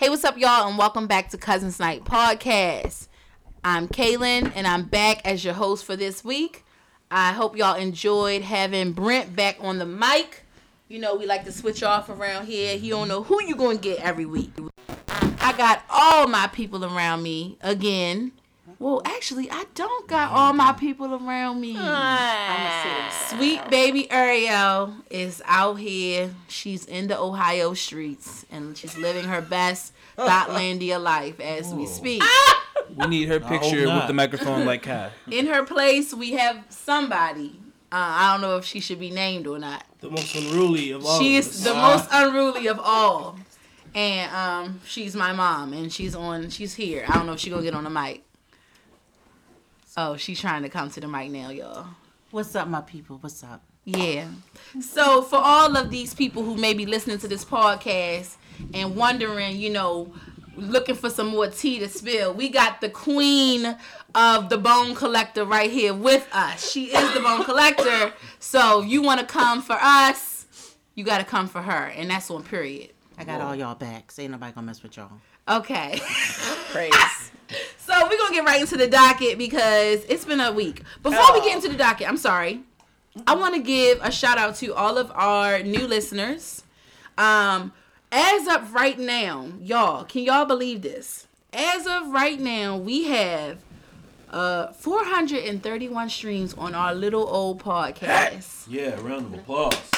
Hey, what's up, y'all, and welcome back to Cousins Night Podcast. I'm Kaylin, and I'm back as your host for this week. I hope y'all enjoyed having Brent back on the mic. You know, we like to switch off around here. You don't know who you're going to get every week. I got all my people around me again. Well, actually, I don't got all my people around me. Sweet baby Ariel is out here. She's in the Ohio streets and she's living her best Thotlandia life as we speak. We need her picture with the microphone like Kai. In her place, we have somebody. Uh, I don't know if she should be named or not. The most unruly of all. She is us. the most unruly of all. And um, she's my mom, and she's on. She's here. I don't know if she's gonna get on the mic. Oh, she's trying to come to the mic now, y'all. What's up, my people? What's up? Yeah. So for all of these people who may be listening to this podcast and wondering, you know, looking for some more tea to spill, we got the queen of the bone collector right here with us. She is the bone collector. So you want to come for us, you got to come for her, and that's on period. I got all y'all backs. Ain't nobody gonna mess with y'all. Okay. Praise. So we're gonna get right into the docket because it's been a week. Before we get into the docket, I'm sorry. I want to give a shout out to all of our new listeners. Um, as of right now, y'all, can y'all believe this? As of right now, we have uh 431 streams on our little old podcast. Yeah, round of applause.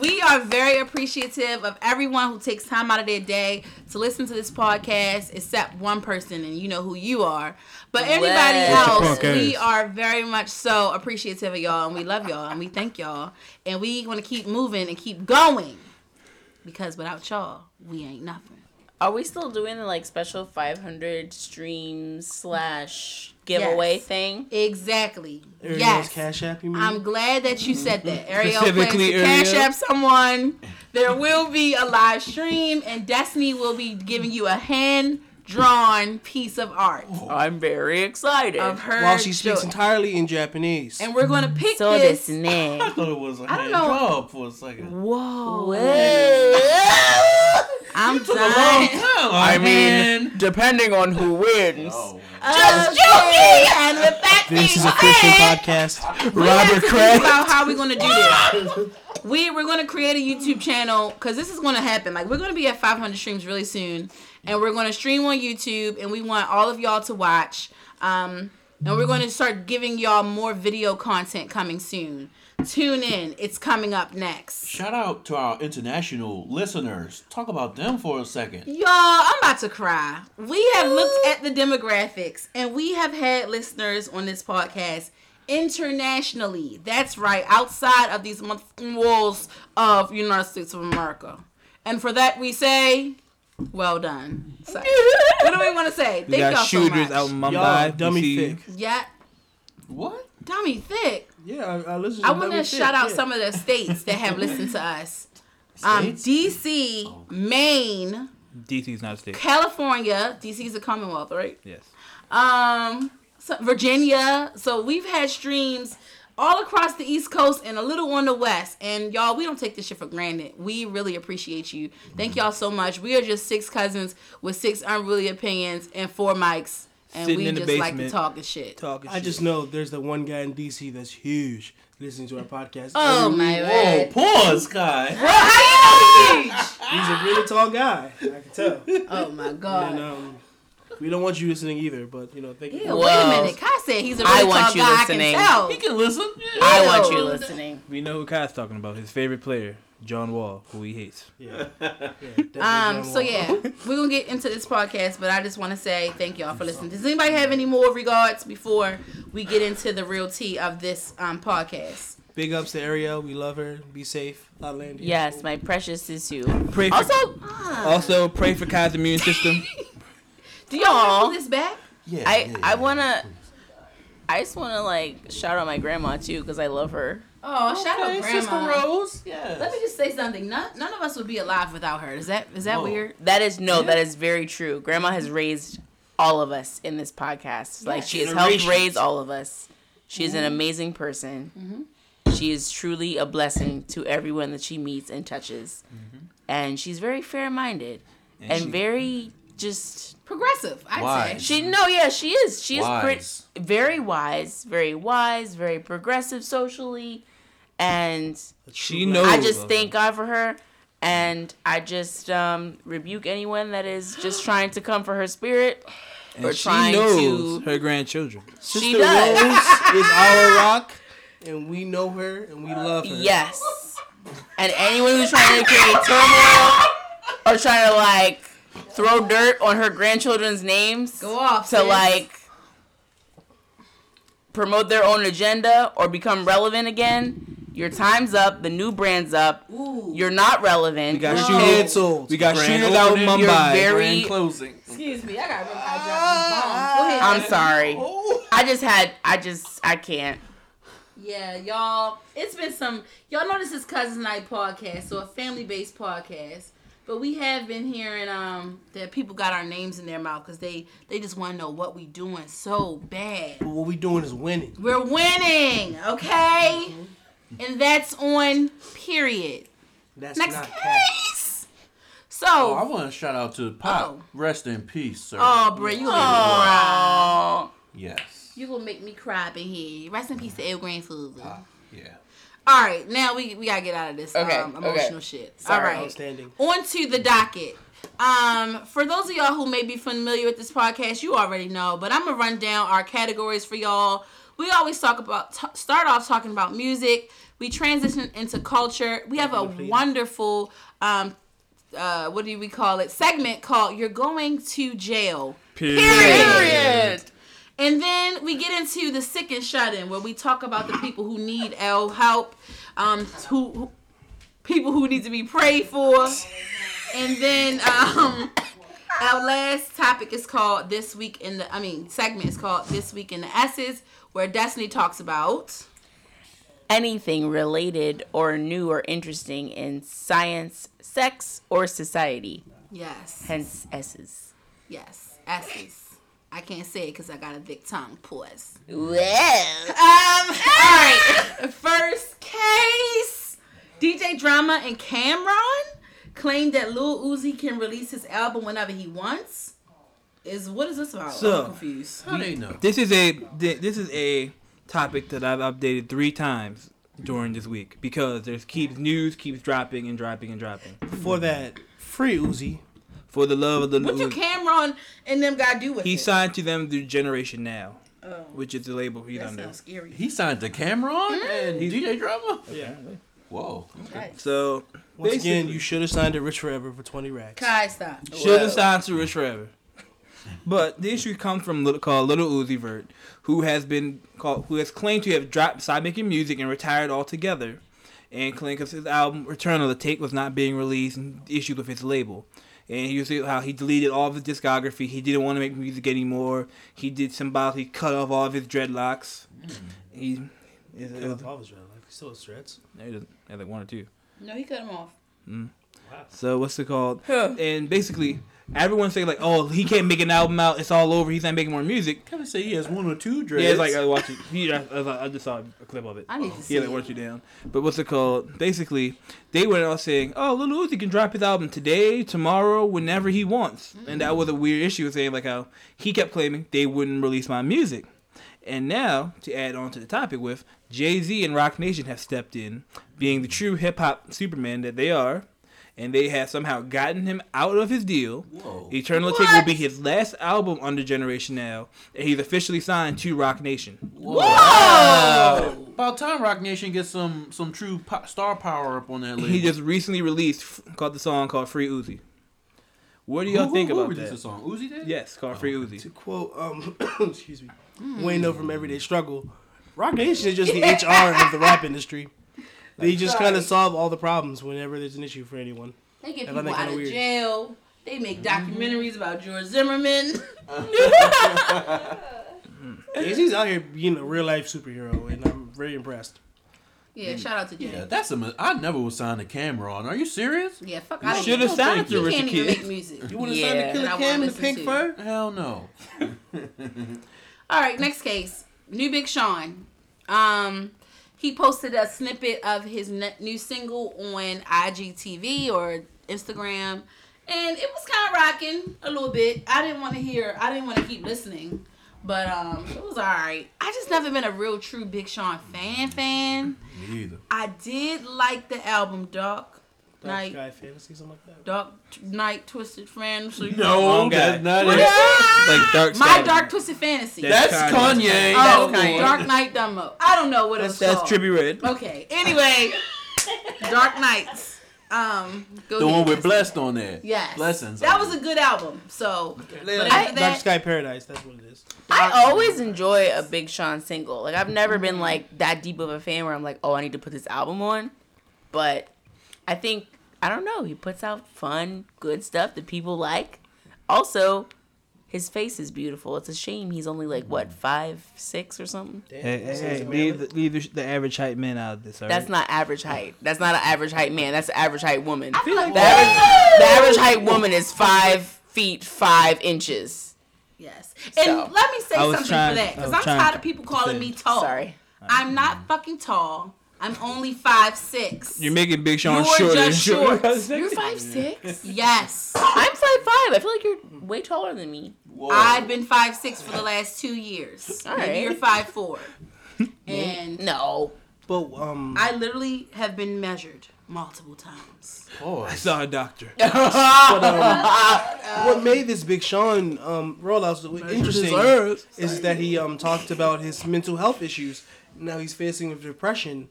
We are very appreciative of everyone who takes time out of their day to listen to this podcast, except one person, and you know who you are. But everybody Wow. else, we are very much so appreciative of y'all, and we love y'all, and we thank y'all, and we want to keep moving and keep going because without y'all, we ain't nothing. Are we still doing the like special 500 streams slash giveaway Yes. thing? Exactly. Ariel's yes. Cash App, you mean? I'm glad that you said that. Ariel plans Specifically, to cash app someone. There will be a live stream, and Destiny will be giving you a hand drawn piece of art oh. I'm very excited. of her. While she speaks doing- entirely in Japanese. and we're gonna pick so this. this name. I thought it was a I don't hand know. job for a second. Whoa! Well, I'm Took a long dying. time. I man. mean, depending on who wins. Oh. Just joking. And with that This being is a Christian said, podcast. we Robert think Kraft. about how we're gonna do this. we we're gonna create a YouTube channel because this is gonna happen. Like we're gonna be at 500 streams really soon, and we're gonna stream on YouTube, and we want all of y'all to watch. Um, and we're gonna start giving y'all more video content coming soon. Tune in. It's coming up next. Shout out to our international listeners. Talk about them for a second. Y'all, I'm about to cry. We have looked at the demographics and we have had listeners on this podcast internationally. That's right, outside of these motherfucking walls of United States of America. And for that we say, well done. So, what do we want to say? We Thank got y'all shooters so out much. in Y'all, Mumbai. dummy We thick. Yeah, What? dummy thick. Yeah, I, I listen to I want Dummy to Thick, shout out yeah. some of the states that have listened to us. Um, States? DC, Maine, DC is not a state. California. DC is a Commonwealth, right? Yes. um so Virginia. So we've had streams all across the East Coast and a little on the West. And y'all, we don't take this shit for granted. We really appreciate you. Thank y'all so much. We are just six cousins with six unruly opinions and four mics. And Sitting we in the just like to talk and shit. Talking I just know there's the one guy in DC that's huge listening to our podcast. Oh every my week. word. Pause, guy. Bro, how you know he's huge? He's a really tall guy. I can tell. Oh my And god. um, we don't want you listening either, but you know, thank you. Ew, for- wait a minute. Kai said he's a I really want tall you guy. listening. I can tell. He can listen. Yeah. I want you Ew. listening. We know who Kai's talking about. His favorite player, John Wall, who he hates. Yeah. yeah Um, so yeah, we're gonna get into this podcast, but I just want to say thank y'all for listening. Does anybody have any more regards before we get into the real tea of this um podcast? Big ups to Ariel. We love her. Be safe. Outlandia. Yes, my precious Sisu. Pray for, Also, also pray for Kai's immune system. Do y'all Aw. want this back? Yeah. I yeah, I wanna. I just wanna like shout out my grandma too because I love her. Oh, shout out Okay, grandma. Sister Rose. Yeah. Let me just say something. None, none of us would be alive without her. Is that is that Whoa. weird? That is no, that is very true. Grandma has raised all of us in this podcast. Like she has helped raise all of us. She is an mm-hmm. amazing person. Mm-hmm. She is truly a blessing to everyone that she meets and touches. Mm-hmm. and she's very fair-minded And and, she- very just Progressive, I'd Why? say. she no yeah she is she is pretty very wise very wise very progressive socially and She knows. I just thank God for her, and I just um, rebuke anyone that is just trying to come for her spirit. and or she trying knows to- her grandchildren. She Sister does. Rose is our rock, and we know her and we love her. Yes, and anyone who's trying to create turmoil or trying to like throw dirt on her grandchildren's names Go off, to sis. like promote their own agenda or become relevant again. Your time's up. The new brand's up. Ooh. You're not relevant. We got You're. Canceled. We got Grand shooters out in opening, you're Mumbai. very- Grand closing. Excuse me, I gotta remember how to drop these bombs. Go ahead. I'm sorry. Oh. I just had. I just. I can't. Yeah, y'all. It's been some. Y'all know this is Cousins Night podcast, so a family based podcast. But we have been hearing um that people got our names in their mouth because they they just want to know what we doing so bad. But what we doing is winning. We're winning, okay? And that's on period. That's Next not cap. case. So, Oh, I want to shout out to Pop. Oh. Rest in peace, sir. oh, bro, you gonna make me cry. Oh. Yes. You gonna make me cry up in here. Rest in peace to El Grandfather. Pop. Yeah. All right, now we we gotta get out of this Okay, um, okay. emotional shit. Sorry. All right, Outstanding. on to the docket. Um, for those of y'all who may be familiar with this podcast, you already know, but I'm gonna run down our categories for y'all. We always talk about t- start off talking about music. We transition into culture. We have a Please. wonderful um, uh, what do we call it? Segment called "You're Going to Jail." Period. Period. And then we get into the sick and shut in, where we talk about the people who need our help, um, who, who people who need to be prayed for, and then um, our last topic is called "This Week in the." I mean, segment is called "This Week in the S's," where Destiny talks about. Anything related or new or interesting in science, sex, or society. Yes, Hence S's. yes, S's. I can't say it because I got a thick tongue. Pause. Well. Um, all right. First case. DJ Drama and Cameron claim that Lil Uzi can release his album whenever he wants. Is what is this about? So- I'm confused. How they know? This is a this is a topic that I've updated three times during this week because there's keeps news keeps dropping and dropping and dropping. Before that, free Uzi. For the love of the What you Cameron and them got to do with it. he it? signed to them through Generation Now, Oh, which is the label he's that under. sounds scary. He signed to Cameron mm-hmm. and DJ Drama. Yeah. Whoa. So Once again, you should have signed it Rich Forever for 20 racks. Kai, stop. Should have signed to Rich Forever. But the issue comes from little, called Little Uzi Vert, who has been called, who has claimed to have dropped, side making music and retired altogether, and claimed because his album Return of the Take was not being released and issued with his label. And he was how he deleted all of his discography. He didn't want to make music anymore. He did symbolically cut off all of his dreadlocks. Mm-hmm. He, it, it was, All his dread, like, still has dreads. No, he doesn't- he had like one or two. No, he cut them off. Mm. Wow. So what's it called? Huh. And basically, everyone say like, "Oh, he can't make an album out. It's all over. He's not making more music." Can I say he has one or two dreads? Yeah, it's like I watched it. He, I, I, I just saw a clip of it. I need to see He had like it. one or down. But what's it called? Basically, they went all saying, "Oh, Lil Uzi can drop his album today, tomorrow, whenever he wants," mm-hmm. and that was a weird issue, saying like how he kept claiming they wouldn't release my music. And now, to add on to the topic with Jay Z and Roc Nation have stepped in, being the true hip hop Superman that they are, and they have somehow gotten him out of his deal. Whoa. Eternal Atake will be his last album under Generation Now, and he's officially signed to Roc Nation. Whoa. About time Roc Nation gets some some true po- star power up on that list. He just recently released f- called the song called Free Uzi. What do y'all think about that? the song? Uzi did? Yes, called Free Uzi. To quote, um, excuse me, Wayne No from Everyday Struggle, Roc Nation is just the HR of the rap industry. They just kind of solve all the problems whenever there's an issue for anyone. They get I people that out kinda of weird. jail. They make documentaries about George Zimmerman. Jay-Z's out here being a real life superhero, and I'm very impressed. yeah, shout out to Jay. Yeah, that's a. I mi- I never was signed to Cameron. Are you serious? Yeah, fuck. I Should've signed to You Richard can't even Kidd. make music. You want to Yeah. sign to And Killer Cam and the Pink to. Fur? Hell no. All right, next case. New Big Sean. Um, he posted a snippet of his new single on IGTV or Instagram, and it was kind of rocking a little bit. I didn't want to hear. I didn't want to keep listening, but um, it was alright. I just never been a real true Big Sean fan. Fan. Me either. I did like the album Dark Dark Night. Sky Fantasy, something like that. Dark Night Twisted Fantasy. No, Wrong guy. that's not What it? Like Dark My Sky. Dark Twisted Fantasy. That's That's Kanye. Kanye. oh, That's Kanye. Dark Knight Dumbo. I don't know what it's That's called. Trippy Red. Okay. Anyway, Dark Knights. Um, go The get one with this. Blessed on there. Yes. Blessings. That was a good album. So, but Dark after that, Sky Paradise, that's what it is. I always enjoy a Big Sean single. Like I've never been like that deep of a fan where I'm like, oh, I need to put this album on. But I think I don't know. He puts out fun, good stuff that people like. Also, his face is beautiful. It's a shame he's only like what five, six or something. Damn. Hey, hey, hey, leave, the, leave the, the average height man out of this. All right? That's not average height. That's not an average height man. That's an average height woman. I feel like The average, the average height woman is five feet five inches. yes. And So, let me say something trying- for that because I'm tired of people calling say- me tall. Sorry. I'm not fucking tall. I'm only five six. You're making Big Sean You're shorter. just short. You're five six. yes. I'm five five. I feel like you're way taller than me. Whoa. I've been five six for the last two years. All Maybe. You're five four. and No. But um, I literally have been measured multiple times. Oh, I saw a doctor. but, um, what made this Big Sean um, rollout so interesting is that he um talked about his mental health issues. Now he's facing with depression,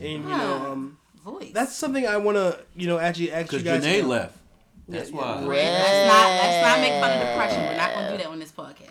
and you know um Voice. that's something I want to you know actually ask you Because guys. Janae left. That's why. Let's not let's not make fun of depression. We're not gonna do that on this podcast.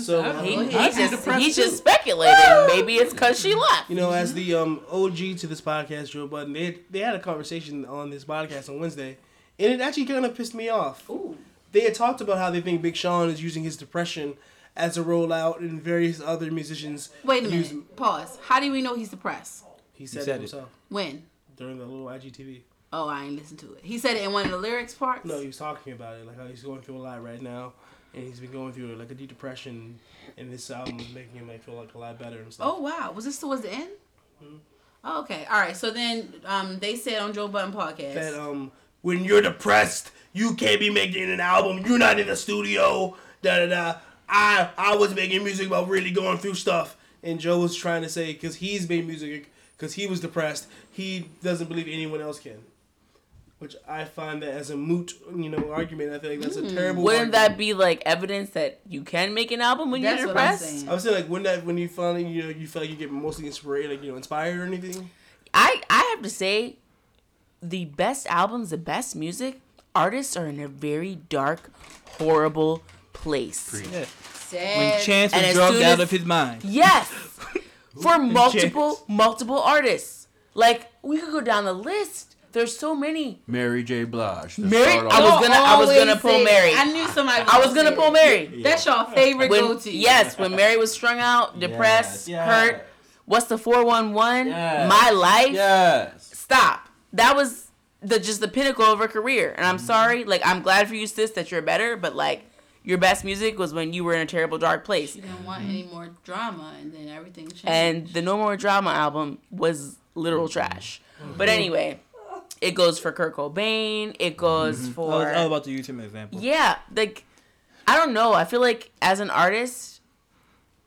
So He, um, he's I'd be just depressed he's just speculating. Maybe it's because she left. you know, as the um, OG to this podcast, Joe Budden, they they had a conversation on this podcast on Wednesday, and it actually kind of pissed me off. Ooh. They had talked about how they think Big Sean is using his depression as a rollout, and various other musicians. Wait a use- minute. Pause. How do we know he's depressed? He said, said it it. himself When? during the little IGTV. Oh, I ain't listened to it. He said it in one of the lyrics parts. No, he was talking about it, like how he's going through a lot right now, and he's been going through like a deep depression, and this album is making him like feel like a lot better and stuff. Oh wow, was this towards the end? Hmm. Oh, okay, all right. So then, um, they said on Joe Budden podcast. that um when you're depressed, you can't be making an album. You're not in the studio. Da da da. I I was making music about really going through stuff, and Joe was trying to say because he's made music because he was depressed, he doesn't believe anyone else can. Which I find that as a moot, you know, argument. I feel like that's a terrible. Hmm. Wouldn't argument. that be like evidence that you can make an album when That's you're what I'm depressed? saying. I was saying like wouldn't that when you finally you know you feel like you get mostly inspired like you know inspired or anything. I I have to say, the best albums, the best music, artists are in a very dark, horrible place. Yeah. When Chance And was drugged out as- of his mind. Yes, for multiple multiple artists. Like we could go down the list. There's so many. Mary J. Blige. Mary- start I was gonna- I was gonna pull say- Mary. I knew somebody. I was gonna pull Mary. That's your favorite When, go-to. yes, when Mary was strung out, depressed, Yes. hurt. What's the four one one? Yes. My life. Yes. Stop. That was the just the pinnacle of her career. And I'm Mm-hmm. sorry. Like I'm glad for you, sis, that you're better. But like your best music was when you were in a terrible dark place. She didn't want any more drama, and then everything changed. And the No More Drama album was literal trash. But mm-hmm. anyway, it goes for Kurt Cobain. It goes I was, for I was about the use him as an example. yeah. Like I don't know. I feel like as an artist,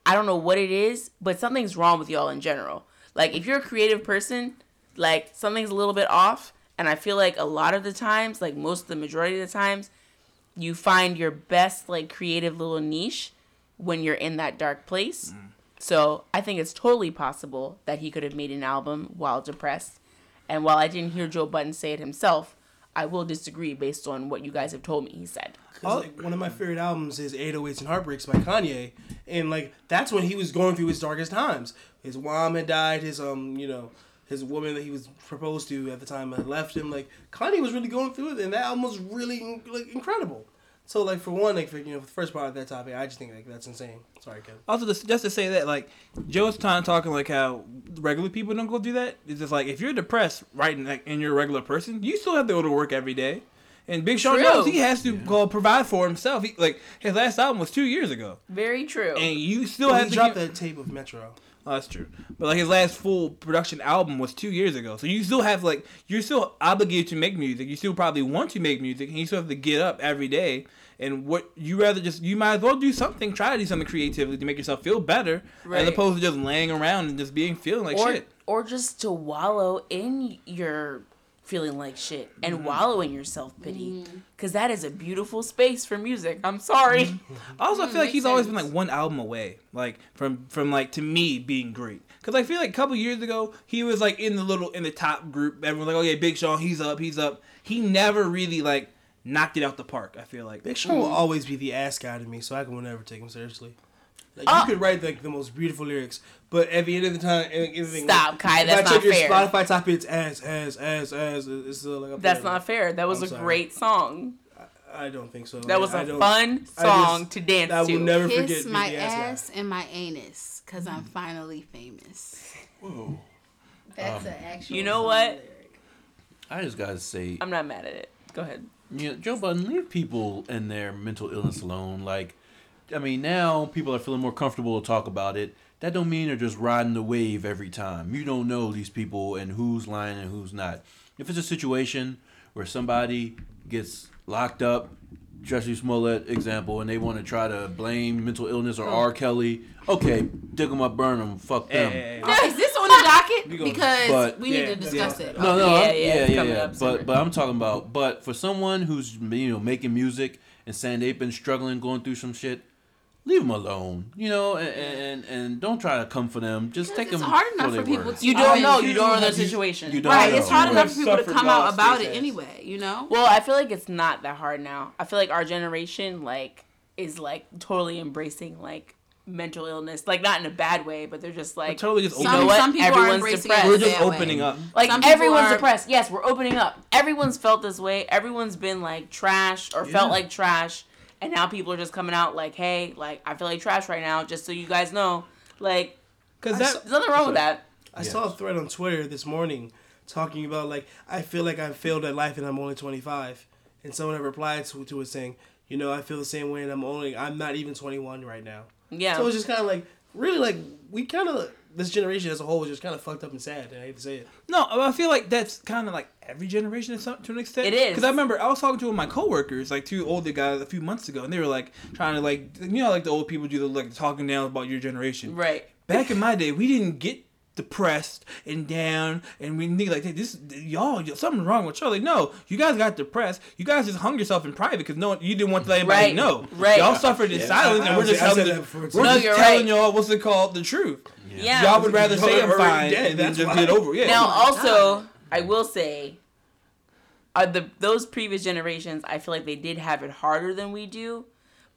I don't know what it is, but something's wrong with y'all in general. Like if you're a creative person, like something's a little bit off. And I feel like a lot of the times, like most of the majority of the times, you find your best like creative little niche when you're in that dark place. So I think it's totally possible that he could have made an album while depressed. And while I didn't hear Joe Budden say it himself, I will disagree based on what you guys have told me he said. Cause like one of my favorite albums is 808s and Heartbreaks by Kanye, and like that's when he was going through his darkest times. His mom had died. His um, you know, his woman that he was proposed to at the time had left him. Like Kanye was really going through it, and that album was really like incredible. So like for one, like for, you know, for the first part of that topic, I just think like that's insane. Sorry, Kevin. Also, just, just to say that, like, Joe's time talking like how regular people don't go do that. It's just like if you're depressed, right, and, like, and you're a regular person, you still have to go to work every day. And Big Sean True. knows he has to go provide for himself. He, like his last album was two years ago, Very true. and you still Well, have he to. dropped give- that tape of Metro. Oh, that's true. But like his last full production album was two years ago. So you still have like you're still obligated to make music. You still probably want to make music, and you still have to get up every day. And what you rather just you might as well do something. Try to do something creatively to make yourself feel better, Right. as opposed to just laying around and just being feeling like or shit. or just to wallow in your feeling like shit and Mm-hmm. wallow in your self pity because that is a beautiful space for music. I'm sorry. Mm-hmm. Also, I feel like makes he's always been like one album away, like from from like to me being great. Cause I feel like a couple years ago he was like in the little in the top group. Everyone's like, oh yeah, Big Sean, he's up, he's up. He never really like knocked it out the park. I feel like. Big Sean will always be the ass guy to me, so I can never take him seriously. Like, Uh, you could write like the most beautiful lyrics, but at the end of the time, everything. Stop, Kai, if that's I check not your fair. Spotify top hits, ass, ass, ass, ass. It's still like up That's there. not fair. That was I'm a sorry. great song. I don't think so. That was a a fun song to dance to. I will to. never Kiss forget my Big Ass Guy. ass and my anus, cause I'm finally famous. Whoa. That's an actual. You know song what? lyric. I just gotta say, I'm not mad at it. Go ahead. you know, Joe Budden, leave people and their mental illness alone. Like, I mean, now people are feeling more comfortable to talk about it. That don't mean they're just riding the wave every time. You don't know these people and who's lying and who's not. If it's a situation where somebody gets locked up, Jesse Smollett example, and they want to try to blame mental illness or oh. R. Kelly, okay, dig them up, burn them, fuck them. hey, hey. Now, is this on the docket? Because But- we need Yeah, to discuss yeah. it. No, no, Yeah, yeah, yeah, yeah, yeah. But but I'm talking about but for someone who's you know making music and saying they've been struggling, going through some shit, leave them alone. You know, and and, and don't try to come for them. Just take it's them. hard enough for for their people to- You don't know. you You don't know their have- you- situation. you don't Right, know. it's hard You enough for people to come out about it anyway. You know. Well, I feel like it's not that hard now. I feel like our generation like is like totally embracing like mental illness, like not in a bad way, but they're just like totally just you know what? Some people are Everyone's embracing depressed. We're just bad way. opening up. Like Some everyone's are- depressed. Yes, we're opening up. Everyone's felt this way. Everyone's been like trashed or felt like trash, and now people are just coming out like, "Hey, like I feel like trash right now." Just so you guys know, like Cause I that there's nothing wrong with that. I saw a thread on Twitter this morning talking about like I feel like I've failed at life and I'm only 25, and someone had replied to, to it saying, you know, I feel the same way and I'm only I'm not even 21 right now. Yeah. So it's just kind of like really like we kind of this generation as a whole is just kind of fucked up and sad. And I hate to say it. No, I feel like that's kind of like every generation to some to an extent. It is. because I remember I was talking to one of my coworkers, like two older guys, a few months ago, and they were like trying to like you know like the old people do the like talking down about your generation. right. Back in my day, we didn't get depressed and down, and we need like hey, this y'all something's wrong with y'all. Like no, you guys got depressed. You guys just hung yourself in private because no you didn't want to let anybody Right, know. right. Y'all suffered in Yeah. silence, I- and we're was- just I telling the- we're No, just you're telling right. y'all what's it called the truth. Yeah. Y'all would rather say I'm fine dead, and then that's just why. get over. Yeah. Now, also, I will say, uh, the those previous generations, I feel like they did have it harder than we do,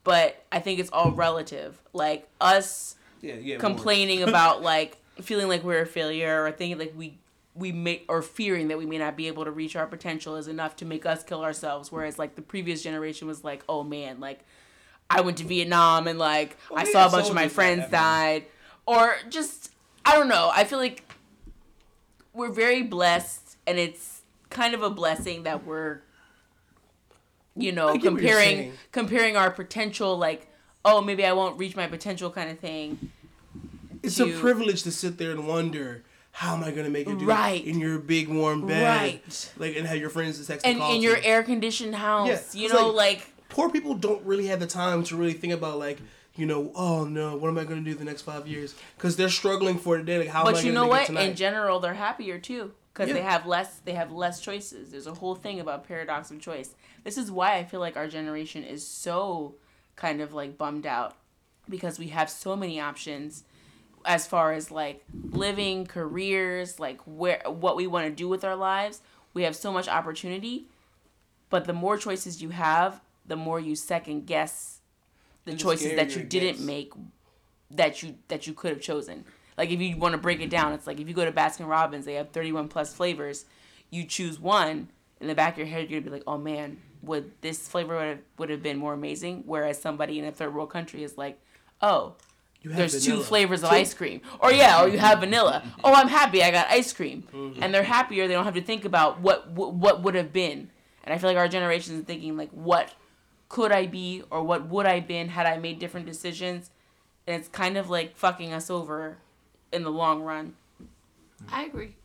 but I think it's all relative. Like us yeah, yeah. complaining about like feeling like we're a failure or thinking like we we may or fearing that we may not be able to reach our potential is enough to make us kill ourselves. Whereas like the previous generation was like, oh man, like I went to Vietnam and like I saw a bunch of my friends back then. died, or just I don't know. I feel like we're very blessed, and it's kind of a blessing that we're you know I get what you're comparing comparing our potential like oh maybe I won't reach my potential kind of thing. It's to- a privilege to sit there and wonder how am I gonna make it do Right. in your big warm bed, Right. Like and have your friends to text and in your air conditioned house, Yeah, you know, like- like, poor people don't really have the time to really think about like you know oh no what am I gonna do the next five years because they're struggling for today like how am I but you know what? tonight? In general, they're happier too because they have less. They have less choices. There's a whole thing about paradox of choice. This is why I feel like our generation is so kind of like bummed out because we have so many options as far as like living careers like where what we want to do with our lives we have so much opportunity but the more choices you have the more you second guess the choices that you didn't make that you that you could have chosen like if you want to break it down it's like if you go to baskin robbins they have 31 plus flavors you choose one in the back of your head you're gonna be like oh man would this flavor would have, would have been more amazing whereas somebody in a third world country is like oh You have there's two flavors of Two- ice cream. Or yeah, or you have vanilla. Oh, I'm happy I got ice cream. Mm-hmm. And they're happier. They don't have to think about what what, what would have been. And I feel like our generation is thinking like what could I be or what would I been had I made different decisions. And it's kind of like fucking us over in the long run. I agree.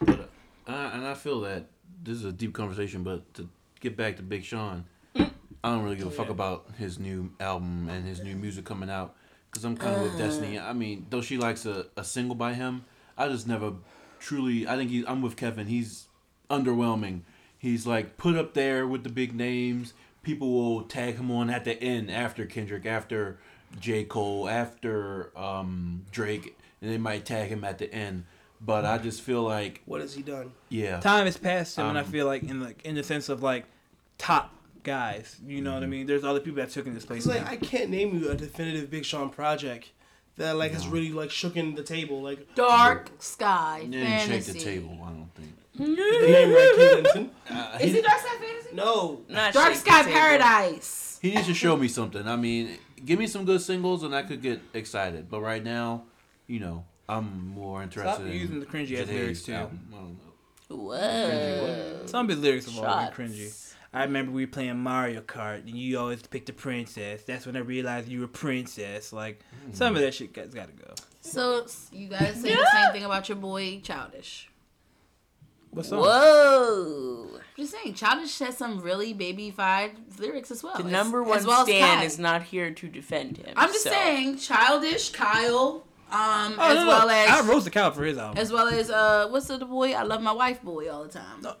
But, uh, and I feel that this is a deep conversation, but to get back to Big Sean, I don't really give a fuck about his new album and his new music coming out because I'm kind of with Destiny. I mean, though she likes a, a single by him, I just never truly. I think he, I'm with Kevin. He's underwhelming. He's like put up there with the big names. People will tag him on at the end after Kendrick, after J. Cole, after um, Drake, and they might tag him at the end. But I just feel like, What has he done? yeah. Time has passed him, and I Um, feel like in like in the sense of like top guys. You know what I Mm-hmm. mean? There's other people that took in this place. Like. I can't name you a definitive Big Sean project that like has really like shooken the table. Like Dark Sky They didn't shake the table, I don't think. The name right, Kate Linton. Uh, Is he, it Dark Sky Fantasy? No, Not Dark Shake Sky Table. Paradise. he needs to show me something. I mean, give me some good singles and I could get excited. But right now, you know, I'm more interested Stop in using the cringy ass Janae's lyrics too. album. I don't know. Whoa. Some of his lyrics have always Shots. been cringy. I remember we playing Mario Kart and you always picked the princess. That's when I realized you were princess. Like some of that shit got, got to go. So you guys say the same thing about your boy Childish. What's up? Whoa. I'm just saying, Childish has some really babyfied lyrics as well. The number one as well stan is not here to defend him. I'm just so. saying, Childish, Kyle, um, Oh, as no, no. well as I roast the cow for his album. as well as uh, what's the boy? I love my wife boy all the time. No.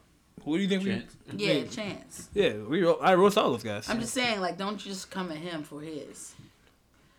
Who do you think Chance. we? Yeah, Chance. Yeah, we. I roast all those guys. I'm just saying, like, don't just come at him for his.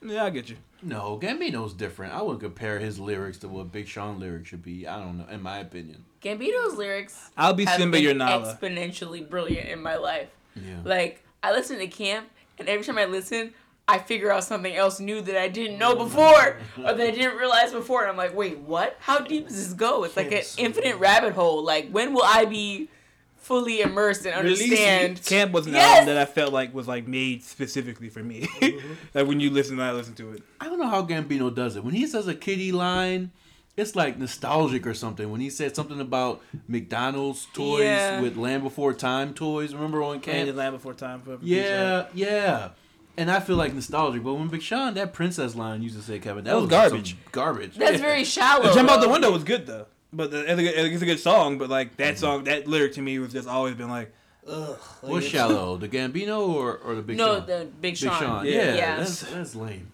yeah, I get you. No, Gambino's different. I wouldn't compare his lyrics to what Big Sean lyrics should be. I don't know, in my opinion. Gambino's lyrics I'll be have Simba, been you're Nala. exponentially brilliant in my life. Yeah. Like I listen to Camp, and every time I listen, I figure out something else new that I didn't know before, or that I didn't realize before. And I'm like, wait, what? How deep does this go? It's like an Camp infinite rabbit hole. Like when will I be fully immersed and Release understand? Camp was an Yes! album that I felt like was like made specifically for me. Mm-hmm. like when you listen, I listen to it. I don't know how Gambino does it. When he says a kitty line, it's like nostalgic or something. When he said something about McDonald's toys Yeah. with Land Before Time toys, remember on Candy Camp? Land Before Time for Yeah, yeah. And I feel like nostalgic. But when Big Sean, that princess line used to say, Kevin, that, That was was garbage. some Garbage. That's Yeah. very shallow. The Jump Out the. Window was good though, but the, it's, a good, it's a good song. But like that mm-hmm. song, that lyric to me was just always been like, ugh. Like, What's shallow? The Gambino or, or the Big No, Sean? No, the Big Big Sean. Sean. Yeah. Yeah, Yeah. That's, that's lame.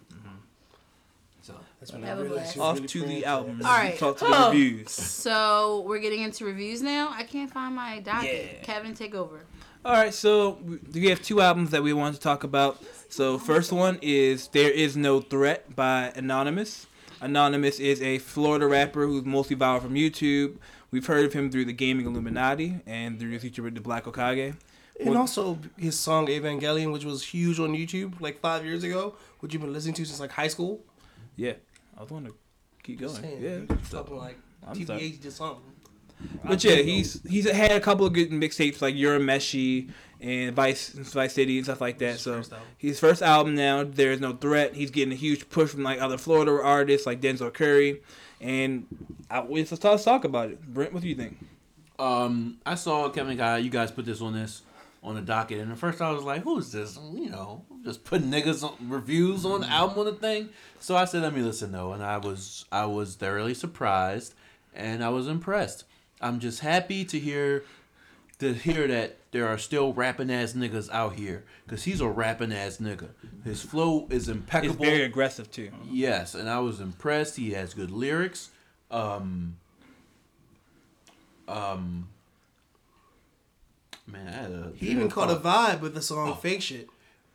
That's when I Have a realized blast. he was off really to the praying album. All right. Talk to the Oh. reviews. So we're getting into reviews now. I can't find my docket. Yeah. Kevin, take over. All right, so we we have two albums that we want to talk about. So first one is "There Is No Threat" by Anonymuz. Anonymuz is a Florida rapper who's mostly viral from YouTube. We've heard of him through the Gaming Illuminati and through his feature with the Black Okage. And also his song Evangelion, which was huge on YouTube like five years ago, which you've been listening to since like high school. Yeah, I was want to keep going. Saying, Yeah, you talking like I'm TBH sorry. did something. But yeah, he's he's had a couple of good mixtapes like Urameshi and Vice Vice City and stuff like that. His So first his first album now, There's No Threat. He's getting a huge push from like other Florida artists like Denzel Curry. And I, let's talk, let's talk about it. Brent, what do you think? Um, I saw Kevin Guy. You guys put this on this on the docket, and at first I was like, "Who's this?" You know, just putting niggas on reviews on the album on the thing. So I said, "Let me listen." though, and I was I was thoroughly surprised, and I was impressed. I'm just happy to hear to hear that there are still rapping ass niggas out here, cause he's a rapping ass nigga. His flow is It's impeccable. very aggressive too. Yes, and I was impressed. He has good lyrics. Um, um, man, I had a He even caught a vibe with the song oh. "Fake Shit."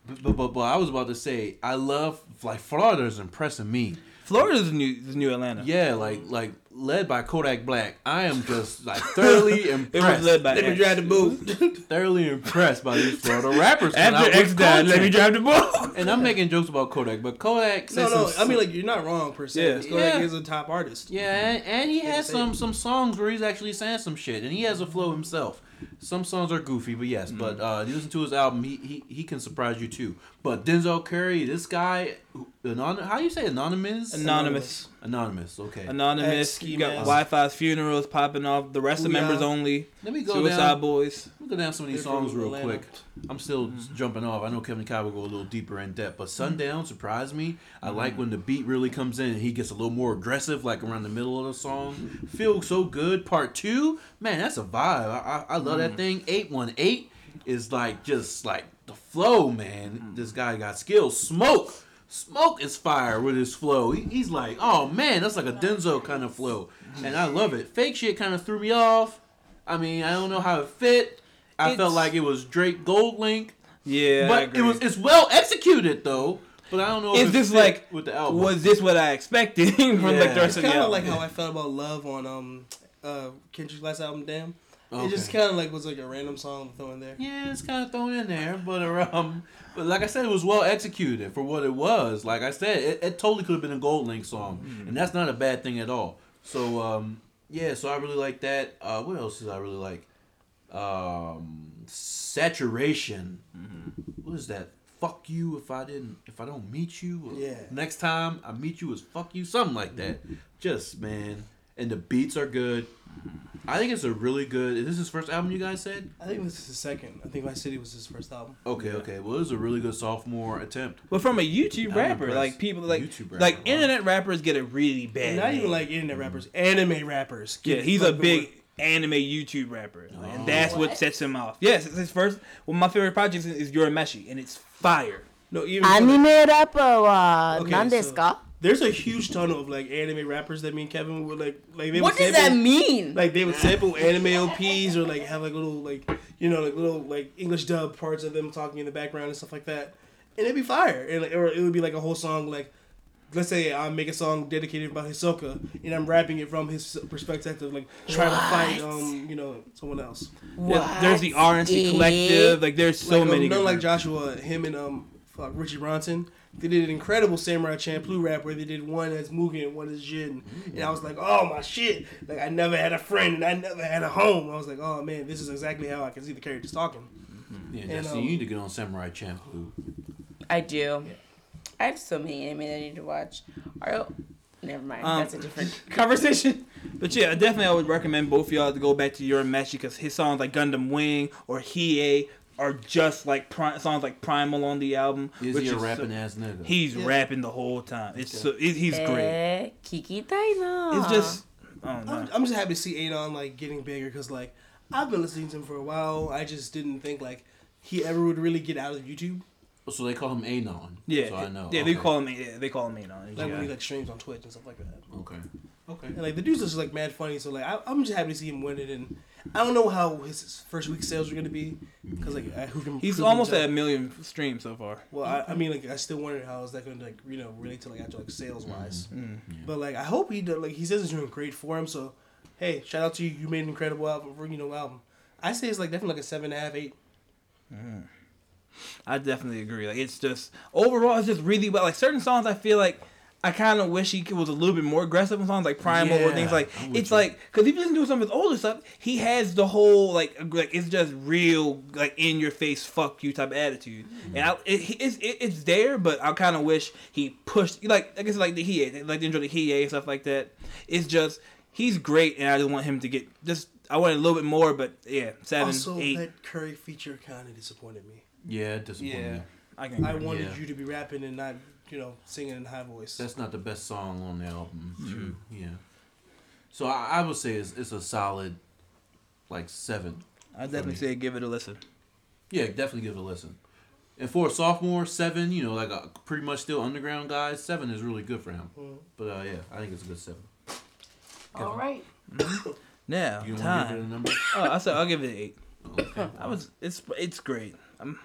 But, but, but, but I was about to say, I love like Florida's impressing me. Florida's the new the new Atlanta. Yeah, like like led by Kodak Black. I am just like thoroughly impressed. It impressed. was led by Let me drive the boot. thorouhtly impressed by these Florida rappers. coming After out with X died, let me drive the ball. And I'm making jokes about Kodak, but Kodak no, said no. some I mean, like you're not wrong per se. Yeah. Yeah. Kodak Yeah. is a top artist. Yeah, and, and he has some some songs where he's actually saying some shit, and he has a flow himself. Some songs are goofy, but yes. Mm. But uh, you listen to his album, he, he he can surprise you too. But Denzel Curry, this guy, who- anon- how you say Anonymuz? Anonymuz. Anonymuz. Okay. Anonymuz. Ex-ski You got. Wi-Fi's funerals popping off. The rest of Booyah. members only. Let me go Suicide down. Boys. Let me go down some of these They're songs real Atlanta. quick. I'm still Mm-hmm. jumping off. I know Kevin Kyle will go a little deeper in depth, but Sundown surprised me. I like when the beat really comes in and he gets a little more aggressive, like around the middle of the song. Feel so good. Part two, man, that's a vibe. I, I, I love Mm. that thing. Eight one eight is like just like the flow, man. Mm. This guy got skills. Smoke. Smoke is fire with his flow. He, he's like, oh man, that's like a Denzel kind of flow, and I love it. Fake shit kind of threw me off. I mean, I don't know how it fit. I felt like it was Drake GoldLink, Yeah, I but agree. it was it's well executed though. But I don't know. Is if it fit like with the album. was this what I expected from like the rest It's of the album? kind of like how I felt about Love on um uh Kendrick's last album, Damn. It just kind of like was like a random song to throw in there. Yeah, it's kind of thrown in there, but um, but like I said, it was well executed for what it was. Like I said, it, it totally could have been a GoldLink song, and that's not a bad thing at all. So um, yeah, so I really like that. Uh, what else did I really like? Um, saturation. What is that? Fuck you if I didn't if I don't meet you. Yeah. Next time I meet you is fuck you, something like that. Just man, and the beats are good. I think it's a really good. Is this his first album? You guys said. I think this is his second. I think My City was his first album. Okay, okay. Well, it was a really good sophomore attempt. but from a YouTube I'm rapper, impressed. like people like YouTube rapper, like wow. internet rappers get a really bad. And not even like internet rappers, anime rappers. yeah, Get he's a big anime YouTube rapper, Oh. and that's what? sets him off. Yes, it's his first. Well, my favorite project is, is Urameshi, and it's fire. No, even Anime rapper wa Okay, so- ka? There's a huge ton of like anime rappers that me and Kevin would like like they What would does that sample- mean? Like they would sample anime OPs or like have like little like you know like little like English dub parts of them talking in the background and stuff like that, and it'd be fire. And like, or it would be like a whole song like. Let's say I make a song dedicated about Hisoka, and I'm rapping it from his perspective, like trying to fight, um, you know, someone else. Yeah, There's the What? RNC Collective. Like there's so like, many. Um, not like. Joshua, him and um, fuck, Richie Bronson. They did an incredible Samurai Champloo rap where they did one as Mugen and one as Jin, and I was like, oh my shit! Like I never had a friend and I never had a home. I was like, oh man, this is exactly how I can see the characters talking. Yeah, And, Destiny, um, you need to get on Samurai Champloo. I do. I have so many anime that I need to watch. Are Never mind. Um, That's a different conversation. But yeah, definitely I would recommend both of y'all to go back to Urameshi because his songs like Gundam Wing or Hiei are just like pri- songs like Primal on the album. Is which he a is so- rapping ass nigga? He's Yeah. rapping the whole time. It's so it, he's great. Eh, Kikitai na. It's just I'm, I'm just happy to see Anon like getting bigger because like I've been listening to him for a while. I just didn't think like he ever would really get out of YouTube. so they call him Anon. Yeah, So I know. yeah, they call him. Yeah, they call him Anon. Like Yeah. when he like streams on Twitch and stuff like that. Okay. Okay. And like the dude's just like mad funny. So like I, I'm just happy to see him win it. And I don't know how his first week sales are gonna be because like I- who can He's who almost at a million streams so far. Well, I, I mean, like, I still wonder how is that going to, like, you know, relate to like actual like sales wise. Mm. But like, I hope he does. Like, he says it's doing great for him. So, hey, shout out to you. You made an incredible album, you know, album. I say it's like definitely like a seven and a half, eight. I definitely agree. Like it's just overall, it's just really well. Like certain songs, I feel like I kind of wish he was a little bit more aggressive on songs like Primal or things like. It's you. like because if you listen to some of his older stuff, he has the whole like like it's just real like in your face fuck you type of attitude, Mm-hmm. and I, it, it's it, it's there, but I kind of wish he pushed like I guess like the he like the intro to he and stuff like that. It's just he's great, and I just want him to get just I want a little bit more, but yeah, seven, also, eight. that Curry feature kind of disappointed me. Yeah, it disappointed yeah, me. I can. I wanted Yeah. you to be rapping and not, you know, singing in high voice. That's not the best song on the album. Mm-hmm. Yeah. So I, I would say it's, it's a solid, like seven. I definitely say give it a listen. Yeah, definitely give it a listen. And for a sophomore, seven, you know, like a pretty much still underground guy, seven is really good for him. Mhm. But uh, yeah, I think it's a good seven. All right. Now, You don't want to give it time. a number? Oh, I said I'll give it an eight. Okay. I was it's it's great. I'm,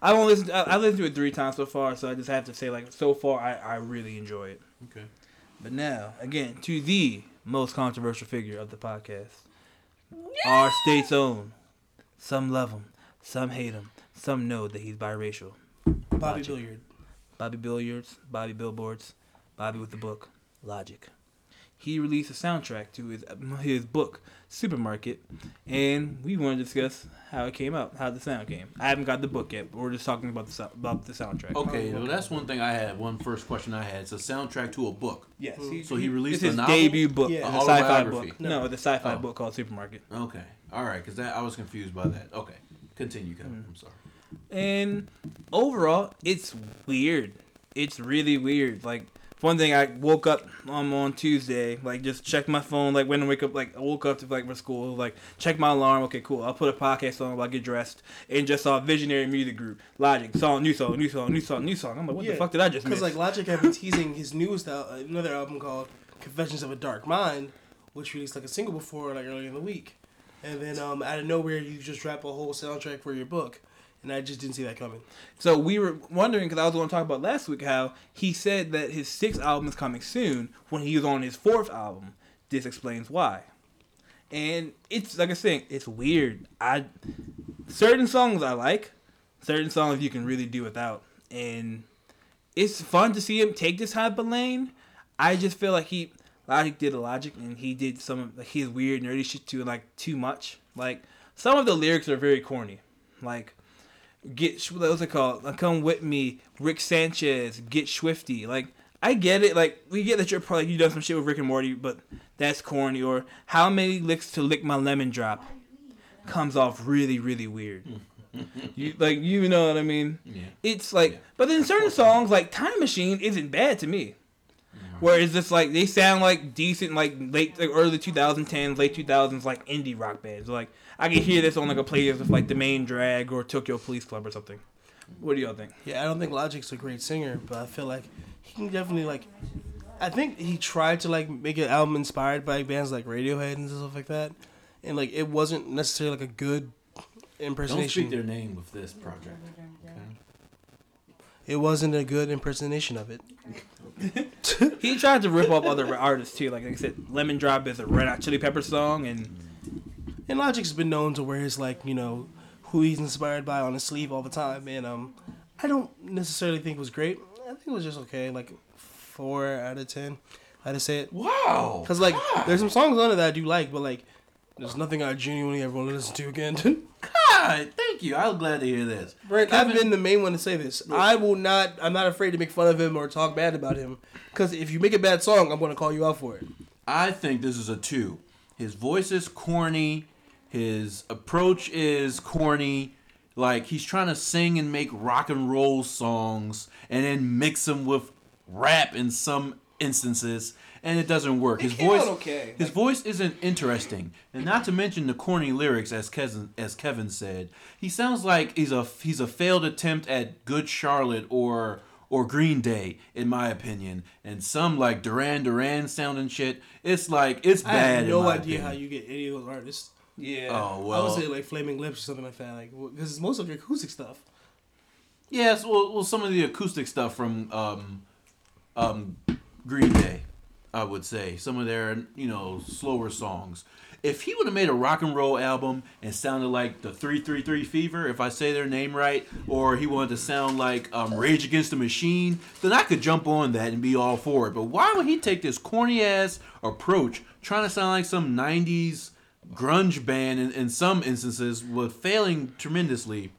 I won't listen. I, I listened to it three times so far, so I just have to say like so far I, I really enjoy it. Okay. But now again to the most controversial figure of the podcast, our state's own. Some love him, some hate him, some know that he's biracial. Bobby Logic. Billiard. Bobby Billiards, Bobby Billboards, Bobby with the book, Logic. He released a soundtrack to his his book Supermarket, and we want to discuss how it came out, how the sound came. I haven't got the book yet, but we're just talking about the sou- about the soundtrack. Okay, well, that's one thing I had. One first question I had. It's a soundtrack to a book. Yes. Mm-hmm. So he released it's his a novel? debut book, Yeah. a A sci-fi book. No, the sci-fi Oh. book called Supermarket. Okay, all right, because that I was confused by that. Okay, continue, Kevin. Mm-hmm. I'm sorry. And overall, it's weird. It's really weird. Like one thing, I woke up um, on Tuesday, like just checked my phone, like when I wake up, like I woke up to like for school, like check my alarm. Okay, cool. I'll put a podcast on while I get dressed, and just saw Visionary Music Group, Logic, song, new song, new song, new song, new song. I'm like, what the fuck did I just? Because like Logic had been teasing his newest al- another album called Confessions of a Dark Mind, which released like a single before like earlier in the week, and then um out of nowhere you just drop a whole soundtrack for your book, and I just didn't see that coming. So we were wondering because I was going to talk about last week how he said that his sixth album is coming soon when he was on his fourth album. This explains why. And it's like I said, it's weird. I certain songs I like, certain songs you can really do without, and it's fun to see him take this type of lane. I just feel like he Logic did a Logic and he did some of like his weird nerdy shit too like too much. Like some of the lyrics are very corny. Like get what was it called? Come with me, Rick Sanchez, get Schwifty. Like I get it. Like we get that you're probably you done some shit with Rick and Morty, but that's corny. Or how many licks to lick my lemon drop comes off really really weird. you like you know what I mean? Yeah. It's like, Yeah. but then certain songs like Time Machine isn't bad to me. Where it's just like they sound like decent, like late, like early 2010s, late 2000s, like indie rock bands. Like I can hear this on like a playlist of like the main drag or Tokyo Police Club or something. What do y'all think? Yeah, I don't think Logic's a great singer, but I feel like he can definitely like. I think he tried to like make an album inspired by bands like Radiohead and stuff like that, and like it wasn't necessarily like a good Don't impersonation. speak their name with this project. Okay. it wasn't a good impersonation of it. He tried to rip off other artists too. Like I said, Lemon Drop is a Red Hot Chili Pepper song, and And Logic's been known to wear his like you know who he's inspired by on his sleeve all the time, and um, I don't necessarily think it was great. I think it was just okay, like four out of ten. I just say it Wow. because like there's some songs on it that I do like, but like there's nothing I genuinely ever want to listen to again. God, thank you. I'm glad to hear this. Brent, I've been the main one to say this. I will not. I'm not afraid to make fun of him or talk bad about him. Because if you make a bad song, I'm going to call you out for it. I think this is a two. His voice is corny. His approach is corny. Like he's trying to sing and make rock and roll songs and then mix them with rap in some instances, and it doesn't work. His voice, okay. his voice isn't interesting, and not to mention the corny lyrics, as Kevin as Kevin said. He sounds like he's a he's a failed attempt at Good Charlotte or or Green Day, in my opinion, and some like Duran Duran sounding shit. It's like it's I bad. have in no idea opinion. how you get any of those artists. Yeah. Oh I well. would say like Flaming Lips or something like that. Like because it's most of your acoustic stuff. Yes, well, well, some of the acoustic stuff from um, um, Green Day, I would say some of their you know slower songs. If he would have made a rock and roll album and sounded like the Three Three Three Fever, if I say their name right, or he wanted to sound like um, Rage Against the Machine, then I could jump on that and be all for it. But why would he take this corny ass approach, trying to sound like some '90s grunge band in, in some instances, with failing tremendously?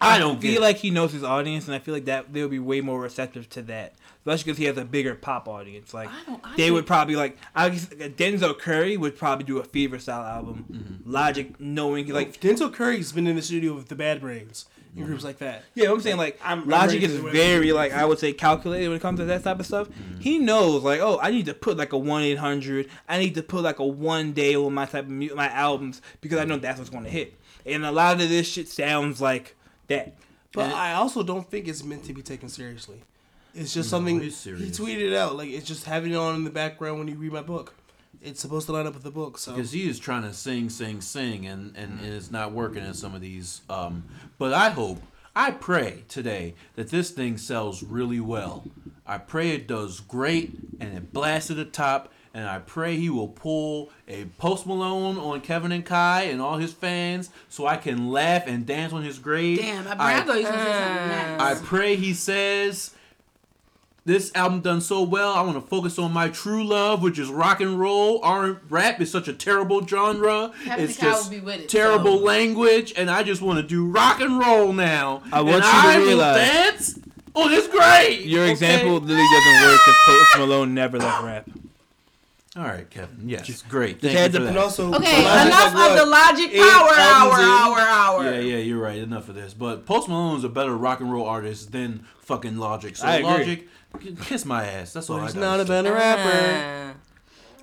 I don't feel get it. like he knows his audience, and I feel like that they'll be way more receptive to that, especially because he has a bigger pop audience. Like I don't- I they think- would probably like I guess, Denzel Curry would probably do a Fever style album. Mm-hmm. Logic, knowing Like like Denzel Curry's been in the studio with the Bad Brains and groups like that. yeah, I'm saying like I'm- I'm Logic is very like I would say calculated when it comes to that type of stuff. Mm-hmm. He knows like oh I need to put like a one eight hundred. I need to put like a one day on my type of mu- my albums because I know that's what's going to hit. And a lot of this shit sounds like that. But And I also don't think it's meant to be taken seriously. It's just something it's he tweeted it out. Like it's just having it on in the background when you read my book. It's supposed to line up with the book. So because he is trying to sing, sing, sing, and, and, and it's not working in some of these. Um, but I hope, I pray today that this thing sells really well. I pray it does great and it blasts to the top. And I pray he will pull a Post Malone on Kevin and Kai and all his fans, so I can laugh and dance on his grave. Damn, I, I- I thought you was gonna say something I pray he says this album done so well. I want to focus on my true love, which is rock and roll. R rap is such a terrible genre. Captain it's Cow just will be with it, terrible so- language, and I just want to do rock and roll now. I want and you to I will realize- dance oh, on this grave. Your okay? example literally doesn't work because Post Malone never left rap. All right, Kevin. Yes, it's great. Just Thank had you to for that. also, Okay, Logic enough like of the logic power hour, albums hour, hour. Yeah, yeah, you're right. Enough of this. But Post Malone is a better rock and roll artist than fucking Logic. So I agree. Logic, kiss my ass. That's all But I he's got. not a better rapper. Uh,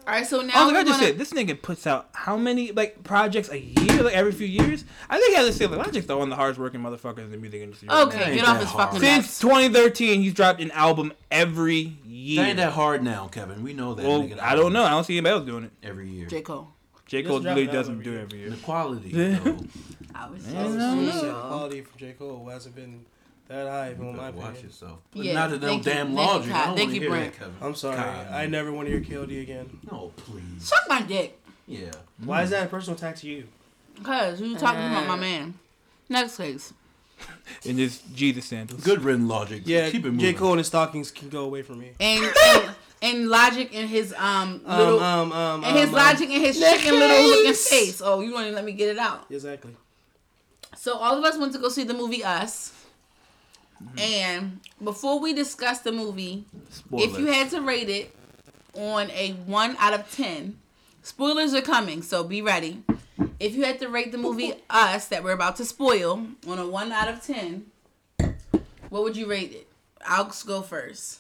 All right, so now Oh, we're like I just gonna- said, this nigga puts out how many like projects a year, like every few years. I think he has to say like Logic's the one of the hardest working motherfuckers in the music industry. Okay, ain't get off his hard. fucking now. Since 2013, he's dropped an album every That year. ain't that hard now, Kevin. We know that. well, nigga. I don't know. I don't see anybody else doing it. Every year. J Cole. J. Cole really doesn't every do it every year. The quality. Yeah. though. I was Yeah, just no, sure. no. Quality from J. Cole hasn't been that high, in You my better watch opinion. yourself. But Yeah, not to no thank you. damn Thank you, Logic. I don't Thank wanna you, hear Brent. that, Kevin. I'm sorry. God. I never want to hear KOD again. No, please. Suck my dick. Yeah. Why is that a personal attack to you? Cause you talking about my Uh. man. Next case. In his Jesus sandals. Good written Logic. Yeah, Keep it moving. J. Cole and his stockings can go away from me. And and, and logic in his um little um, um, um, and his um, logic in his chicken little looking face. Oh, you want to let me get it out? Exactly. So all of us went to go see the movie Us. And before we discuss the movie, if you had to rate it on a one out of ten, spoilers are coming, so be ready. If you had to rate the movie Us that we're about to spoil on a one out of ten, what would you rate it? I'll go first.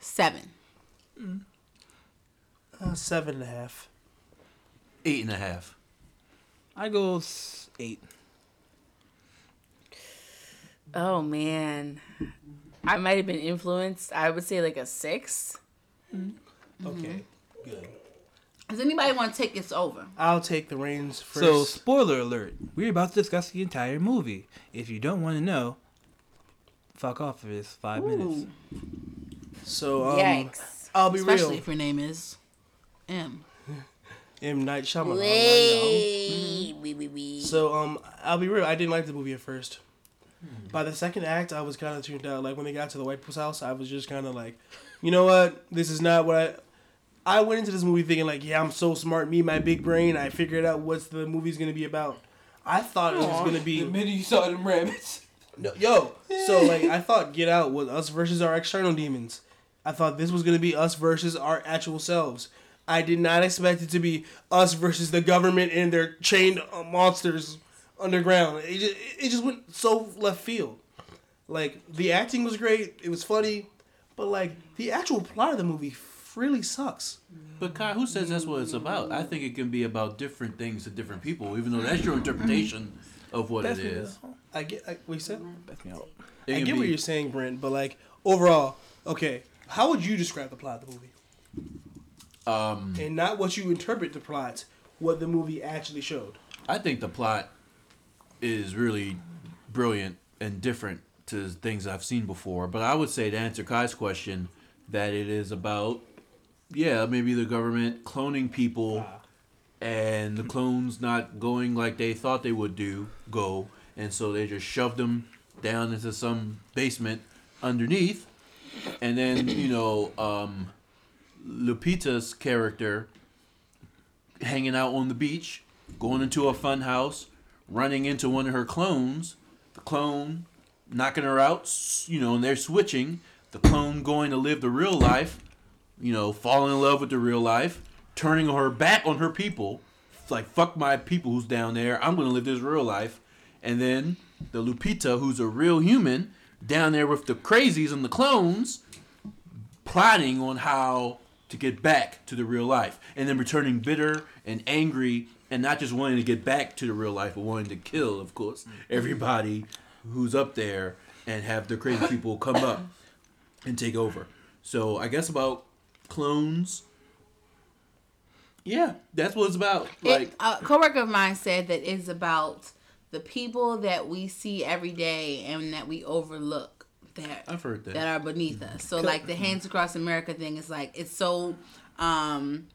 Seven. Uh, seven and a half. Eight and a half. I go eight. Oh man, I might have been influenced. I would say like a six. Okay, good. Does anybody want to take this over? I'll take the reins first. So, spoiler alert: we're about to discuss the entire movie. If you don't want to know, fuck off for this five minutes. So, um, Yikes. I'll be Especially real. if your name is M. M Night Shyamalan. Wee, wee, wee, wee. So um, I'll be real. I didn't like the movie at first. By the second act, I was kind of tuned out. Like when they got to the White People's house, I was just kind of like, you know what? This is not what I. I went into this movie thinking like, yeah, I'm so smart. Me, my big brain. I figured out what's the movie's gonna be about. I thought it was gonna be the minute you saw them rabbits. no, yo. So like, I thought Get Out was us versus our external demons. I thought this was gonna be us versus our actual selves. I did not expect it to be us versus the government and their chained uh, monsters underground. It just, it just went so left field. Like the acting was great, it was funny, but like the actual plot of the movie really sucks. But Kai, who says that's what it's about? I think it can be about different things to different people, even though that's your interpretation of what it is. I get I, what you said. Beth me out. I get be, what you're saying, Brent, but like overall, okay, how would you describe the plot of the movie? Um, and not what you interpret the plot, what the movie actually showed. I think the plot is really brilliant and different to things I've seen before. But I would say to answer Kai's question, that it is about, yeah, maybe the government cloning people, and the clones not going like they thought they would do go, and so they just shoved them down into some basement underneath, and then you know, um, Lupita's character hanging out on the beach, going into a fun house, running into one of her clones, the clone knocking her out, you know, and they're switching, the clone going to live the real life, you know, falling in love with the real life, turning her back on her people, like fuck my people who's down there, I'm gonna live this real life, and then the Lupita who's a real human down there with the crazies and the clones, plotting on how to get back to the real life and then returning bitter and angry and not just wanting to get back to the real life but wanting to kill of course everybody who's up there and have the crazy people come up and take over. So i guess about clones. Yeah that's what it's about like It, a coworker of mine said that it's about the people that we see every day and that we overlook that i've heard that. that are beneath us. So like the Hands Across America thing is like it's so um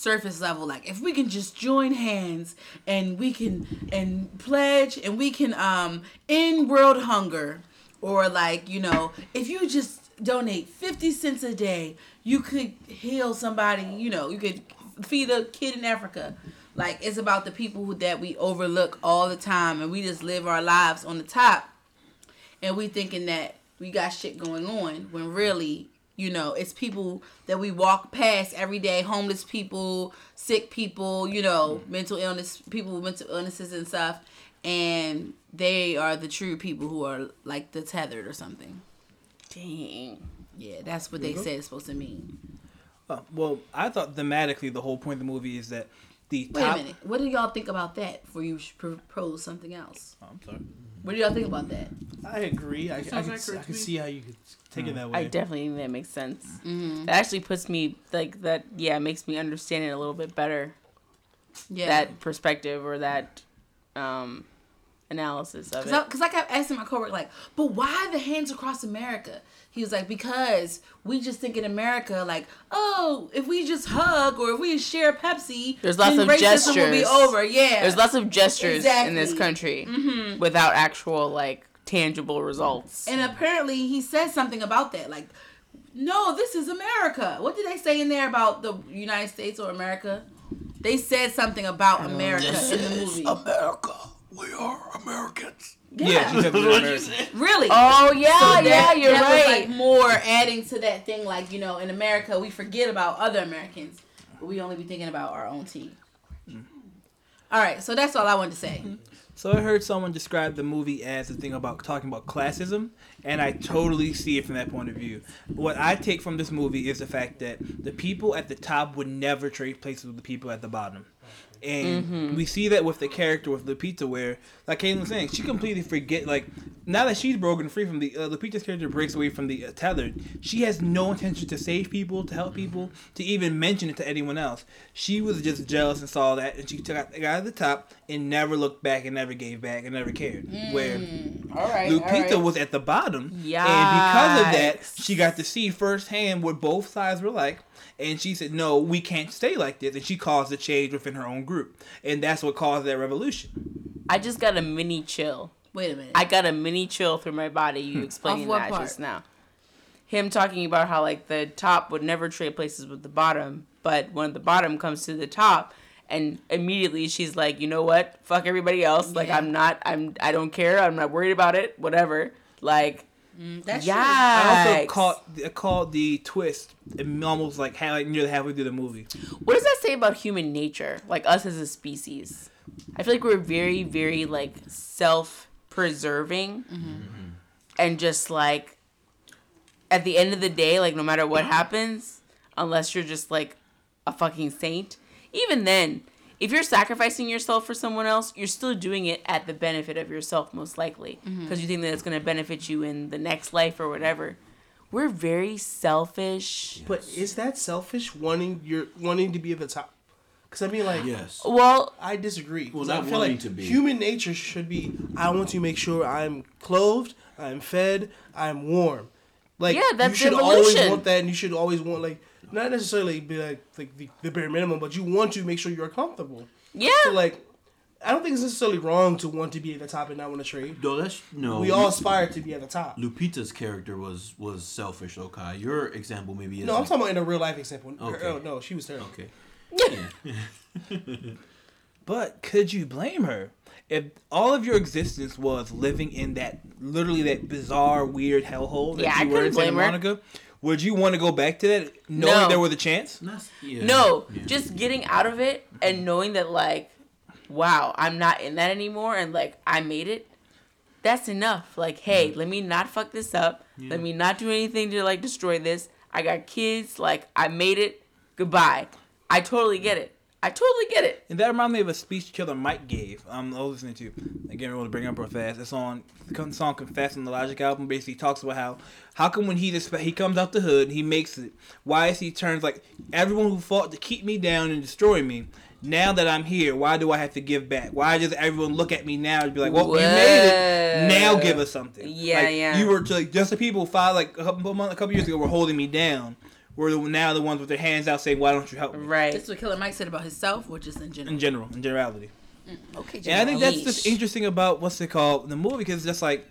surface level like if we can just join hands and we can and pledge and we can um end world hunger or like you know if you just donate 50 cents a day, you could heal somebody, you know, you could feed a kid in Africa. Like it's about the people who, that we overlook all the time and we just live our lives on the top and we thinking that we got shit going on when really you know it's people that we walk past every day homeless people sick people you know mental illness people with mental illnesses and stuff and they are the true people who are like the tethered or something Dang. yeah that's what they said it's supposed to mean Uh, well, I thought thematically the whole point of the movie is that the wait top. a minute what do y'all think about that before you propose something else Oh, I'm sorry. What do y'all think about that I agree. I, I, Sounds can, I can see how you could take it that way. I definitely think that makes sense. mm-hmm. That actually puts me like that. Yeah, makes me understand it a little bit better. yeah That perspective or that um, analysis of Cause, it. I, Cause I kept asking my coworker like, but why the hands across America? He was like, because we just think in America like, oh, if we just hug or if we share Pepsi, There's lots then of racism will be over. Yeah, There's lots of gestures in this Exactly. country mm-hmm. without actual like tangible results. and apparently he says something about that. Like, no, this is America. What did they say in there about the United States or America? They said something about America in the movie. America. We are Americans. Yeah, she said we really. oh yeah, So yeah, that- you're that was, right. like more adding to that thing, like you know, in America we forget about other Americans, but we only be thinking about our own team. Mm-hmm. All right, so that's all I wanted to say. Mm-hmm. So I heard someone describe the movie as a thing about talking about classism, and I totally see it from that point of view. What I take from this movie is the fact that the people at the top would never trade places with the people at the bottom. And we see that with the character with Lupita, where, like Caitlin was saying, she completely forget. Like now that she's broken free from the uh, Lupita's character breaks away from the uh, tethered, she has no intention to save people, to help people, to even mention it to anyone else. She was just jealous and saw that, and she took out, got at the top and never looked back and never gave back and never cared. Where All right, Lupita was at the bottom, yeah, and because of that, she got to see firsthand what both sides were like. And she said, "No, we can't stay like this." And she caused a change within her own group, and that's what caused that revolution. I just got a mini chill. Wait a minute. I got a mini chill through my body. You explaining Of what that part? just now. Him talking about how like the top would never trade places with the bottom, but when the bottom comes to the top, and immediately she's like, you know what? Fuck everybody else. Like Yeah. I'm not. I'm. I don't care. I'm not worried about it. Whatever. Like that's yeah. I also caught I called the twist and almost like how like nearly halfway through the movie. What does that say about human nature? Like us as a species? I feel like we're very, very like self-preserving, and just like at the end of the day, like no matter what happens, unless you're just like a fucking saint, even then, if you're sacrificing yourself for someone else, you're still doing it at the benefit of yourself, most likely, mm-hmm. because you think that it's gonna benefit you in the next life or whatever. We're very selfish. But is that selfish wanting your wanting to be at the top? Because I mean, like, Yes. Well, I disagree. Well, 'Cause not I feel wanting like to be. Human nature should be. I want to make sure I'm clothed, I'm fed, I'm warm. Like Yeah, that's you should always want that, and you should always want like not necessarily be like like the, the bare minimum, but you want to make sure you're comfortable. yeah. So like, I don't think it's necessarily wrong to want to be at the top and not want to trade. No, that's no. We all aspire to be at the top. Lupita's character was was selfish. Okay, your example maybe is. No, I'm talking about in a real life example. Okay. Oh, no, she was terrible. Okay. But could you blame her? If all of your existence was living in that literally that bizarre, weird hellhole that Yeah, I you were couldn't in Santa blame her. Monica, would you want to go back to that knowing No. there was a chance? Yeah. No, Yeah. just getting out of it and knowing that like, wow, I'm not in that anymore, and like I made it. That's enough. Like, hey, let me not fuck this up. Let me not do anything to like destroy this. I got kids. Like, I made it. Goodbye. I totally get it. I totally get it. And that reminded me of a speech Killer Mike gave. Um, I was listening to. Again, I want to bring up real fast. It's on the song "Confess" on the Logic album. Basically, talks about how how come when he just he comes out the hood and he makes it, why is he turns like everyone who fought to keep me down and destroy me. Now that I'm here, why do I have to give back? Why does everyone look at me now and be like, "Well, you made it. Now give us something." Yeah, Like, yeah. You were like just the people five like a couple months, a couple years ago were holding me down. Were the, now the ones with their hands out saying, "Why don't you help me?" Right. That's what Killer Mike said about himself, or just in general. In general, in generality. Mm, okay, And I think that's just interesting about what's it called the movie because it's just like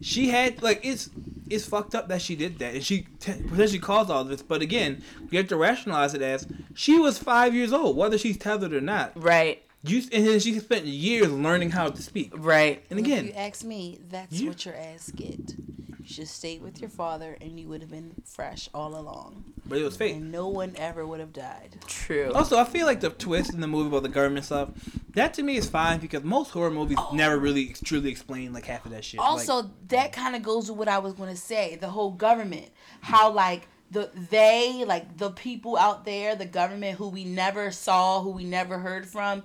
she had like it's it's fucked up that she did that, and she t- potentially caused all this. But again, you have to rationalize it as she was five years old, whether she's tethered or not. Right. You and then she spent years learning how to speak. Right. And If you again, ask me, that's you- what your ass get. You should stay with your father, and you would have been fresh all along, but it was fake. and no one ever would have died. True. Also, I feel like the twist in the movie about the government stuff, that to me is fine because most horror movies oh. never really truly explain like half of that shit. Like, Also, that kind of goes with what I was going to say. The whole government, how like the they, like the people out there, the government who we never saw, who we never heard from,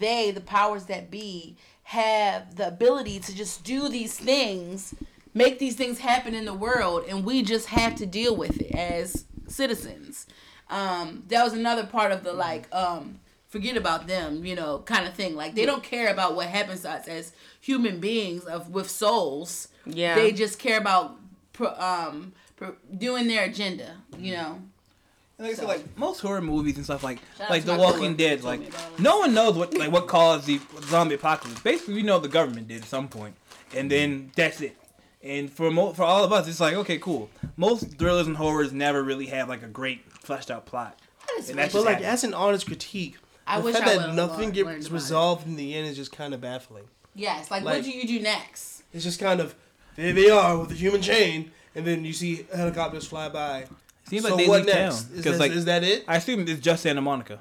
they, the powers that be, have the ability to just do these things, make these things happen in the world, and we just have to deal with it as citizens. Um, that was another part of the like um forget about them, you know, kind of thing. Like they don't care about what happens to us as human beings of with souls. Yeah. They just care about um doing their agenda, you know. like I said, like most horror movies and stuff like Shout like The Walking coworker Dead, like me about it. no one knows what like what caused the zombie apocalypse. Basically, we know the government did at some point, and then that's it. And for mo- for all of us, it's like okay, cool. Most thrillers and horrors never really have like a great fleshed out plot. And that's But like happened. as an honest critique, I the wish fact I that nothing gets learned about it. resolved in the end is just kind of baffling. Yes, like, Like- what do you do next? It's just kind of there they are with the human chain, and then you see helicopters fly by. Seems so like they what leave next? town Is, because that- like is that it? I assume it's just Santa Monica.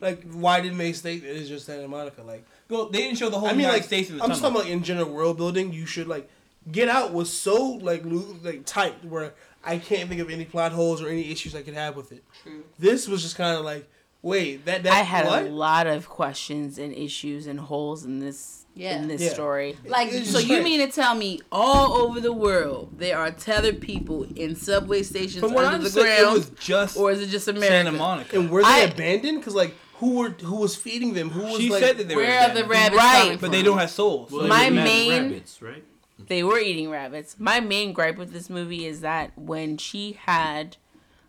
Like, why did May state it is just Santa Monica? Like, Well, they didn't show the whole I mean, United like, States in the I'm just talking about in general world building. You should like Get Out was so like loo- like tight where I can't think of any plot holes or any issues I could have with it. True. This was just kind of like, wait, that that I had what? a lot of questions and issues and holes in this Yeah. in this Yeah. story. Like, so you strange. mean to tell me all over the world there are tethered people in subway stations From what I under the understood, it ground, was just or is it just America? Santa Monica. And were they I- abandoned? Because like, who were who was feeding them? Who was she like? said that they were Where are the rabbits Right. coming but they don't have souls. Well, My main- rabbits, right? They were eating rabbits. My main gripe with this movie is that when she had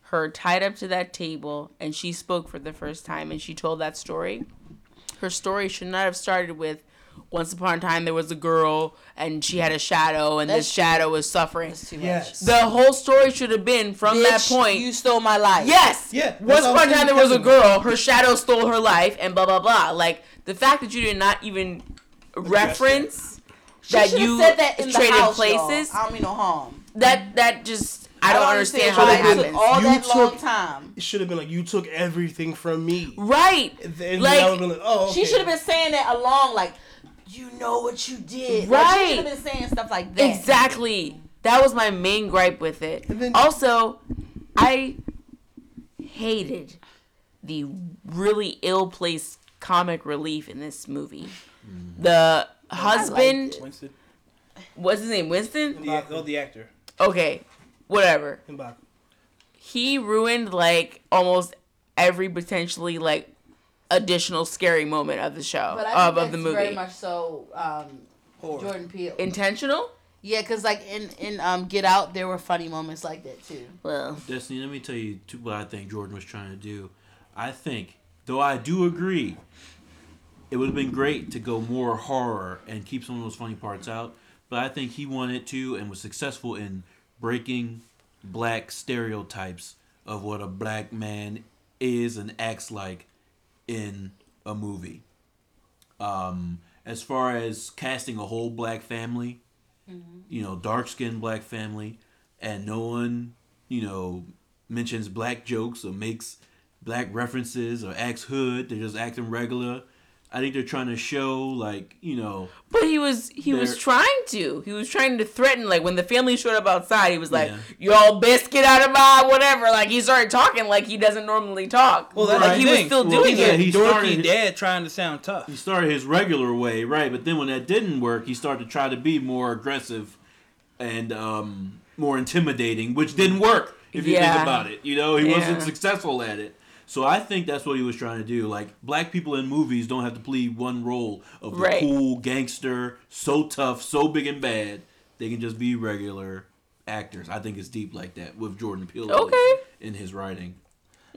her tied up to that table and she spoke for the first time and she told that story, her story should not have started with once upon a time there was a girl and she had a shadow and That's this shadow was suffering. That's too Yes. much. The whole story should have been from that point. you stole my life. Yes. Yeah, Once upon a time there was a girl, her shadow stole her life, and blah blah blah. Like the fact that you did not even reference She that should've you said that in the traded house, places. y'all. I don't mean no harm. That that just I don't understand how that it took all You that long took- time. It should have been like you took everything from me. Right. And Like, been like, oh, okay. She should have been saying that along, like, you know what you did. Like, Right. she should have been saying stuff like that. Exactly. That was my main gripe with it. And then- also, I hated the really ill-placed comic relief in this movie. Mm. The husband, Winston, what's his name? Winston? the, oh, the actor. Okay, whatever. M'Baku. He ruined like almost every potentially like additional scary moment of the show But I of, think of the that's very much so um, Jordan Peele. Intentional? yeah, because like in in um, Get Out, there were funny moments like that too. Well, Destiny, let me tell you two, what I think Jordan was trying to do. I think, though I do agree, it would have been great to go more horror and keep some of those funny parts out. But I think he wanted to and was successful in breaking black stereotypes of what a black man is and acts like in a movie. Um, as far as casting a whole black family, you know, dark skinned black family, and no one, you know, mentions black jokes or makes black references or acts hood. They're just acting regular. I think they're trying to show like, you know, but he was he was trying to. He was trying to threaten like when the family showed up outside, he was like, Yeah. "Y'all best get out of my whatever." Like he started talking like he doesn't normally talk. Well, that's like the he was still Well, doing yeah, it. he dorky started- dad trying to sound tough. he started his regular way, right? But then when that didn't work, he started to try to be more aggressive and um, more intimidating, which didn't work if you Yeah. think about it. You know, he wasn't successful at it. So I think that's what he was trying to do. Like black people in movies don't have to play one role of the Right. cool gangster, so tough, so big and bad. They can just be regular actors. I think it's deep like that with Jordan Peele Okay. in his writing.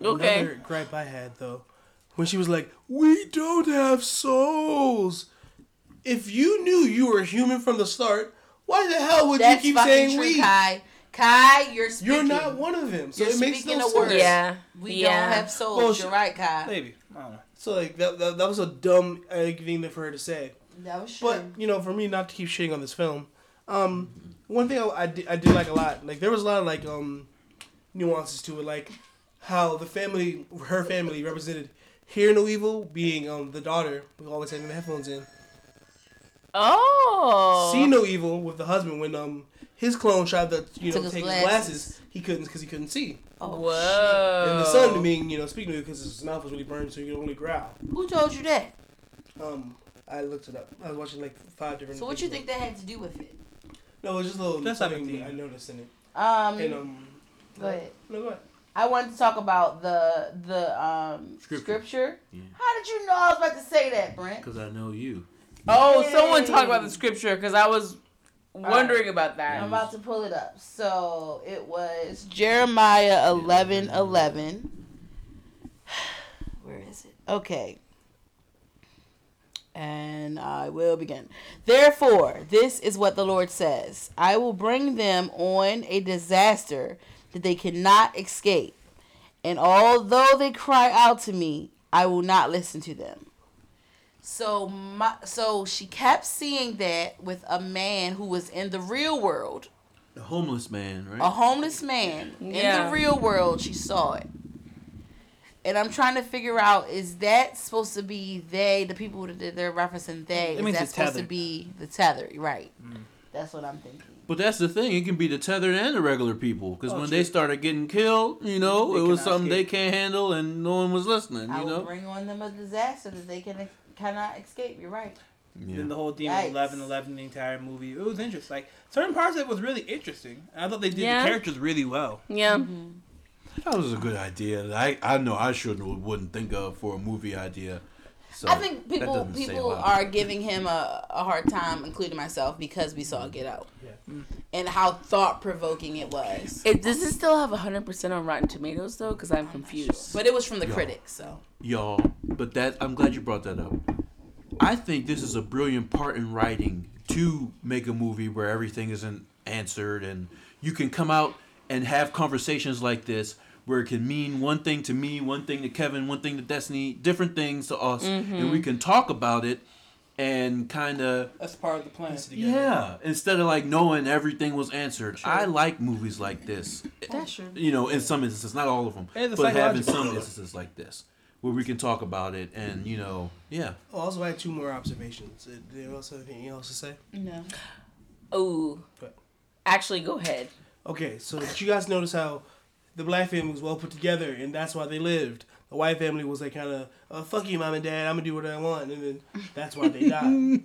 Okay. Another gripe I had though, when she was like, "We don't have souls." If you knew you were human from the start, why the hell would That's you keep saying true, we? Kai. Kai, you're speaking. You're not one of them, so You're it makes speaking no a word. sense. Yeah. We yeah. don't have souls. Well, you're right, Kai. Maybe. I don't know. So like that, that, that was a dumb uh, thing for her to say. That was true. But you know, for me not to keep shitting on this film, um, one thing I, I, did, I did like a lot, like there was a lot of like um, nuances to it, like how the family, her family represented hear no evil, being um the daughter, who always having the headphones in, Oh. see no evil with the husband when um his clone tried to you know his take glasses. his glasses, he couldn't because he couldn't see, oh, Whoa. and the son being you know speaking to because his mouth was really burned, so he could only growl. Who told you that? Um, I looked it up. I was watching like five different. So what you think that had to do with it? No, it was just a little That's something. I noticed in it. Um, And um, go ahead. no, go ahead. I wanted to talk about the the um Scripture. scripture. Yeah. How did you know I was about to say that, Brent? Because I know you. Oh, someone Yay. talk about the scripture because I was wondering about that. I'm about to pull it up. So it was Jeremiah eleven eleven. Where is it? Okay. And I will begin. Therefore, this is what the Lord says I will bring them on a disaster that they cannot escape. And although they cry out to me, I will not listen to them. So my so she kept seeing that with a man who was in the real world, A homeless man, right? a homeless man in the real world. She saw it, and I'm trying to figure out: is that supposed to be they, the people that they're referencing they? It Is that the supposed to be the tether? Right. Mm. That's what I'm thinking. But that's the thing; it can be the tethered and the regular people. Because Oh, when true. they started getting killed, you know, They it was cannot something they can't handle, and no one was listening. I You will know. bring on them a disaster that they can cannot escape. You're right. Yeah. Then the whole theme Yikes. of 11 11, the entire movie, it was interesting. Like, certain parts of it was really interesting. And I thought they did Yeah. the characters really well. yeah. Mm-hmm. That was a good idea. I I know I shouldn't wouldn't think of for a movie idea. So I think people doesn't say a people lot. are giving him a, a hard time, including myself, because we saw Get Out, Yeah. Mm. and how thought provoking it was. It, does it still have 100% on Rotten Tomatoes though? Because I'm confused. But it was from the Yeah. critics, so y'all. But that I'm glad you brought that up. I think this is a brilliant part in writing to make a movie where everything isn't answered and you can come out and have conversations like this where it can mean one thing to me, one thing to Kevin, one thing to Destiny, different things to us, and we can talk about it and kind of That's part of the plan. yeah, instead of like knowing everything was answered. I like movies like this. that's true. You know, in some instances, not all of them, And the but having some instances like this where we can talk about it and you know, yeah. Oh, also, I had two more observations. Uh, Do you also have anything else to say? No. Oh. Actually, go ahead. Okay, so did you guys notice how the black family was well put together, and that's why they lived. The white family was like kind of, uh, "Fuck you, mom and dad. I'm gonna do what I want," and then that's why they died. did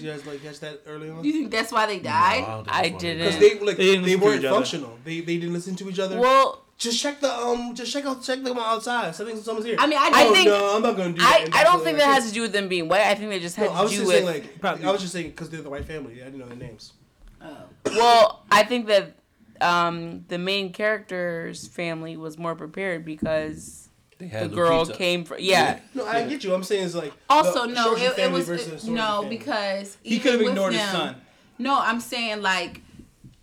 you guys like catch that early on? You think that's why they died? No, don't I didn't. Because they like They they, didn't listen weren't functional. They they didn't listen to each other. Well, just check the um, just check out check them outside. Something someone's here. I mean, I, I oh think- no, I'm not gonna do that. I, I don't think that did. has to do with them being white. I think they just had No, I was to do just with. saying like Probably. I was just saying because they're the white family. I didn't know their names. Oh. well, I think that um, the main character's family was more prepared because They the had girl Lupita. came from yeah. No, I get you. I'm saying it's like also no, it, it was it- no family. because He could have with ignored his son. No, I'm saying like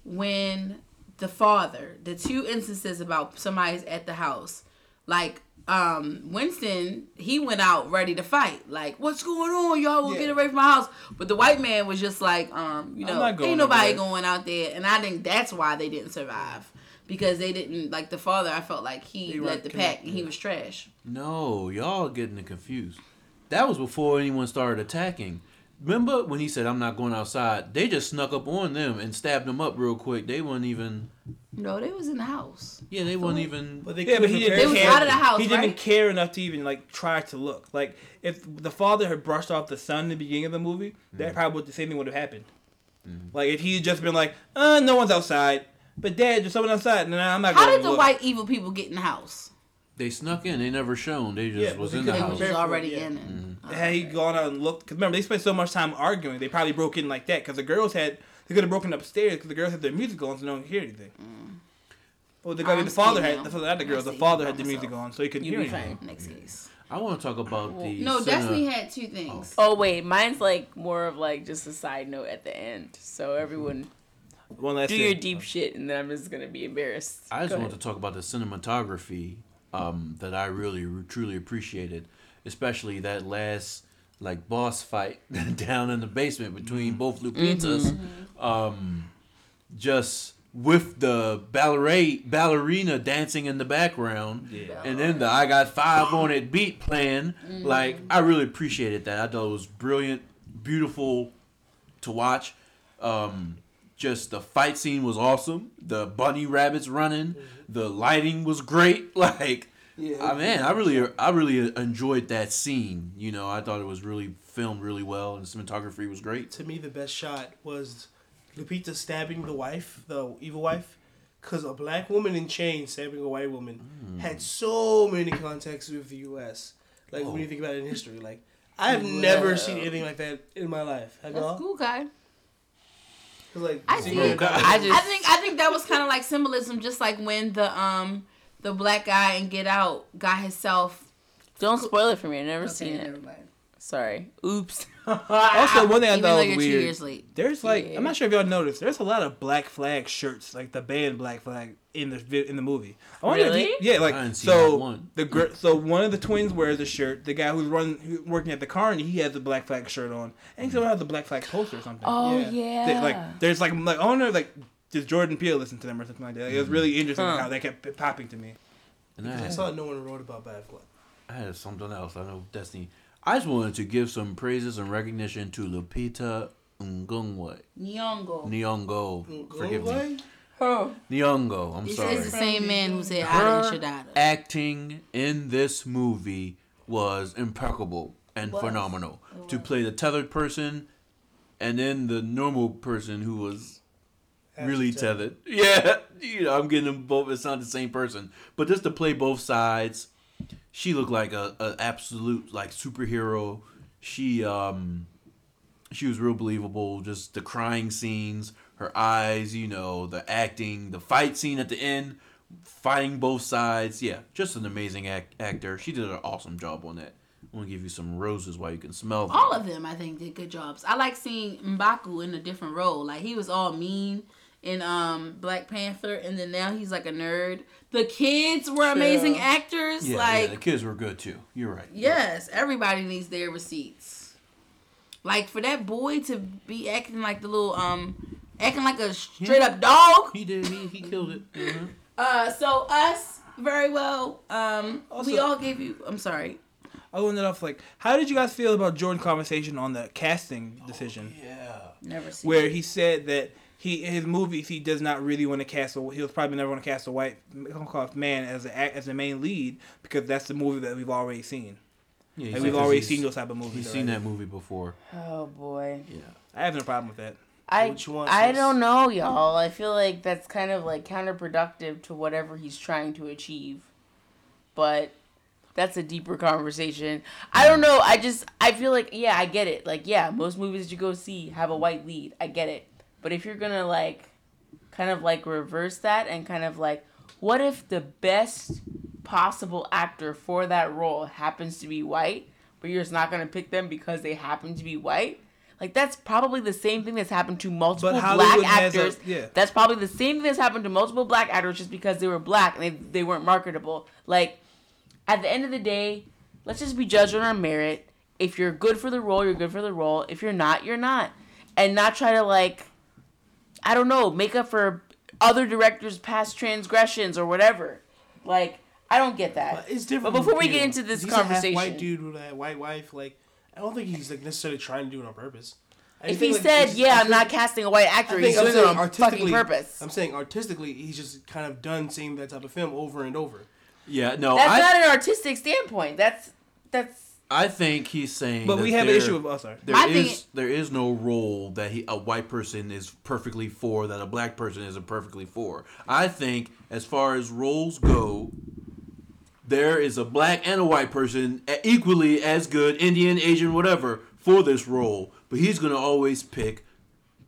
when the father, the two instances about somebody's at the house, like um Winston, he went out ready to fight. Like, what's going on? Y'all will Yeah. get away from my house. But the white man was just like, um, you know, ain't nobody there. going out there. And I think that's why they didn't survive. Because they didn't like the father. I felt like he They led weren't the pack connected. and he was trash. No, y'all getting it confused. That was before anyone started attacking. Remember when he said, "I'm not going outside"? They just snuck up on them and stabbed them up real quick. They weren't even. No, they was in the house. Yeah, they weren't even. But they Yeah, but he didn't They was care. out of the house, he didn't care enough to even like try to look. Like if the father had brushed off the son in the beginning of the movie, that probably would the same thing would have happened. Like if he had just been like, uh, no one's outside, but dad, there's someone outside, and I'm not How going did to the look. white evil people get in the house? They snuck in. They never shown. They just Yeah, was in the They couldn't was house. prepare just for it, already yeah. in it. Mm-hmm. Had he gone out and looked? Because remember, they spent so much time arguing. They probably broke in like that. Because the girls had they could have broken upstairs because the girls had their music on, so no one could hear anything. Mm. Well, the, guy, I'm the father scared had now. the, not the I girls. The see. father had By the music on, so he couldn't You hear be anything. fine. Next case. I want to talk about the. No, cine- Destiny had two things. Oh. oh wait, mine's like more of like just a side note at the end, so everyone. One last Do thing. your deep shit, and then I'm just gonna be embarrassed. I just Go want ahead. to talk about the cinematography um, that I really truly appreciated, especially that last like boss fight down in the basement between both Lupitas. Um, just with the ballet ballerina dancing in the background, and then the I got five on it beat playing. Like I really appreciated that. I thought it was brilliant, beautiful to watch. Um, just the fight scene was awesome. The bunny rabbits running, mm-hmm. the lighting was great. Like, I man, I really, I really enjoyed that scene. You know, I thought it was really filmed really well, and the cinematography was great. To me, the best shot was Lupita stabbing the wife, the evil wife, because a black woman in chains stabbing a white woman mm. had so many contexts with the U.S. Like when you oh. think about it in history, like I have never seen anything like that in my life. Have That's y'all? cool, guy. 'Cause, like, I see, did. I just- I think I think that was kind of like symbolism, just like when the um the black guy in Get Out got himself. Don't spoil it for me. I've never seen Okay, it. mind. Sorry. Oops. Also, one thing I thought though was weird. years late. There's like Yeah. I'm not sure if y'all noticed. There's a lot of Black Flag shirts, like the band Black Flag, in the in the movie. I wonder if Really? you- yeah, like I so one. the gr- so one of the twins wears a shirt. The guy who's running who, working at the carny, he has a Black Flag shirt on, and he still has a Black Flag poster or something. Oh Yeah. yeah. They- like there's like like I wonder like does Jordan Peele listen to them or something like that? Like, it was really interesting Huh. how they kept popping to me. And I I saw no one wrote about Bad Blood. I had something else. I know Destiny. I just wanted to give some praises and recognition to Lupita Nyong'o. Nyong'o. Nyong'o. Forgive me. Uruguay? Oh. Nyong'o. I'm It's, sorry. it's the same man who said Her Ada and Shadada. acting in this movie was impeccable and Was. phenomenal. To play the tethered person, and then the normal person who was really tethered. Yeah, you know, I'm getting them both. It's not the same person, but just to play both sides, she looked like a, a absolute like superhero. She um, she was real believable. Just the crying scenes, her eyes, you know, the acting, the fight scene at the end, fighting both sides. Yeah, just an amazing act- actor. She did an awesome job on that. I'm gonna give you some roses while you can smell them. All of them, I think, did good jobs. I like seeing Mbaku in a different role. Like he was all mean in um Black Panther, and then now he's like a nerd. The kids were amazing Yeah. actors. yeah, like yeah, the kids were good too. You're right. Yes, everybody needs their receipts. Like for that boy to be acting like the little um acting like a straight up dog. He did. He, he killed it. Mhm. Uh so us very well. Um we all gave you I'm sorry. I wanted off like, how did you guys feel about Jordan's conversation on the casting decision? Yeah. Never seen where he said that he his movies he does not really want to cast a he was probably never want to cast a white man as a as the main lead because that's the movie that we've already seen Yeah, he and we've already seen those type of movies. He's seen that movie before. Oh boy. Yeah. I have no problem with that. I What you I sis? don't know, y'all. I feel like that's kind of like counterproductive to whatever he's trying to achieve. But that's a deeper conversation. I don't know. I just I feel like yeah, I get it. Like yeah, most movies you go see have a white lead. I get it. But if you're going to like kind of like reverse that and kind of like what if the best possible actor for that role happens to be white, but you're just not going to pick them because they happen to be white? Like that's probably the same thing that's happened to multiple But black has a- actors. yeah. That's probably the same thing that's happened to multiple black actors just because they were black and they, they weren't marketable. Like at the end of the day, let's just be judged on our merit. If you're good for the role, you're good for the role. If you're not, you're not. And not try to like I don't know, make up for other directors' past transgressions or whatever. Like, I don't get that. But it's different. But before with we get into this he's a half conversation- white dude with a white wife. Like, I don't think he's like necessarily trying to do it on purpose. I If he like, said, "Yeah, I I'm not casting a white actor," I he's think I'm doing it saying on fucking artistically. purpose. I'm saying artistically, he's just kind of done seeing that type of film over and over. Yeah. No. That's I, not an artistic standpoint. That's that's I think he's saying. But that we have an issue with oh sorry. There My is thing- there is no role that he, a white person is perfectly for that a black person isn't perfectly for. I think as far as roles go, there is a black and a white person equally as good, Indian, Asian, whatever, for this role. But he's gonna always pick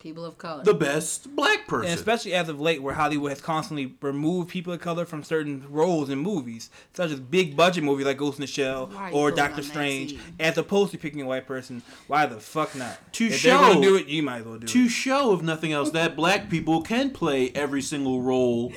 People of color. the best black person. And especially as of late, where Hollywood has constantly removed people of color from certain roles in movies, such as big budget movies like Ghost in the Shell Why or Doctor Strange, as opposed to picking a white person. Why the fuck not? To if show- they're do it, you might as well do to it. show, if nothing else, that black people can play every single role.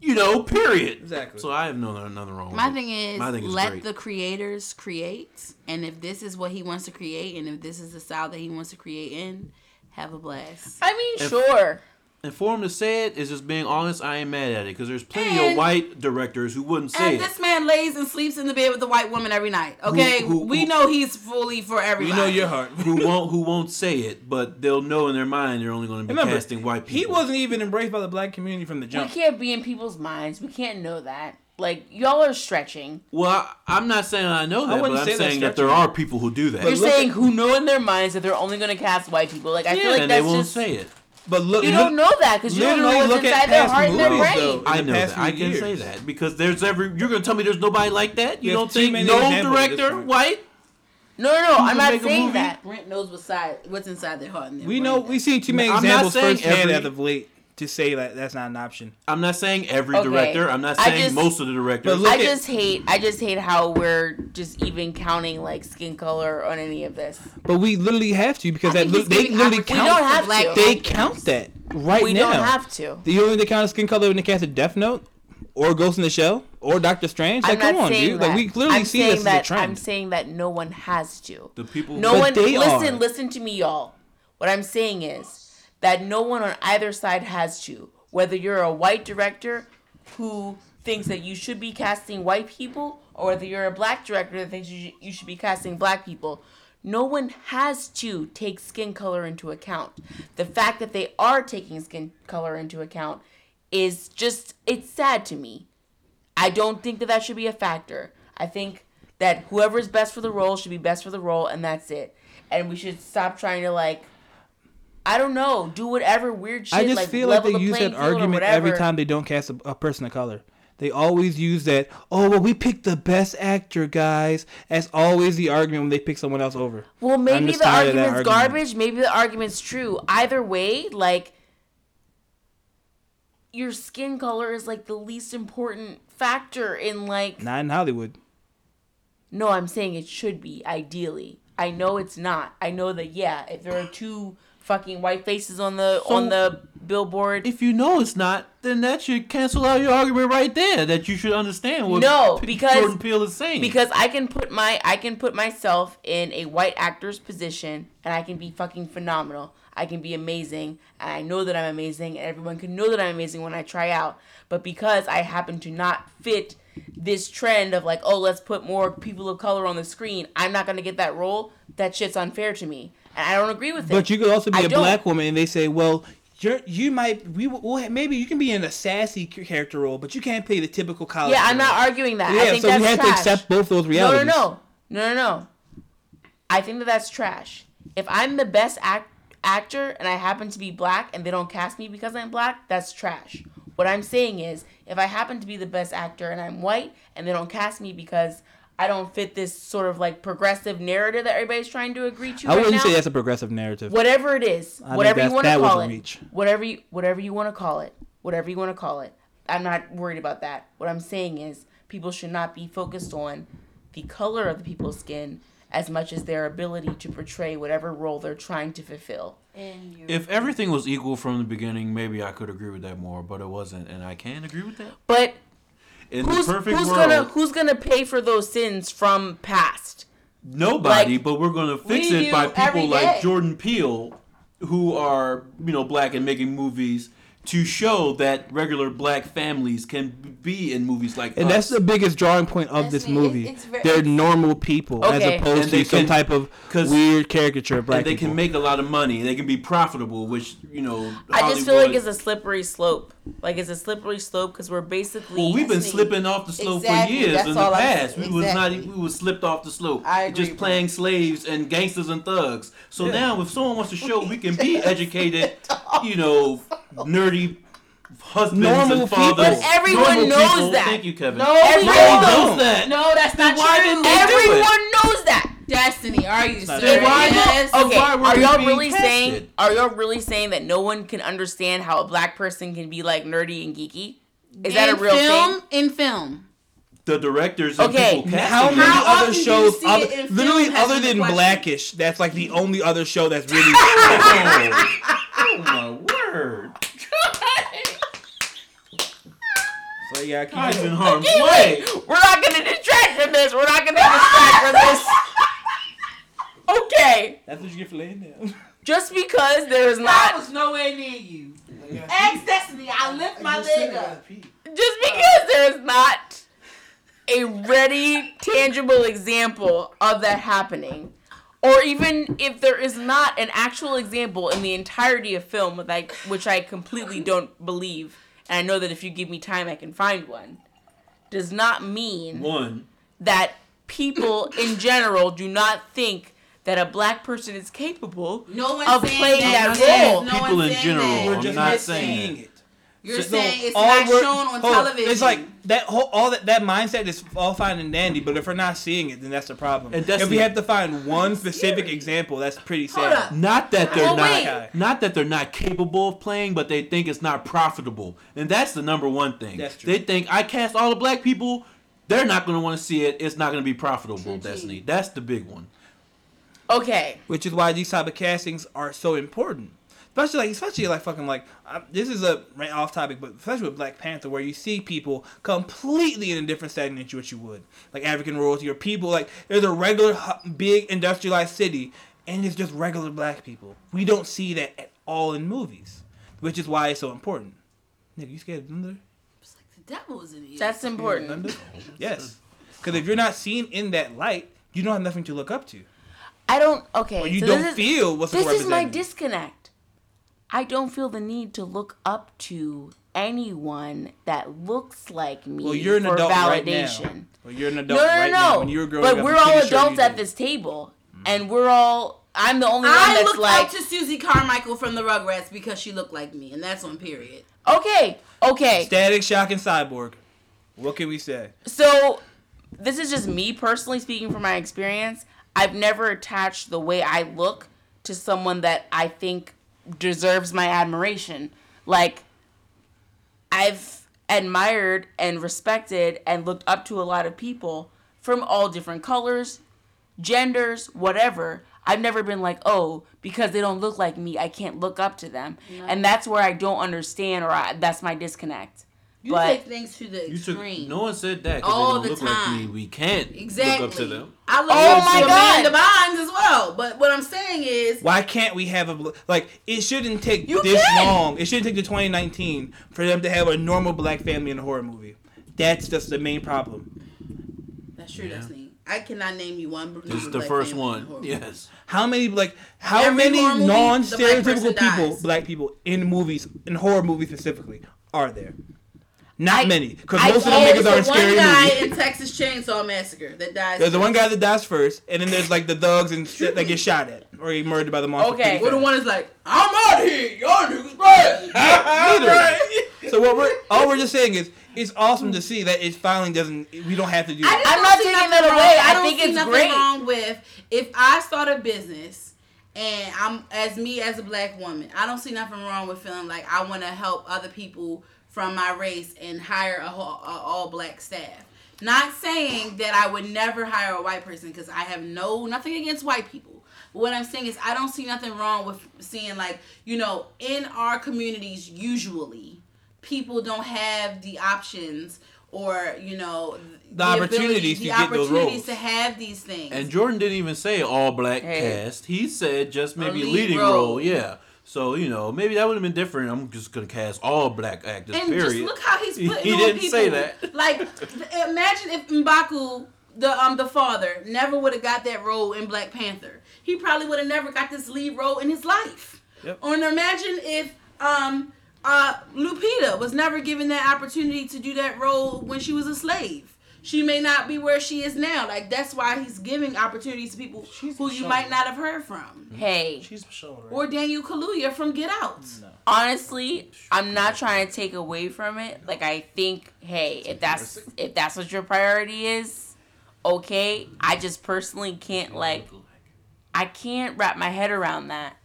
You know, period. Exactly. So I have no nothing wrong. My thing is, My thing is let great. the creators create, and if this is what he wants to create, and if this is the style that he wants to create in, have a blast. I mean, If- sure. And for him to say it is just being honest. I ain't mad at it because there's plenty And- of white directors who wouldn't say And it. this man lays and sleeps in the bed with the white woman every night. Okay, who- we who- know he's fully for We everybody. know your heart. who won't who won't say it, but they'll know in their mind they're only going to be Remember, casting white people. he wasn't even embraced by the black community from the jump. We can't be in people's minds. We can't know that. Like y'all are stretching. Well, I, I'm not saying I know that, wouldn't but I'm say saying that there are people who do that, But You're saying at- who know in their minds that they're only going to cast white people. Like I yeah, feel like and that's they won't just say it. But look, you look, don't know that because you don't know literally what's look at inside their past heart and their movies, brain. though. I know that. I can years. say that because there's every. You're going to tell me there's nobody like that? You There's don't think no examples at this director white? No, no, no. I'm not saying that. Brent knows what's side, what's inside their heart and their brain. We know we've seen too many examples firsthand every- as of late to say that that's not an option. I'm not saying every Okay. director. I'm not saying just- most of the directors. But look I at- just hate. I just hate how we're just even counting like skin color on any of this. But we literally have to because I that li- they giving literally opportunity We don't have black to. They count that right we now. don't have to. The only they count skin color when they cast a Death Note, or Ghost in the Shell, or Doctor Strange. Like, I'm not come on, dude. that. Like we clearly I'm see saying this as a trend. I'm saying that no one has to. the people. No But one they listen, are. listen to me, y'all. What I'm saying is that no one on either side has to. Whether you're a white director who thinks that you should be casting white people, or whether you're a black director that thinks you, you should be casting black people, no one has to take skin color into account. The fact that they are taking skin color into account is just, it's sad to me. I don't think that that should be a factor. I think that whoever's best for the role should be best for the role, and that's it. And we should stop trying to like, I don't know, do whatever weird shit. I just like, feel like they the use that argument every time they don't cast a, a person of color. They always use that. Oh well, we picked the best actor, guys. That's always the argument when they pick someone else over. Well, maybe the argument's argument. garbage. Maybe the argument's true. Either way, like your skin color is like the least important factor in like. Not in Hollywood. No, I'm saying it should be ideally. I know it's not. I know that yeah, if there are two fucking white faces on the So- on the billboard, if you know it's not, then that should cancel out your argument right there. That you should understand what No, because- Jordan Peele is saying. because I can put my I can put myself in a white actor's position and I can be fucking phenomenal. I can be amazing and I know that I'm amazing and everyone can know that I'm amazing when I try out. But because I happen to not fit this trend of like, oh, let's put more people of color on the screen, I'm not gonna get that role. That shit's unfair to me. And I don't agree with it. But you could also be I a don't. black woman, and they say, well. You're, you might we will maybe you can be in a sassy character role, but you can't play the typical college. Yeah, I'm not arguing that. I Yeah, think so that's we have trash. to accept both those No, realities. no, no, no, no, no. I think that that's trash. If I'm the best act- actor and I happen to be black and they don't cast me because I'm black, that's trash. What I'm saying is, if I happen to be the best actor and I'm white and they don't cast me because I don't fit this sort of like progressive narrative that everybody's trying to agree to I right wouldn't now, say that's a progressive narrative. whatever it is, think whatever you want to call it, reach. whatever you whatever you want to call it, whatever you want to call it. I'm not worried about that. What I'm saying is people should not be focused on the color of the people's skin as much as their ability to portray whatever role they're trying to fulfill. if everything was equal from the beginning, maybe I could agree with that more, but it wasn't, and I can't agree with that. But In who's the perfect who's world, gonna who's gonna pay for those sins from past? nobody, like, but we're gonna fix we it by people like day. Jordan Peele, who are you know black and making movies to show that regular black families can be in movies like And us. that's the biggest drawing point of That's this me. movie. It- it's They're normal people Okay. as opposed And they to some type of weird caricature of black and they people. can make a lot of money. They can be profitable, which you know. I just feel like it's a slippery slope. Like it's a slippery slope because we're basically Well, we've been That's slipping off the slope Exactly, for years that's in the I'm past. saying. We was not we was slipped off the slope. I agree, just playing slaves and gangsters and thugs. So Yeah. now if someone wants to show we can be educated, you know, nerdy husbands Normal and fathers. people. But everyone normal knows people- that. Thank you, Kevin. No, Everyone we don't. knows that. No, that's Then not why true. didn't they do it? Everyone knows that. Destiny, are you not serious? Okay, are y'all really casted? saying? Are y'all really saying that no one can understand how a black person can be like nerdy and geeky? Is that a real film? thing? In film. The directors Okay, people How many How other often do you shows, other, literally other than question. Blackish, that's like the only other show that's really. oh, oh my word! so yeah, keep Guys it- in harm's way. we're not gonna distract from this. We're not gonna distract from this. Okay, That's what you get for laying down. just because there is not. I not, was nowhere near you. Ask Destiny. I lift my leg up. just because there is not a ready, tangible example of that happening, or even if there is not an actual example in the entirety of film, like which I completely don't believe, and I know that if you give me time, I can find one, does not mean One. that people in general do not think that a black person is capable No Of playing that. that Yes, role. no People in general that. We're I'm just not not saying seeing it. You're So, saying it's all not shown on hold television. It's like that whole all that that mindset is all fine and dandy, but if we're not seeing it, then that's the problem. And if we have to find one specific example, that's pretty sad. Not that they're Well, not, wait. not that they're not capable of playing, but they think it's not profitable, and that's the number one thing. That's true. They think I cast all the black people, they're not going to want to see it. It's not going to be profitable. Destiny. That's the big one. Okay. Which is why these type of castings are so important. Especially like, especially like fucking like, this is a right off topic, but especially with Black Panther, where you see people completely in a different setting than what you would, like African royalty or people like there's a regular big industrialized city, and it's just regular black people. We don't see that at all in movies, which is why it's so important. Nigga, you scared of thunder? It's like the devil is in here. That's important. Yes, because if you're not seen in that light, you don't have nothing to look up to, I don't. Okay. or you so don't this is, feel what's This is my disconnect. I don't feel the need to look up to anyone that looks like me Well, you're an for adult right now. validation. Well, you're an No, adult no, right no, now. no. When you were growing but up, we're all pretty sure adults at this table, and we're all. I'm the only one I that's looked like, up to Susie Carmichael from the Rugrats because she looked like me, and that's on period. okay, okay. Static Shock and Cyborg. What can we say? So, this is just me personally speaking from my experience. I've never attached the way I look to someone that I think deserves my admiration. Like, I've admired and respected and looked up to a lot of people from all different colors, genders, whatever. I've never been like, oh, because they don't look like me, I can't look up to them. And that's where I don't understand, or I, that's my disconnect. You But- take things to the You took, extreme. no one said that All because the they don't look like me. time. We can't exactly. look up to them. I look Oh up my to God. Amanda Bynes as well. But what I'm saying is, Why can't we have a bl- like? It shouldn't take this can. long. It shouldn't take to 2019 for them to have a normal black family in a horror movie. That's just the main problem. that's true. That's neat. I cannot name you one. This is the first one. Yes. How many like how Every many horror movie, the black person non-stereotypical people, dies. black people in movies, in horror movies specifically, are there? Not I- many, because I- most of them There's niggas are the in one guy movies. in Texas Chainsaw Massacre that dies. There's the one guy that dies first, and then there's like the thugs and shit that get shot at or get murdered by the monster. Okay. pretty Or the one is like, I'm out here. Y'all niggas bad. Neither. So what we're all we're just saying is it's awesome to see that it finally doesn't. We don't have to do I that. just I'm don't taking that wrong- away. I don't think see it's nothing great. wrong with if I start a business and I'm as me as a black woman. I don't see nothing wrong with feeling like I want to help other people from my race and hire a, whole, a all black staff. Not saying that I would never hire a white person because I have no nothing against white people. But what I'm saying is I don't see nothing wrong with seeing like you know in our communities usually people don't have the options or you know The opportunities ability- to get those opportunities roles. to have these things. And Jordan didn't even say all black Hey. cast. He said just maybe a lead leading role. role. Yeah. So you know maybe that would have been different. I'm just gonna cast all black actors. And period. just look how he's He- putting he on didn't people. say that. Like, imagine if Mbaku, the um the father, never would have got that role in Black Panther. He probably would have never got this lead role in his life. Yep. Or imagine if um uh Lupita was never given that opportunity to do that role when she was a slave. She may not be where she is now. Like that's why he's giving opportunities to people who you might not have heard from. Mm-hmm. Hey, She's Michonne, right? Or Daniel Kaluuya from Get Out. honestly, I'm not trying to take away from it. Like I think, hey, if that's if that's what your priority is, okay. I just personally can't like I can't wrap my head around that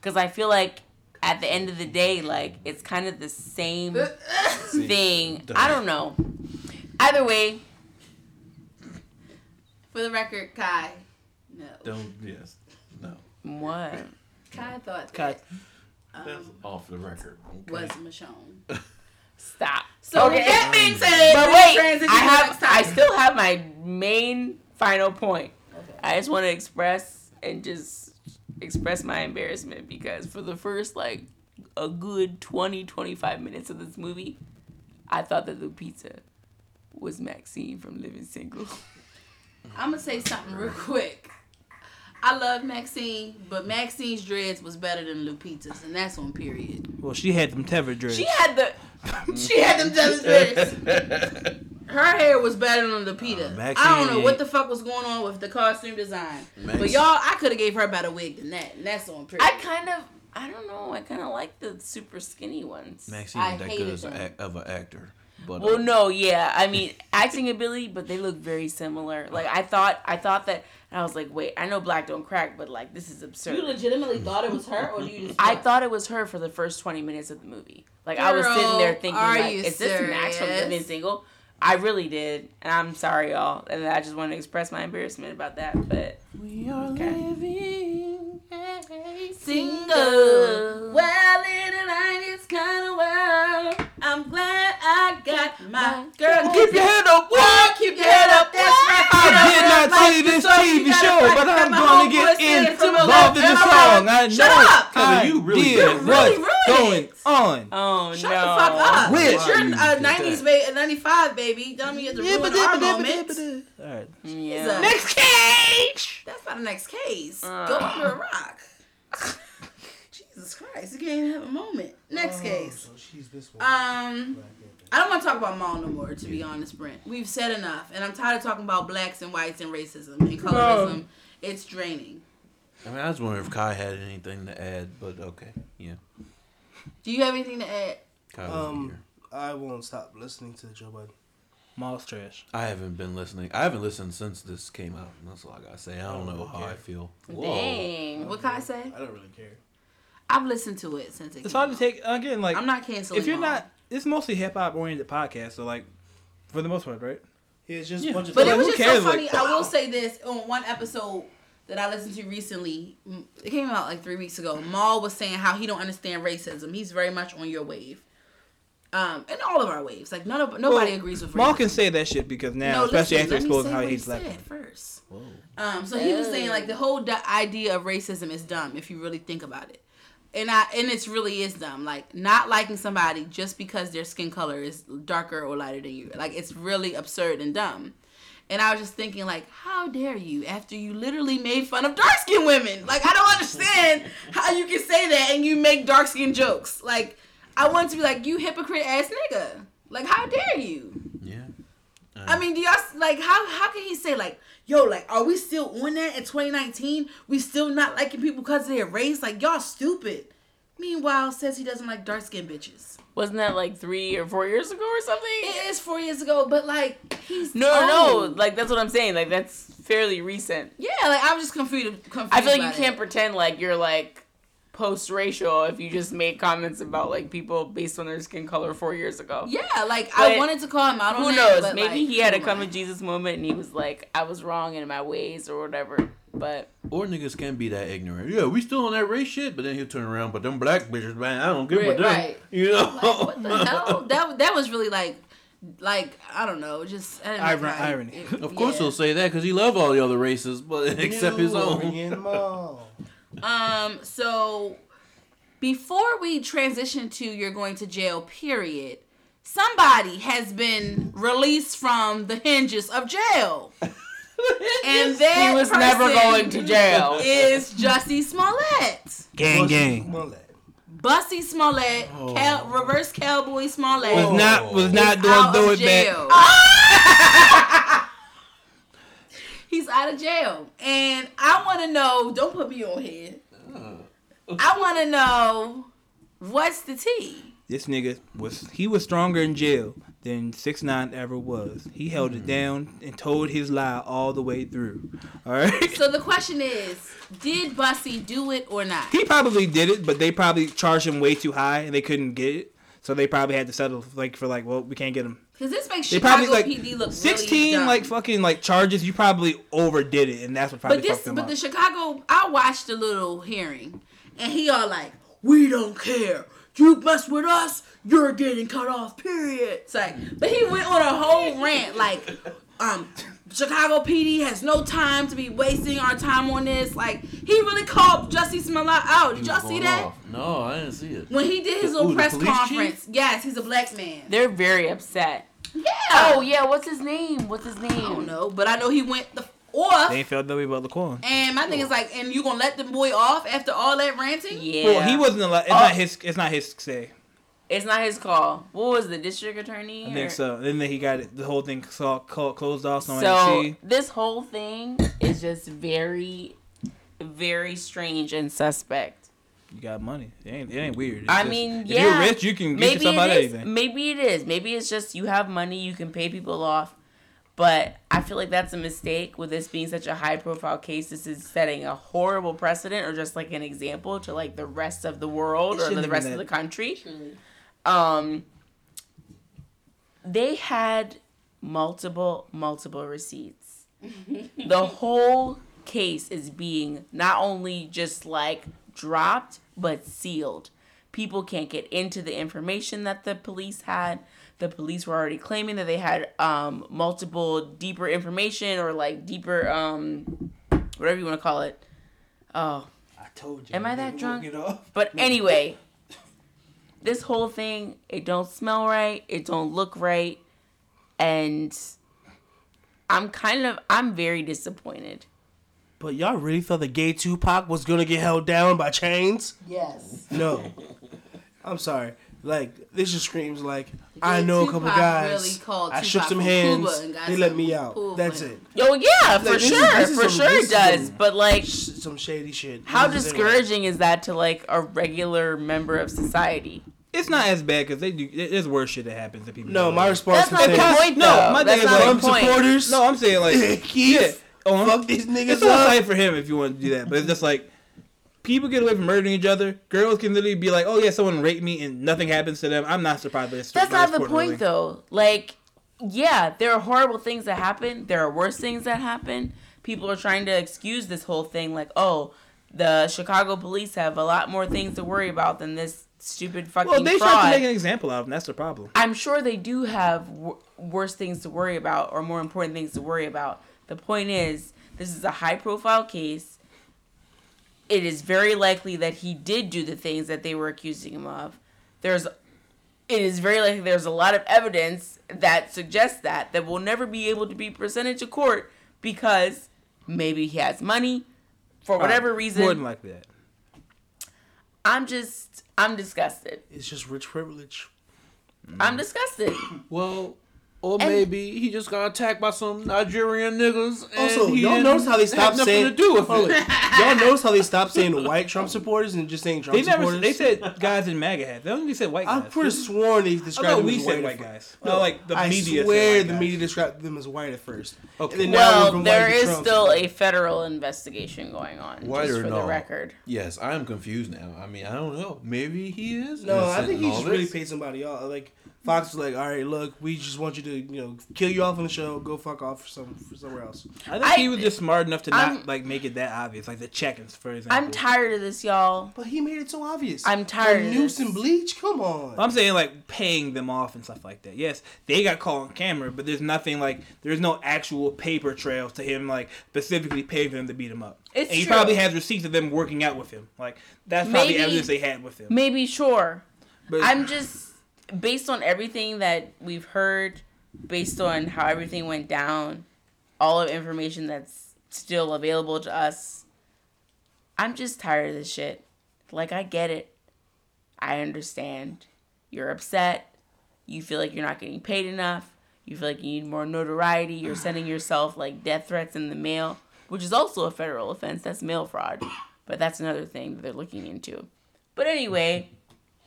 because I feel like at the end of the day, like it's kind of the same thing. I don't know. Either way, For the record, Kai. No. Don't yes. No. what? Kai thought Kai. that That's um, off the record. Okay. was Michonne. Stop. So Okay. with that being said, But we'll wait, I have I still have my main final point. Okay. I just want to express and just express my embarrassment because for the first like a good 20 25 minutes of this movie, I thought that Lupita was Maxine from Living Single. I'm gonna say something real quick. I love Maxine, but Maxine's dreads was better than Lupita's, and that's on period. Well, she had them tethered dreads. She had the She had them jealous dreads. Her hair was better than Lupita. Uh, Maxine I don't know what the fuck was going on with the costume design, but y'all, I could have gave her a better wig than that, and that's on period. I kind of I don't know, I kind of like the super skinny ones. Maxine I ain't that good as a, them. of an actor. But Well, uh, no, yeah. I mean, acting ability, but they look very similar. Like I thought, I thought that, and I was like, wait, I know black don't crack, but like this is absurd. you legitimately thought it was her, or do you just? I thought it was her for the first twenty minutes of the movie. Like I was sitting there thinking, like, you is this Max from serious? Living Single? I really did, and I'm sorry, y'all, and I just want to express my embarrassment about that. But we are Okay. living. Single. Well, in a nineties kind of world, I'm glad I got my girl. Keep your head up, Boy, keep your head up. That's right. I did not see you this TV show, but I'm going to get saying it from involved in the song. I know. Shut up. Kevin, I you really did did really what's ruined going on. oh Shut no, the fuck up. Which? It's your Why you uh, did 90s, that? ba- 95, baby. Don't me get to ruin our moment. All right. yeah. Next cage. That's not the next case. Go Uh. under a rock. Jesus Christ, you can't have a moment. Next case. So she's this one. Um, I don't want to talk about Mal no more. To be honest, Brent, we've said enough, and I'm tired of talking about blacks and whites and racism and colorism. It's draining. I mean, I was wondering if Kai had anything to add, but okay, yeah. Do you have anything to add? Kai Um. I won't stop listening to Joe Budden. Miles trash. I haven't been listening. I haven't listened since this came out. That's all I gotta say. I don't know how I feel. Dang. What can I say? I don't really care. I've listened to it since it. It's came hard to out. take again. Like I'm not canceling. if you're Mal. not, it's mostly hip hop oriented podcast. So like, for the most part, right? Yeah, it's just Yeah. a bunch of. But So, it was who just cares, so funny. like- I will say this on one episode that I listened to recently. It came out like three weeks ago. Mal was saying how he don't understand racism. He's very much on your wave. Um, and all of our waves. Like none of nobody Well, agrees with Mal racism. can say that shit because now, No, especially listen, after let exposing how he's what hates black said first. Um, so he was saying like the whole di- idea of racism is dumb if you really think about it, and I and it's really is dumb. Like not liking somebody just because their skin color is darker or lighter than you. Like it's really absurd and dumb. And I was just thinking like, how dare you after you literally made fun of dark skinned women? Like I don't understand how you can say that and you make dark skinned jokes. Like I want to be like you hypocrite ass nigga. Like how dare you? Yeah. I mean, do y'all like how how can he say like, yo, like, are we still on that in 2019? We still not liking people because of their race? Like, y'all stupid. Meanwhile, says he doesn't like dark skinned bitches. Wasn't that like three or four years ago or something? It is four years ago, but like he's No, no, no. Like that's what I'm saying. Like that's fairly recent. yeah, like I'm just confused. confused I feel like you can't pretend like you're like post-racial if you just make comments about like people based on their skin color four years ago. Yeah, like I wanted to call him out on Who that, knows? but, Maybe like, he had a come come to Jesus moment and he was like, I was wrong in my ways or whatever. But Or niggas can be that ignorant. Yeah, we still on that race shit, but then he'll turn around. But them black bitches, man, I don't give a Right, damn. right. You know. Like, what the hell? That that was really like, like I don't know, just I Iron- how he- irony. it- Of course yeah. he'll say that because he love all the other races, but except his New own. Orleans Mal. Um, so before we transition to you're going to jail, period, somebody has been released from the hinges of jail. and that he was never going to jail. Is Jussie Smollett. Gang, gang. Mullet. Bussy Smollett, Cal- reverse cowboy Smollett. Was not was not is doing out do of it back. jail. He's out of jail. And I want to know, don't put me on here. Mm. I want to know what's the tea? This nigga was he was stronger in jail than six nine ever was. He held it mm. down and told his lie all the way through. All right. So the question is, did Bussy do it or not? He probably did it, but they probably charged him way too high and they couldn't get it. So they probably had to settle like for like, well, we can't get him. Because this makes They Chicago probably like PD look sixteen really dumb. like fucking like charges. You probably overdid it, and that's what probably But this, fucked him but up. the Chicago, I watched the little hearing, and he all like, "We don't care. You mess with us, you're getting cut off." Period. It's like, but he went on a whole rant like, um. Chicago PD has no time to be wasting our time on this. Like he really called Jussie Smollett out. Did y'all see that? off. No, I didn't see it. When he did his The- little ooh, press police chief? conference. Yes, he's a black man. They're very upset. Yeah. Oh yeah, what's his name? What's his name? I don't know, but I know he went the off. they ain't felt that way about Laquan. And my thing is like, and you gonna let the boy off after all that ranting? Yeah. Well, he wasn't allowed. It's Oh. not his. It's not his say. It's not his call. What was the district attorney? I or- think so. Then he got it, the whole thing saw, clo- closed off. So, So see. this whole thing is just very, very strange and suspect. You got money. It ain't. It ain't weird. It's I just- mean, if you're rich, you can get maybe yourself out of it is. anything. Maybe it is. Maybe it's just you have money, you can pay people off. But I feel like that's a mistake with this being such a high profile case. This is setting a horrible precedent or just like an example to like the rest of the world It or the rest of the country. Um they had multiple multiple receipts. the whole case is being not only just like dropped but sealed. People can't get into the information that the police had. The police were already claiming that they had um, multiple deeper information or like deeper um, whatever you want to call it. Oh, I told you. Am I that drunk? But anyway, this whole thing, it don't smell right, it don't look right, and I'm kind of I'm very disappointed. But y'all really thought the gay Tupac was gonna get held down by chains? Yes. No. I'm sorry. Like this just screams like I Gay know a couple guys. really called I shook some hands. Cuba and got They let me out. pool That's it. Oh yeah, for Like, this is- sure, this is for some- sure it does. some- But like, Some shady shit. how This anyway. discouraging is that to like a regular member of society? It's not as bad because they do. There's worse shit that happens to people. No, my response That's was not the point, No, my That's thing is like, the Trump point. supporters. No, I'm saying like yeah. Oh, fuck these niggas It's all up. right for him if you want to do that, but it's just like people get away from murdering each other. Girls can literally be like, "Oh yeah, someone raped me," and nothing happens to them. I'm not surprised by this. That's by not this the point, ruling. though. Like, yeah, there are horrible things that happen. There are worse things that happen. People are trying to excuse this whole thing, like, oh, the Chicago police have a lot more things to worry about than this stupid fucking Well, they fraud. tried to make an example out of him. That's the problem. I'm sure they do have w- worse things to worry about or more important things to worry about. The point is, this is a high profile case. It is very likely that he did do the things that they were accusing him of. There's it is very likely there's a lot of evidence that suggests that that will never be able to be presented to court because maybe he has money for uh, whatever reason. More than likely that. I'm just I'm disgusted. It's just rich privilege. I'm disgusted. Well, or And- maybe he just got attacked by some Nigerian niggas. And Also, he y'all didn't notice how they have stopped saying to do with it. Y'all notice how they stopped saying white Trump supporters and just saying Trump They never. supporters. They said guys in MAGA hats. They only said white I guys. could have sworn they described them we as white. white guys. first. No, like the I media. swear said the white media described them as white at first. Okay. And then now we're Well, from there white to still a federal investigation going on. White just or for no? the record. Yes, I am confused now. I mean, I don't know. Maybe he is. No, I think in he just really paid somebody off. Like Fox was like, "All right, look, we just want you to, you know, kill you off on the show. Go fuck off for some for somewhere else." I think I- he was just smart enough to not I'm- like make it that obvious, like the check-ins, for example. I'm tired of this, y'all. But he made it so obvious. I'm tired Like, of Noose this. and Bleach. Come on. I'm saying like paying them off and stuff like that. Yes, they got caught on camera, but there's nothing like there's no actual paper trails to him like specifically paying them to beat him up. It's and he true. probably has receipts of them working out with him. Like that's probably Maybe- evidence they had with him. Maybe sure. But I'm just based on everything that we've heard, based on how everything went down, all of information that's still available to us. I'm just tired of this shit. Like I get it. I understand. You're upset. You feel like you're not getting paid enough. You feel like you need more notoriety. You're sending yourself like death threats in the mail, which is also a federal offense. That's mail fraud. But that's another thing that they're looking into. But anyway,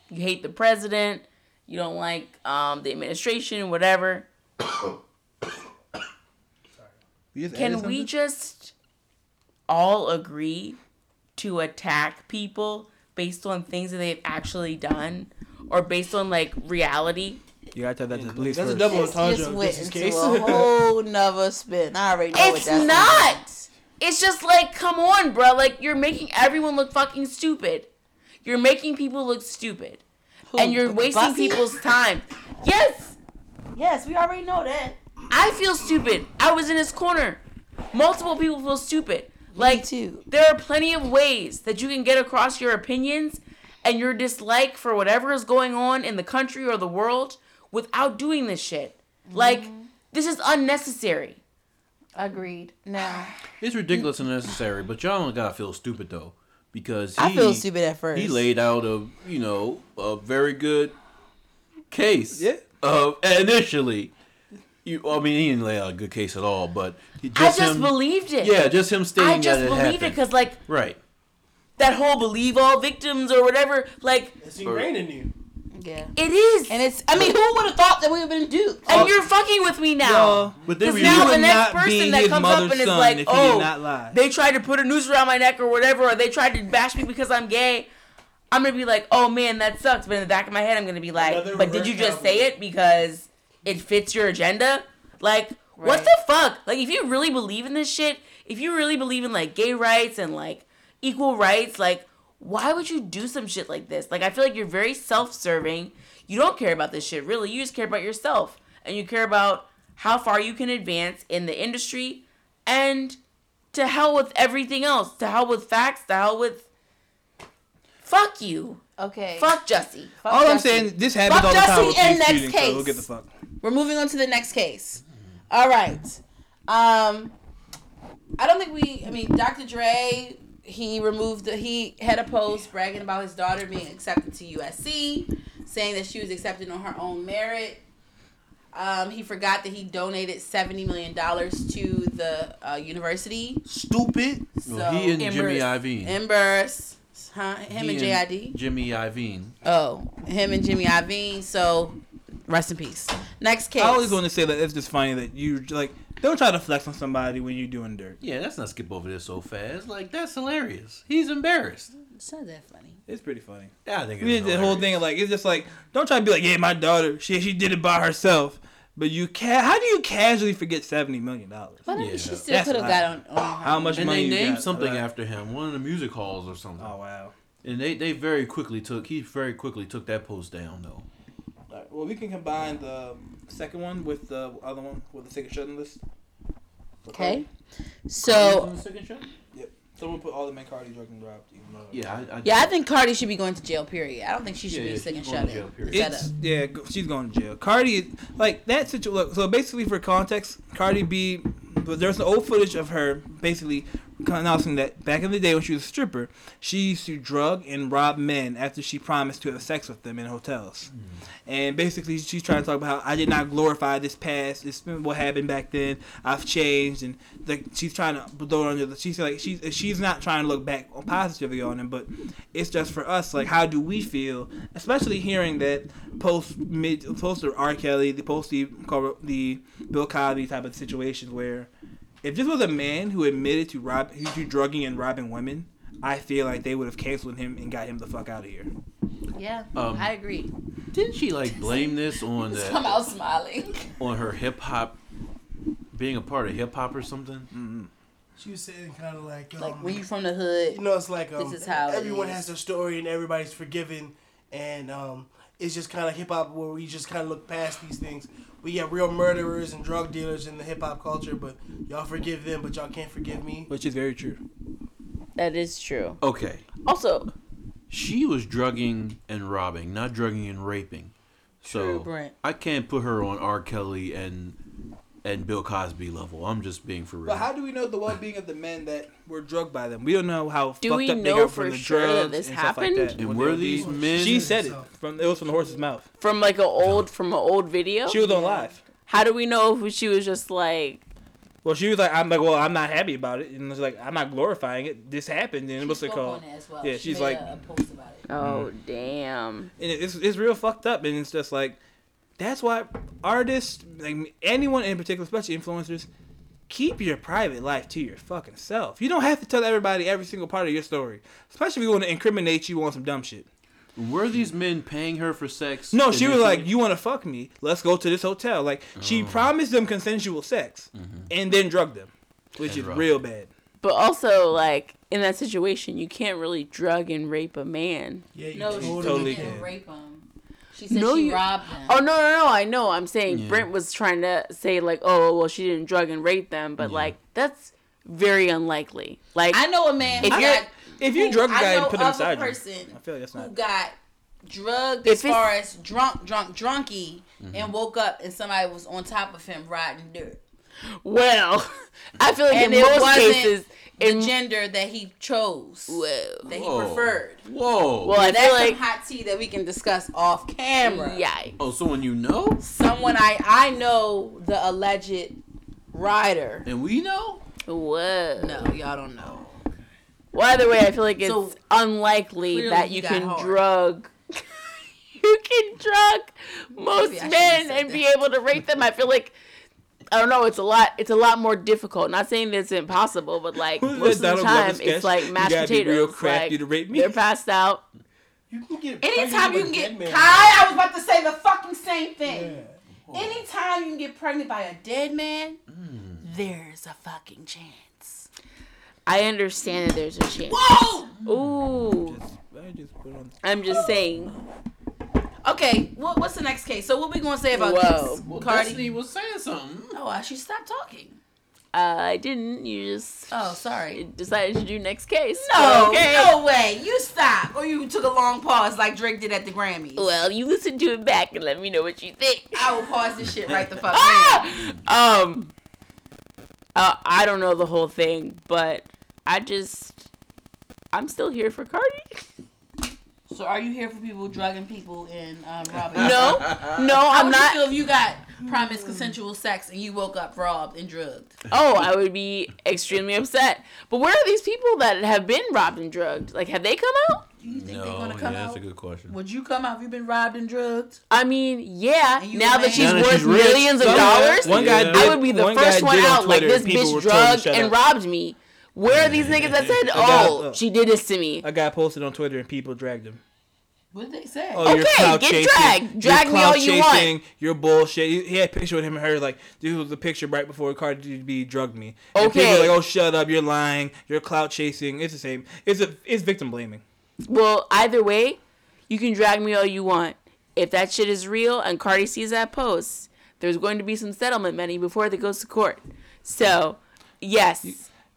you hate the president. You don't like um, the administration, whatever. You Can we just all agree to attack people based on things that they've actually done or based on like reality? You gotta tell that to the police That's a first. double It's entendre. just went this into case. a whole nother spin. I already know what It's that's not. It's just like, come on, bro. Like you're making everyone look fucking stupid. You're making people look stupid, Who, and you're wasting Buffy? people's time. Yes, Yes, we already know that. I feel stupid. I was in his corner. Multiple people feel stupid. Like too. there are plenty of ways that you can get across your opinions and your dislike for whatever is going on in the country or the world without doing this shit. Mm-hmm. Like this is unnecessary. Agreed. Now It's ridiculous and unnecessary, but y'all don't gotta feel stupid though, because he, I feel stupid at first. He laid out a you know a very good case. Yeah. Of initially, you I mean he didn't lay out a good case at all, but he I just just him, believed it. yeah, just him stating I just that it believed it because like right. that whole believe all victims or whatever, like It's ingrained in you. Yeah. it is. And it's. I mean, who would have thought that we would have been duped? and oh. you're fucking with me now. Well, But then Because we now the next person that comes up and is like, if he did oh, not lie." they tried to put a noose around my neck or whatever, or they tried to bash me because I'm gay. I'm gonna be like, oh man, that sucks. But in the back of my head, I'm gonna be like, Another but did you reverse just say it because it fits your agenda? Like, what the fuck? Like, if you really believe in this shit, if you really believe in like gay rights and like equal rights, like, why would you do some shit like this? Like, I feel like you're very self-serving. You don't care about this shit, really. You just care about yourself, and you care about how far you can advance in the industry, and to hell with everything else. To hell with facts. To hell with. Fuck you. Okay. Fuck Jussie. Fuck All I'm saying, this happens Fuck all the time Jussie with and police next shootings, so case. who get the fuck? We're moving on to the next case. All right. Um, I don't think we. I mean, Dr. Dre. He removed. The, he had a post bragging about his daughter being accepted to USC, saying that she was accepted on her own merit. Um, he forgot that he donated seventy million dollars to the uh, university. Stupid. So Well, he and Jimmy Embers. Iovine. Embers, huh? Him He and JID. Jimmy Iovine. Oh, him and Jimmy Iovine. So, rest in peace. Next case. I always want to say that it's just funny that you like don't try to flex on somebody when you're doing dirt. Yeah, let's not skip over this so fast. Like that's hilarious. He's embarrassed. It's not that funny. It's pretty funny. Yeah, I think it's We did the whole thing of like it's just like don't try to be like yeah my daughter she she did it by herself, but you ca- how do you casually forget seventy million dollars? But I mean, Yeah. she still could have got on. on How much And money they you named got? something Uh, after him, one of the music halls or something. Oh wow. And they, they very quickly took he very quickly took that post down though. Alright, well, we can combine the um, second one with the other one with the second shutting list. Okay. So second show? Someone put all the men Cardi drug and robbed. even though- Yeah, I, I yeah, I think Cardi should be going to jail. Period. I don't think she should Yeah, be yeah, sick and she's going shut to jail, in. period. Shut It's up. yeah, go- she's going to jail. Cardi, like that situation. Look, so basically, for context, Cardi B, but there's an old footage of her basically announcing that back in the day when she was a stripper, she used to drug and rob men after she promised to have sex with them in hotels. Mm. And basically, she's trying to talk about how I did not glorify this past. This is what happened back then. I've changed, and like she's trying to throw it under the. She's like she's she's not trying to look back on positively on him, but it's just for us. Like, how do we feel, especially hearing that post mid post the R. Kelly, the post the the Bill Cosby type of situations where if this was a man who admitted to rob to drugging and robbing women, I feel like they would have canceled him and got him the fuck out of here. Yeah, Um, I agree. Didn't she like blame this on Come the out smiling. on her hip hop being a part of hip hop or something? She was saying kind of like, um, Like when you from the hood. you know, it's like um, This is how everyone is. has their story and everybody's forgiven, and um, it's just kind of hip hop where we just kind of look past these things. We got real murderers and drug dealers in the hip hop culture, but y'all forgive them, but y'all can't forgive me. Which is very true. That is true. Okay. Also, She was drugging and robbing, not drugging and raping. So True, Brent. I can't put her on R. Kelly and and Bill Cosby level. I'm just being for real. But how do we know the well-being of the men that were drugged by them? We don't know how Do fucked up they know got from the sure that drugs this and stuff like that. and were these men? She said it from it was from the horse's mouth. from like an old from an old video. She was on live. How do we know if she was just like Well, she was like, I'm like, well, I'm not happy about it, and it's like, I'm not glorifying it. This happened, and what's it Spoke called? on that as well. Yeah, She she's made like- a, a post about it. Mm-hmm. Oh damn. and it's it's real fucked up, and it's just like that's why artists, like anyone in particular, especially influencers, keep your private life to your fucking self. You don't have to tell everybody every single part of your story, especially if you want to incriminate you on some dumb shit. Were these men paying her for sex? No, she was like, "You want to fuck me? Let's go to this hotel." Like she oh. promised them consensual sex, mm-hmm. and then drugged them, which And is drugged real bad. But also, like in that situation, you can't really drug and rape a man. Yeah, you No, she totally, totally didn't can. rape him. She said No, she you- robbed him. Oh no, no, no! I know. I'm saying Yeah. Brent was trying to say like, oh, well, she didn't drug and rape them, but Yeah. like that's very unlikely. Like, I know a man. If who you're- got, If you who- drug a I guy and put him of a inside you, person I feel like that's who got drugged If as far as drunk, drunk, drunky, mm-hmm. and woke up and somebody was on top of him riding dirt. well, I feel like And in most wasn't cases, The in gender that he chose, whoa, that he Whoa. preferred. Whoa. well, And that's like some hot tea that we can discuss off camera. yeah, oh, someone you know, Someone I I know the alleged rider. and we know. whoa. No, y'all don't know. Well, either way, I feel like it's So, unlikely that you you can hard. drug. you can drug most Maybe I shouldn't have men said and be able to rape them. I feel like I don't know. It's a lot. It's a lot more difficult. Not saying that it's impossible, but like most of the Donald time, it's like mashed gotta potatoes. real crafty like, to rape me. They're passed out. You can get Anytime you can get by a Kai. I was about to say the fucking same thing. Yeah. Anytime you can get pregnant by a dead man, Mm. there's a fucking chance. I understand that there's a chance. Whoa! Ooh, I just put on. I'm just saying. Okay, what, what's the next case? So what we gonna say about Whoa. this? Well, Cardi. Destiny was saying something. Oh, I should stop talking. Uh, I didn't. You just Oh, sorry. decided to do next case. No, okay. no way. You stop. Or you took a long pause like Drake did at the Grammys. Well, you listen to it back and let me know what you think. I will pause this shit right the fuck now. Ah! Um, uh, I don't know the whole thing, but I just, I'm still here for Cardi. So are you here for people drugging people and um, robbing? No, no, How I'm would you not. feel if you got promised consensual sex and you woke up robbed and drugged? Oh, I would be extremely upset. But where are these people that have been robbed and drugged? Like, have they come out? Do you think No, they're gonna yeah, come that's out? a good question. Would you come out if you've been robbed and drugged? I mean, yeah. You Now that she's Now worth she's rich, millions of some- dollars, One guy Yeah. did. I would be the one first one did on out. Like this bitch were told to drugged and up. robbed me. Where are these niggas that said, guy- "Oh, she did this to me"? A guy posted on Twitter and people dragged him. What did they say? Oh, you're Okay, clout get chasing. dragged. You're Drag me clout all you want. chasing. You're bullshit. He, he had a picture with him and her. Like this was the picture right before Cardi B drugged me. And people Okay. like, oh, shut up. You're lying. You're clout chasing. It's the same. It's a. It's victim blaming. Well, either way, you can drag me all you want. If that shit is real and Cardi sees that post, there's going to be some settlement money before it goes to court. So, yes.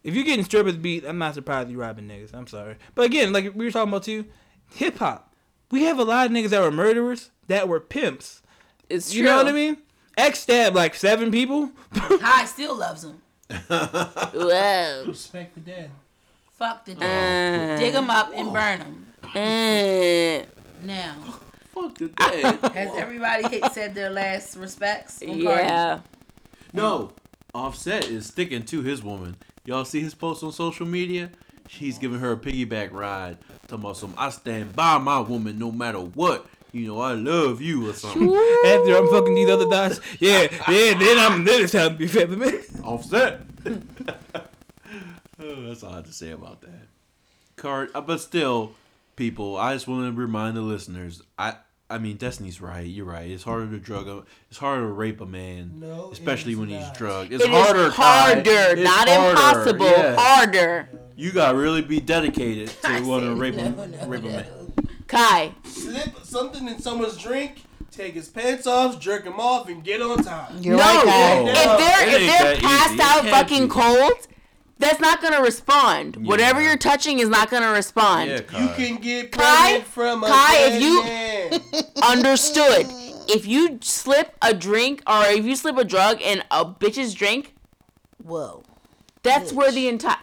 If you're getting strippers beat, I'm not surprised you're robbing niggas. I'm sorry. But again, like we were talking about too, hip hop. We have a lot of niggas that were murderers that were pimps. It's true. You know what I mean? X stabbed like seven people. Kai still loves him. Whoa. Respect the dead. Fuck the dead. Uh, Dig them up and burn them. uh, Now, Fuck the dead. has everybody said their last respects? on Cardi? yeah. no, Offset is sticking to his woman. Y'all see his post on social media? He's giving her a piggyback ride. Talking about some, I stand by my woman no matter what. You know, I love you or something. After I'm fucking these other guys, yeah, yeah. Then I'm then it's time to be feminine. Offset. oh, that's all I have to say about that. Card, uh, but still, people, I just want to remind the listeners. I, I mean, Destiny's right. You're right. It's harder to drug a, It's harder to rape a man, No, especially it is when he's not. drugged. It's It is harder. harder, It's not harder, impossible. yes. Harder. You gotta really be dedicated to I want to rape no, a no, rape a man. Kai. Slip something in someone's drink, take his pants off, jerk him off, and get on top. You're no, right, Kai. Oh. if they're It if they're passed easy. Out fucking be. cold, that's not gonna respond. Whatever you're touching is not gonna respond. Yeah, You Kai. can get Kai? from a Kai, if you- man. Understood. If you slip a drink or if you slip a drug in a bitch's drink, Whoa. that's where the entire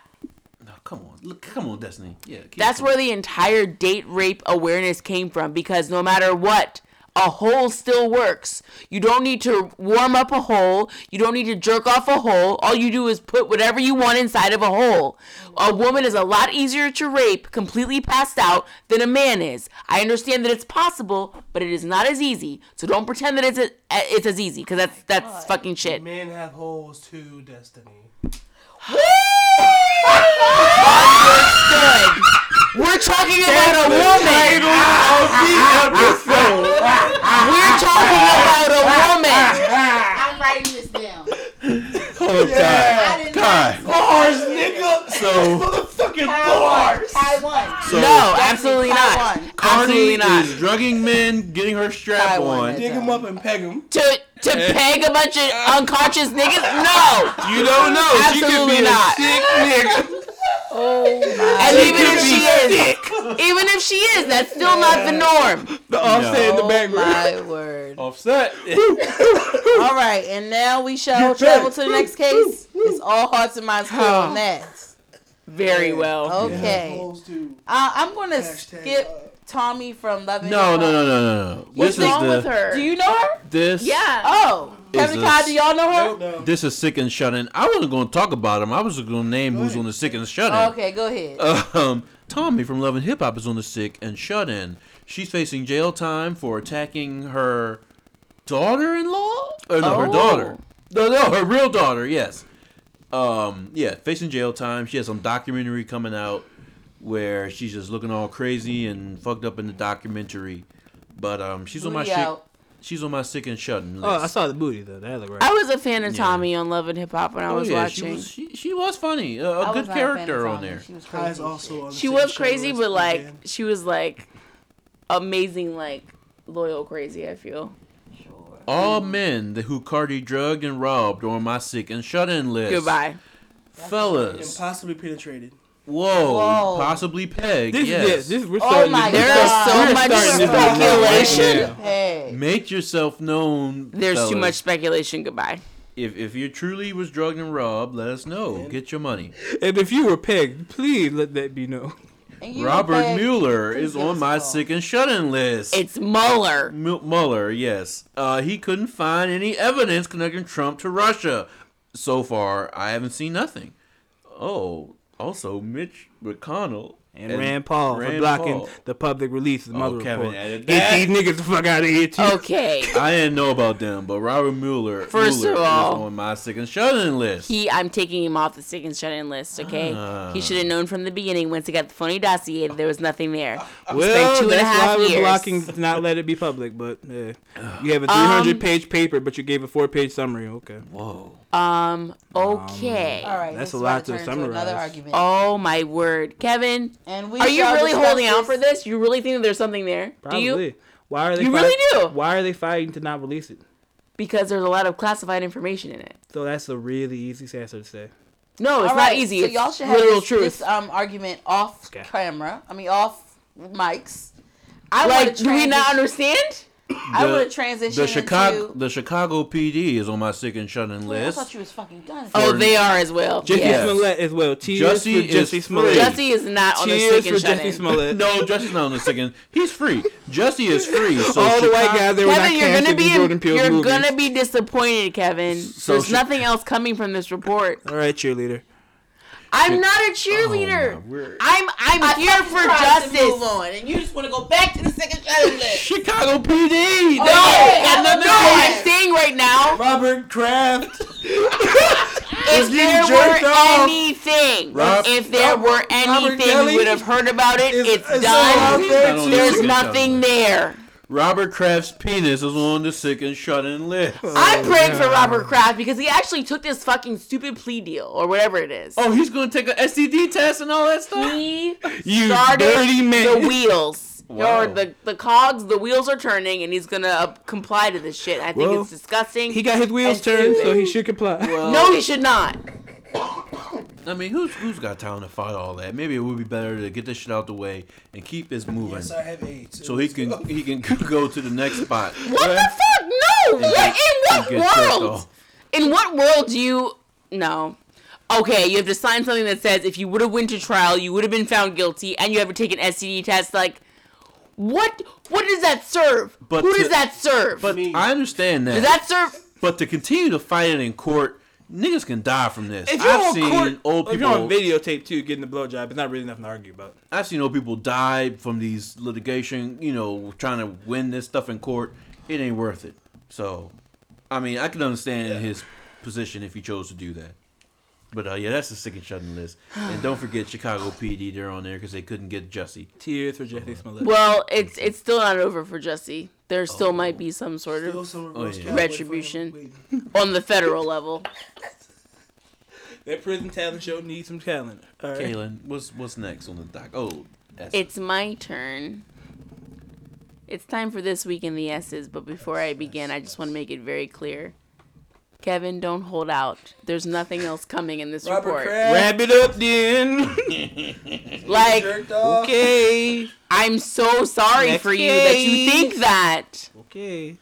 No, come on, look, come on, Destiny. Yeah, that's going. where the entire date rape awareness came from because no matter what, a hole still works. You don't need to warm up a hole. You don't need to jerk off a hole. All you do is put whatever you want inside of a hole. A woman is a lot easier to rape completely passed out than a man is. I understand that it's possible, but it is not as easy. So don't pretend that it's a, it's as easy because that's that's fucking shit. Men have holes too, Destiny. Good. We're talking about a woman. We're talking about a woman. I'm writing this down. Oh, Hold I Kai. did Kai. Bars, nigga. So Motherfucking bars. I won. So- No, absolutely not. Taiwan. Cardi Absolutely not. is drugging men, getting her strap Taiwan, on. Dig him up and peg him. To to peg a bunch of unconscious niggas? No. You don't know. she could Absolutely be a not. sick nigga. And even if she is, even if she is, that's still not the norm. The offset in the Oh background. my word. Offset. All right, and now we shall travel to the next case. It's all hearts and minds clear on that. Very well. Okay. Holes too. Uh, I'm gonna Hashtag, skip Tommie from Love and No, Hip no, Hop. no, no, no, no. What's this wrong the with her? Do you know her? this. Yeah. Oh, Kevin Is Kai, do y'all know her? No. This is sick and shut in. I wasn't going to talk about him. I was going to name who's on the sick and shut in. Okay, go ahead. Um, Tommie from Love and Hip Hop is on the sick and shut in. She's facing jail time for attacking her daughter-in-law. Or no, her Oh. daughter. No, no, her real daughter. Yes. Um, yeah, facing jail time. She has some documentary coming out where she's just looking all crazy and fucked up in the documentary. But um, she's on my Booty sick. out. She's on my sick and shut list. Oh, I saw the booty though. That looked right. I was a fan of Yeah. Tommie on Love and Hip Hop when I Oh, was yeah, watching. She was, she, she was funny. A, a I good was not a fan of character on Tommie. there. She was Kai's crazy. also on the she sick was and crazy, list but like again. she was like amazing, like loyal crazy. I feel. All men that who Cardi drugged and robbed are on my sick and shut in list. Goodbye. Fellas. impossibly penetrated. Whoa. Whoa. Possibly peg. This yes. is this. We're Oh my this, There we're is so we're much starting this right now. speculation. Hey. Make yourself known. There's too much speculation. Goodbye. If if you truly was drugged and robbed, let us know. Get your money. And if you were pegged, please let that be known. Robert okay? Mueller is on my call. sick and shut in list. It's Mueller. Mu- Mueller, yes. Uh, he couldn't find any evidence connecting Trump to Russia. So far, I haven't seen nothing. Oh, also Mitch McConnell And, Rand Paul for blocking Paul. the public release of the Oh, Mueller Kevin report. Get that. these niggas the fuck out of here too. Okay. I didn't know about them, but Robert Mueller, First Mueller of all- is on my sick and shut in list. He, I'm taking him off the sick and shut in list. Okay. Ah. he should have known from the beginning. Once he got the phony dossier, that there was nothing there. He Well, spent two and a that's half why we're years. blocking to not let it be public. But yeah. you have a 300 Um, page paper, but you gave a four page summary. Okay. Whoa. Um. Okay. All right, That's a lot to turn into Another summarize. argument. Oh my word, Kevin. and we Are you really discuss holding out for this? You really think that there's something there? Probably. Do you? Why are they? You fight- really do? Why are they fighting to not release it? Because there's a lot of classified information in it. So that's a really easy answer to say. No, it's All not right, easy. So it's y'all should have literal this, truth. this um argument off Okay. camera. I mean, off mics. I like, do we not understand? I The- want to transition The Chicago, into. the Chicago PD is on my sick and shut in Wait, I list. thought you was fucking done. Oh, they are as well. Jesse Yes. Smollett as well. Cheers Jussie for Jesse is Smollett. free. Jesse is not on the Cheers sick for and shut Jesse in. Smollett. No, Jesse's not on the second. He's free. Jesse is free. So All the white guys that were not Kevin, you're gonna be the Jordan Peele you're movies. gonna be disappointed, Kevin. So There's Chi- nothing else coming from this report. All right, cheerleader. I'm not a Oh, cheerleader. word. I'm I'm I here for tried to Move justice. on, and you just want to go back to the second shutting list. Chicago PD. Oh, no, Yeah, no, I'm no, I'm saying right now, Robert Kraft. if there were jerked off. anything, Rob- if there were anything, Kelly we would have heard about it. is- It's is done. there Not on the There's nothing shut in list. there. Robert Kraft's penis is on the sick and shut in list. I'm praying for Robert Kraft because he actually took this fucking stupid plea deal or whatever it is. Oh, he's gonna take a STD test and all that stuff. He You started dirty man. the wheels. Wow. Or the, the cogs, the wheels are turning, and he's gonna uh, comply to this shit. I think Well, it's disgusting. He got his wheels and turned, so he should comply. no, he should not. I mean, who's who's got time to fight all that? Maybe it would be better to get this shit out the way and keep this moving, Yes, I have AIDS. so he can he can go to the next spot. What the fuck? No. What, get- in what world? In what world do you? No. Okay, you have to sign something that says if you would have went to trial, you would have been found guilty, and you have to take an STD test. Like, What what does that serve? But Who to- does that serve? But I understand that. does that serve? But to continue to fight it in court, niggas can die from this. If you're I've on seen court, old if you're on videotape too, getting the blowjob, it's not really nothing to argue about. I've seen old people die from these litigation. You know, trying to win this stuff in court. It ain't worth it. So, I mean, I can understand his position if he chose to do that. But uh, yeah, that's the sick and shutting list. And don't forget Chicago PD. They're on there because they couldn't get Jussie. Tears for Jesse Smollett. Well, it's it's still not over for Jussie. There still might be some sort Still of some Oh, yeah. cowboy Retribution. for him. on the federal level. that prison talent show needs some talent. All right. Kaylin, what's what's next on the dock? Oh, that's It's my turn. It's time for this week in the S's, but before I begin, I just want to make it very clear. Kevin, don't hold out. There's nothing else coming in this Robert report. Kraft. Wrap it up then. Like, okay. I'm so sorry Next for you that you think that. Okay.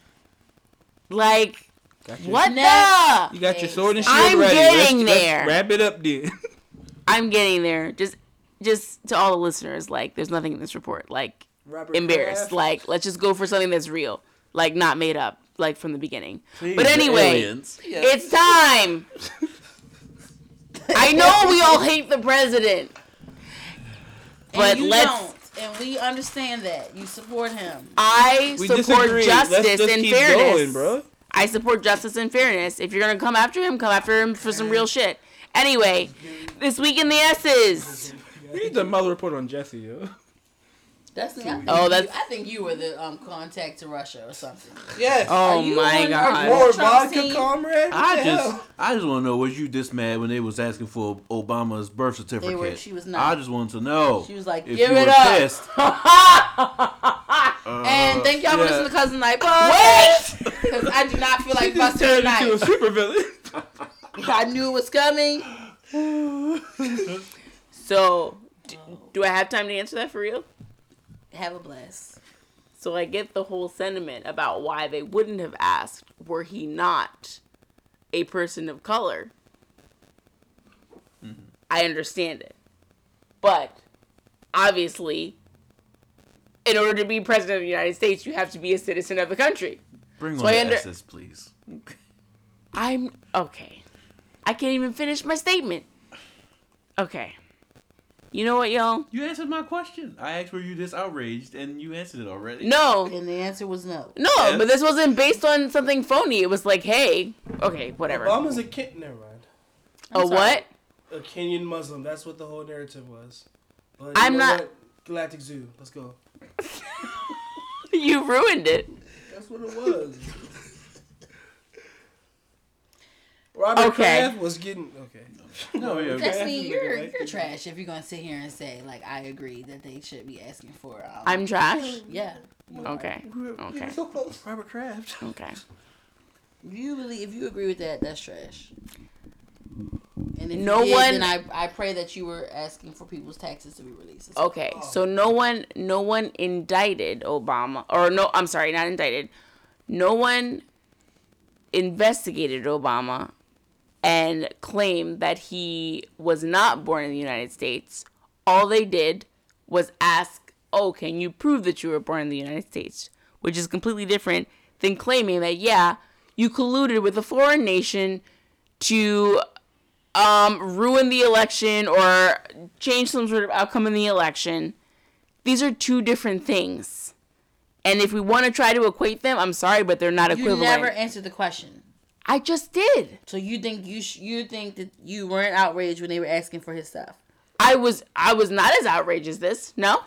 Like, what Next. the? You got your sword and shield I'm ready. getting let's, there. Let's wrap it up then. I'm getting there. Just, just to all the listeners, like, there's nothing in this report. Like, Robert embarrassed. Kraft. Like, let's just go for something that's real, like not made up, like from the beginning. Please, but anyway, aliens. it's time. I know we all hate the president, but and you let's. don't, and we understand that you support him. I We support disagree. Let's justice just and keep fairness. going, bro. I support justice and fairness. If you're gonna come after him, come after him for some real shit. Anyway, this week in the S's. We need the Mueller report on Jesse, yo. That's the, I think Oh, you- that's- I think you were the um contact to Russia or something. Yes. Oh my on- god. you- More vodka, team. comrade. What I the just, hell? I just want to know was you this mad when they was asking for Obama's birth certificate? were- she was not. I just wanted to know. She was like, if "Give you it were up." Pissed. and thank y'all for listening to Cousin Night Wait! Because I do not feel like He just busting turned tonight. into a supervillain. I knew it was coming. So, do, do I have time to answer that for real? Have a blast. So I get the whole sentiment about why they wouldn't have asked were he not a person of color. Mm-hmm. I understand it. But obviously, in order to be president of the United States, you have to be a citizen of the country. Bring So on I the under- S's, please. I'm okay. I can't even finish my statement. Okay. You know what, y'all? You answered my question. I asked were you this outraged, and you answered it already. No. And the answer was no. No, Yes. but this wasn't based on something phony. It was like, hey, okay, whatever. Obama's a kid. Never mind. a what? A Kenyan Muslim. That's what the whole narrative was. But I'm not- what? Galactic Zoo. Let's go. You ruined it. That's what it was. Robert Okay. Kraft was getting okay. No, yeah. okay. Destiny, you're you're trash if you're gonna sit here and say like I agree that they should be asking for. Um, I'm trash. yeah. Okay. Okay. So close. Robert Kraft. Okay. If you really, if you agree with that, that's trash. And if No did, one- then I, I pray that you were asking for people's taxes to be released. Okay. So no one no one indicted Obama or no I'm sorry, not indicted. No one investigated Obama and claim that he was not born in the United States. All they did was ask, "Oh, can you prove that you were born in the United States?" Which is completely different than claiming that yeah, you colluded with a foreign nation to um, ruin the election or change some sort of outcome in the election. These are two different things. And if we want to try to equate them, I'm sorry, but they're not you equivalent. never answered the question. I just did. So you think you sh- you think that you weren't outraged when they were asking for his stuff? I was I was not as outraged as this. No.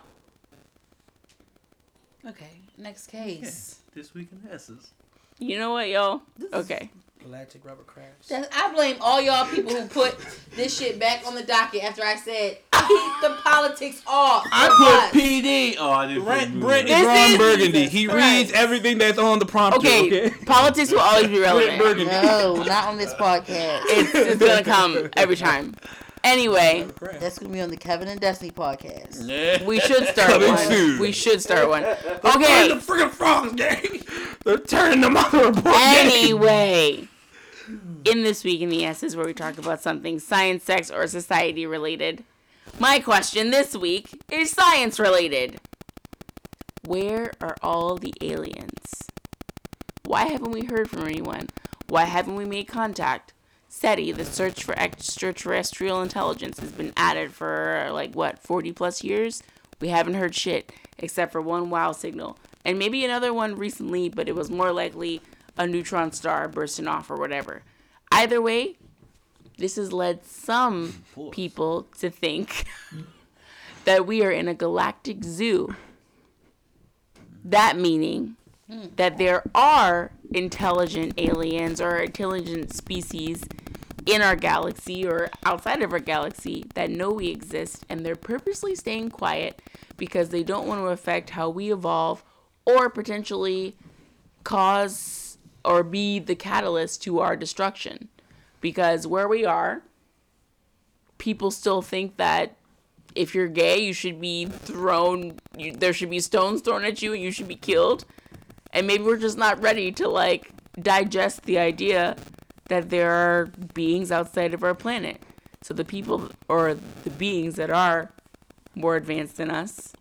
Okay. Next case. This week in S's. You know what, y'all? Okay. Galactic Robert Kraft. That- I blame all y'all people who put this shit back on the docket after I said keep the politics off. I from put. PD. Oh, I didn't. Brent, Brent Brent is This Ron is- Burgundy. He Jesus reads everything that's on the prompter. Okay. Okay. Politics will always be relevant. No, not on this podcast. It's, it's gonna come every time. Anyway, oh, That's gonna be on the Kevin and Destiny podcast. Yeah. we should start Coming one. soon. We should start one. Okay. the freaking frogs gay. They're turning the mother report gay. Anyway, in this week in the S's where we talk about something science, sex, or society related, my question this week is science related. Where are all the aliens? Why haven't we heard from anyone? Why haven't we made contact? SETI, the search for extraterrestrial intelligence, has been added for like what, 40 plus years? We haven't heard shit except for one wow signal. And maybe another one recently, but it was more likely a neutron star bursting off or whatever. Either way, this has led some people to think that we are in a galactic zoo. That meaning that there are intelligent aliens or intelligent species in our galaxy or outside of our galaxy that know we exist and they're purposely staying quiet because they don't want to affect how we evolve or potentially cause or be the catalyst to our destruction. Because where we are, people still think that if you're gay, you should be thrown, you, there should be stones thrown at you and you should be killed. And maybe we're just not ready to like digest the idea that there are beings outside of our planet. So the people or the beings that are more advanced than us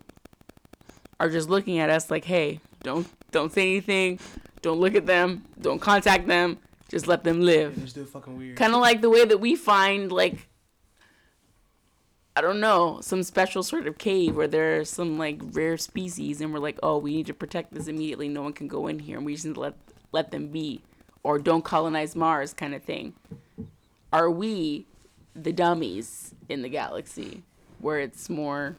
are just looking at us like, "Hey, don't don't say anything. Don't look at them. Don't contact them. Just let them live." They're still fucking weird. kind of like the way that we find like I don't know some special sort of cave where there are some like rare species and we're like oh we need to protect this immediately no one can go in here and we just need to let let them be or don't colonize Mars kind of thing are we the dummies in the galaxy where it's more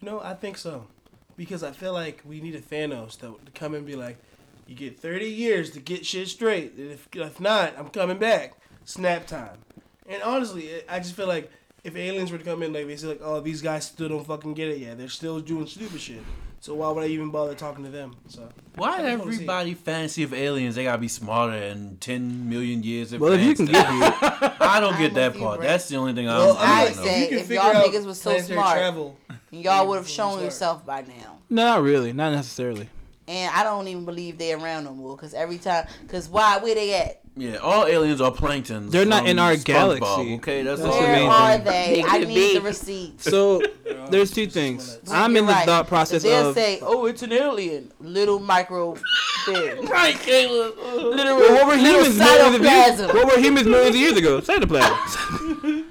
You know, I think so. Because I feel like we need a Thanos to, come and be like, you get 30 years to get shit straight. If, if not, I'm coming back. Snap time. And honestly, I just feel like if aliens were to come in, like, they say, like, oh, these guys still don't fucking get it yet. They're still doing stupid shit. So why would I even bother talking to them? So Why I just wanna see it. everybody fancy of aliens? They gotta be smarter than ten million years. Well, if you can get here, I don't I'm get that part. Brett. That's the only thing Well, I'm. I I don't say- know. you can if figure y'all out niggas was so smart. travel. Y'all would have shown start. yourself by now. no, not really, not necessarily. And I don't even believe they around no more. Cause every time, cause why? Where they at? Yeah, all aliens are planktons. They're not in um, our SpongeBob, galaxy. Okay, that's, That's all. the Where main are they? They I need be. the receipts. So there's two things. wanna- I'm in the right. thought process They'll of say, "Oh, it's an alien." Little micro thing. right Kayla Little, well, what were humans millions of years? cytoplasm. What were humans millions of years ago? Cytoplasm.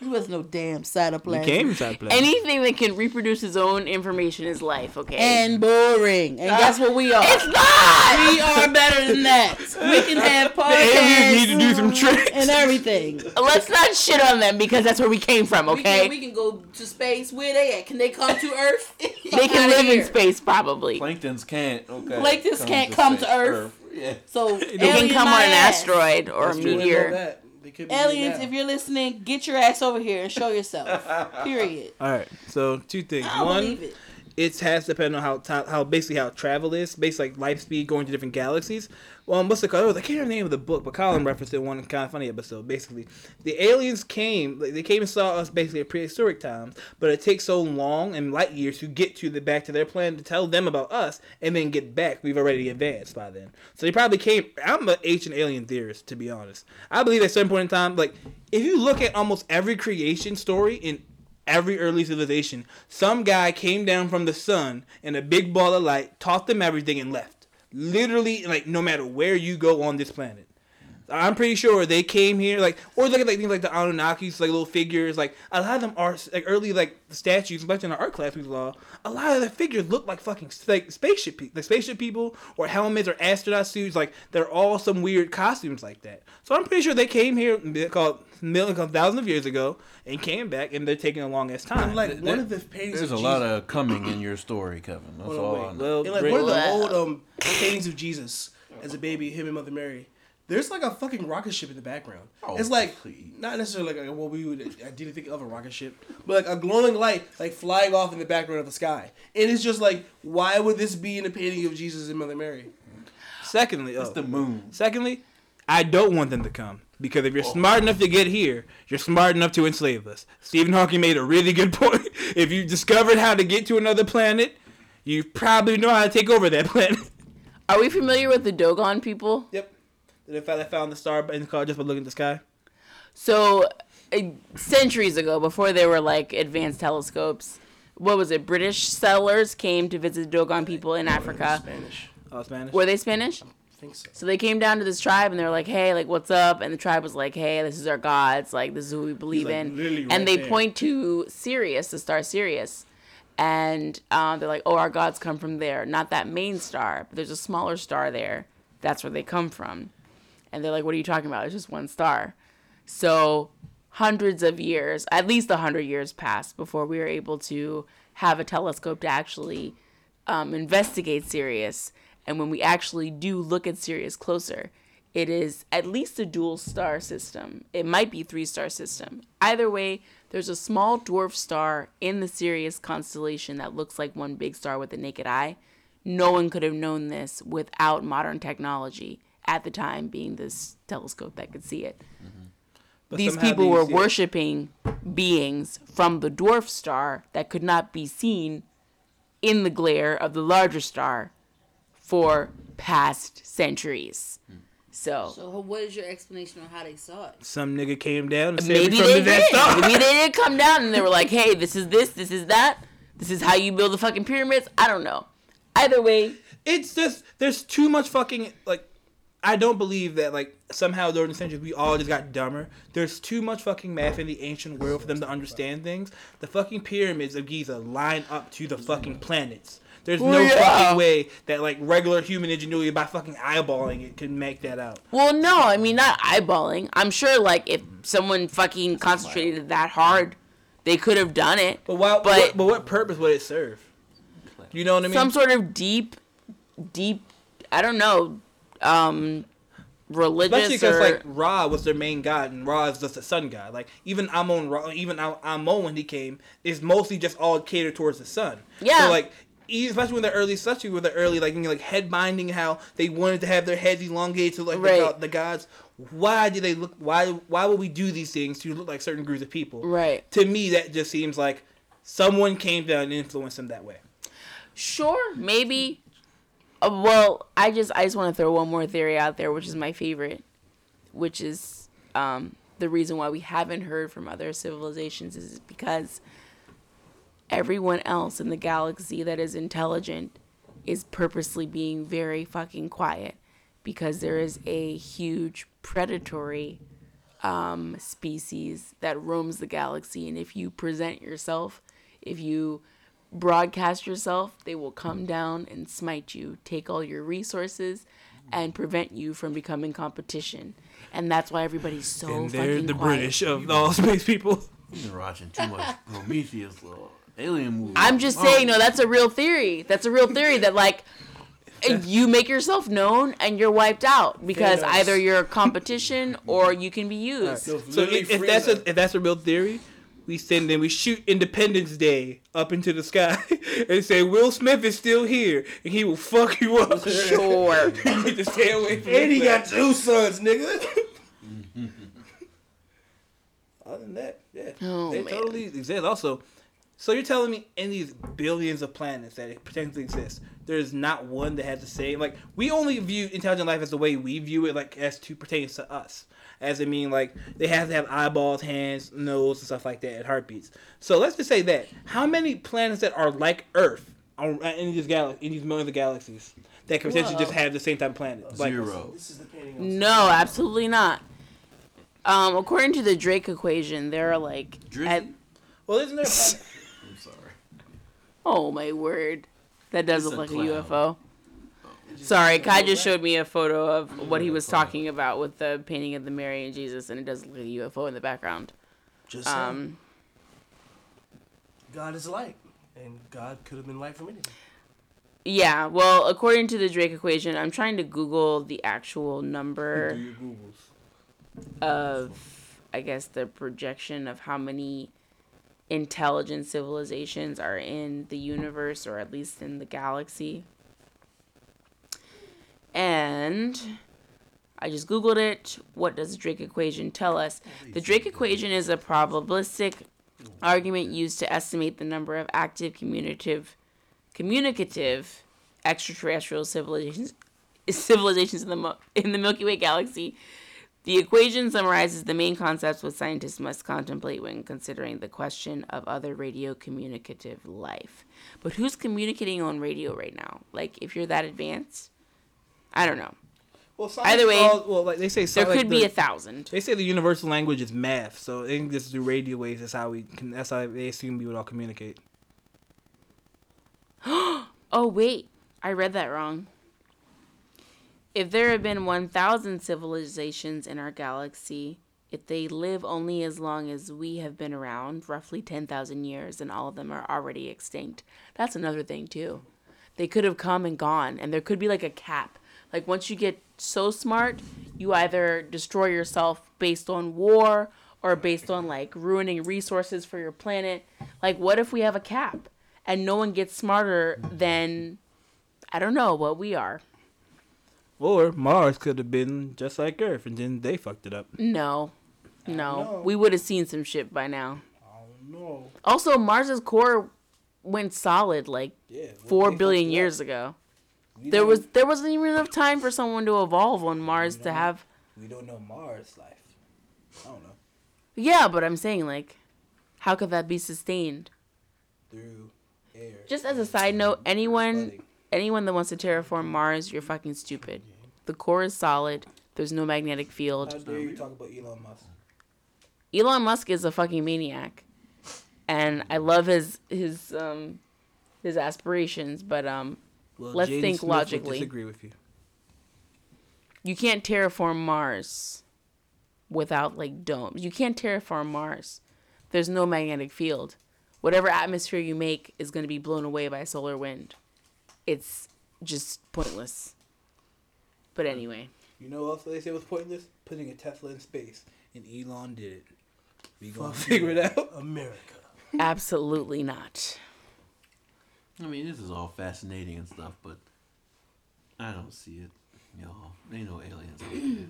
He was no damn cytoplasm. Became cytoplasm. anything that can reproduce its own information is life okay and boring, and that's what we are. it's not we are better than that. We can have aliens podcasts need to do some tricks. and everything. let's not shit on them because that's where we came from We okay can, we can go to space. Where they at? Can they come to Earth? they can live in space probably Planktons can't. Okay. Planktons can't come to space. Earth. Yeah. So they can come on an asteroid or a You wouldn't know meteor that. They could be Aliens, if you're listening, get your ass over here and show yourself. Period. All right. So two things. I don't One, believe it. it has to depend on how how basically how travel is, based like life speed going to different galaxies. Well, what's the called? I can't remember the name of the book, but Colin referenced it in one kind of funny episode. Basically, the aliens came, like, they came and saw us basically at prehistoric times, but it takes so long and light years to get to the back to their planet to tell them about us and then get back. We've already advanced by then, so they probably came. I'm an ancient alien theorist, to be honest. I believe at some point in time, like if you look at almost every creation story in every early civilization, some guy came down from the sun in a big ball of light, taught them everything, and left. Literally, like no matter where you go on this planet. I'm pretty sure they came here, like, or look at like things like the Anunnakis, like little figures. Like a lot of them are like early like statues, especially in our art class we saw. A lot of the figures look like fucking like spaceship, pe- like spaceship people, or helmets, or astronaut suits. Like they're all some weird costumes like that. So I'm pretty sure they came here called millions of thousands of years ago and came back, and they're taking a long ass time. And like Th- one of the paintings There's a of lot of coming in your story, Kevin. That's Hold all wait. I know. well, And like one of the old um paintings of Jesus as a baby, him and Mother Mary. There's like a fucking rocket ship in the background. Oh, it's like please. not necessarily like what we would ideally think of a rocket ship, but like a glowing light like flying off in the background of the sky. And it's just like, why would this be in a painting of Jesus and Mother Mary? secondly, oh, the moon. Secondly, I don't want them to come because if you're oh. smart enough to get here, you're smart enough to enslave us. Stephen Hawking made a really good point. If you discovered how to get to another planet, you probably know how to take over that planet. are we familiar with the Dogon people yep. The fact I found the star in the car just by looking at the sky. So, uh, centuries ago, before there were like advanced telescopes, what was it? British settlers came to visit the Dogon people in Africa. Spanish. Oh, Spanish. Were they Spanish? I think so. So they came down to this tribe and they're like, "Hey, like, what's up?" And the tribe was like, "Hey, this is our gods. Like, this is who we believe like, in." literally right and they there. point to Sirius, the star Sirius, and um, they're like, "Oh, our gods come from there, not that main star, but there's a smaller star there. That's where they come from." And they're like, "What are you talking about? It's just one star." So hundreds of years, at least a hundred years passed before we were able to have a telescope to actually um, investigate Sirius. And when we actually do look at Sirius closer, it is at least a dual star system. It might be three star system. Either way, there's a small dwarf star in the Sirius constellation that looks like one big star with the naked eye. No one could have known this without modern technology at the time being this telescope that could see it But these people were yeah. worshiping beings from the dwarf star that could not be seen in the glare of the larger star for past centuries. So, So what is your explanation on how they saw it? Some nigga came down and maybe they the that did. star. Maybe they did come down and they were like, "Hey, this is this, this is that. This is how you build the fucking pyramids." I don't know. Either way, It's just there's too much fucking like. I don't believe that like somehow during the centuries we all just got dumber. There's too much fucking math in the ancient world for them to understand things. The fucking pyramids of Giza line up to the fucking planets. There's no Well, yeah. fucking way that like regular human ingenuity by fucking eyeballing it can make that out. Well, no, I mean not eyeballing. I'm sure like if someone fucking concentrated that hard, they could have done it. But why? But- what, but what purpose would it serve? You know what I mean? Some sort of deep, deep. I don't know, um, religious Especially because or like Ra was their main god, and Ra is just a sun god. Like even Amon Ra, even Am- Amon when he came is mostly just all catered towards the sun. Yeah. So like. Especially when the early, especially with the early, like you know, like head binding, how they wanted to have their heads elongated to like the, Right. god, the gods. Why do they look? Why why would we do these things to look like certain groups of people? right. To me, that just seems like someone came down and influenced them that way. Sure, maybe. Uh, well, I just I just want to throw one more theory out there, which is my favorite, which is um, the reason why we haven't heard from other civilizations is because everyone else in the galaxy that is intelligent is purposely being very fucking quiet because there is a huge predatory um, species that roams the galaxy, and if you present yourself, if you broadcast yourself, they will come down and smite you, take all your resources, and prevent you from becoming competition. And that's why everybody's so and they're fucking the quiet. British of all space people. You've been watching too much Prometheus or alien movies. I'm just Oh. saying, no, that's a real theory. That's a real theory that like you make yourself known and you're wiped out because Thanos. either you're a competition or you can be used. They'll So if, if that's a, if that's a real theory, we send them, we shoot Independence Day up into the sky and say Will Smith is still here and he will fuck you up. Sure. you need to stay away from and he this got two sons, nigga. Other than that, yeah, Oh, they man. totally exist. Also, so you're telling me in these billions of planets that potentially exist, there's not one that has the same like we only view intelligent life as the way we view it, like as to pertains to us. As I mean, like they have to have eyeballs, hands, nose, and stuff like that, and heartbeats. So let's just say that how many planets that are like Earth are in these gal in these millions of galaxies that could potentially just have the same type of planet? Like, Zero. This is the painting. No, absolutely not. Um, according to the Drake equation, there are like Drizzy? at, well, isn't there? A planet? I'm sorry. oh my word, that does It's look like a cloud. UFO. Sorry, Kai just showed me a photo of what he was talking about with the painting of the Mary and Jesus, and it does look like a UFO in the background. Just. Um, God is light, and God could have been light from anything. yeah, well, according to the Drake equation, I'm trying to Google the actual number of, I guess, the projection of how many intelligent civilizations are in the universe or at least in the galaxy. And I just Googled it. What does the Drake equation tell us? The Drake equation is a probabilistic argument used to estimate the number of active communicative communicative extraterrestrial civilizations civilizations in the in the Milky Way galaxy The equation summarizes the main concepts what scientists must contemplate when considering the question of other radio communicative life. But who's communicating on radio right now? Like, if you're that advanced, I don't know. Well, Either way, all, well, like they say, There like could be a thousand. They say the universal language is math, so they can just do radio waves. That's how we can. That's how they assume we would all communicate. Oh, wait. I read that wrong. If there have been 1,000 civilizations in our galaxy, if they live only as long as we have been around, roughly 10,000 years, and all of them are already extinct, that's another thing, too. They could have come and gone, and there could be like a cap. Like, once you get so smart, you either destroy yourself based on war or based on like ruining resources for your planet. Like, what if we have a cap and no one gets smarter than, I don't know, what we are? Or Mars could have been just like Earth, and then they fucked it up. No. No. We would have seen some shit by now. No. Also, Mars's core went solid like Yeah, four billion years ago. There was there wasn't even enough time for someone to evolve on Mars to have We don't know Mars life. I don't know Yeah, but I'm saying like how could that be sustained? through air. Just as a side note, anyone anyone that wants to terraform Mars, you're fucking stupid. The core is solid. There's no magnetic field. How dare you talk about Elon Musk? Elon Musk is a fucking maniac, and I love his his um his aspirations, but um Well, Let's Jaden think Smith would logically. Disagree with you. you can't terraform Mars without like domes. You can't terraform Mars. There's no magnetic field. Whatever atmosphere you make is going to be blown away by solar wind. It's just pointless. But anyway, You know what else they say was pointless? Putting a Tesla in space, and Elon did it. We're gonna figure it out. America. absolutely not. I mean, this is all fascinating and stuff, but I don't see it, y'all. Ain't no aliens.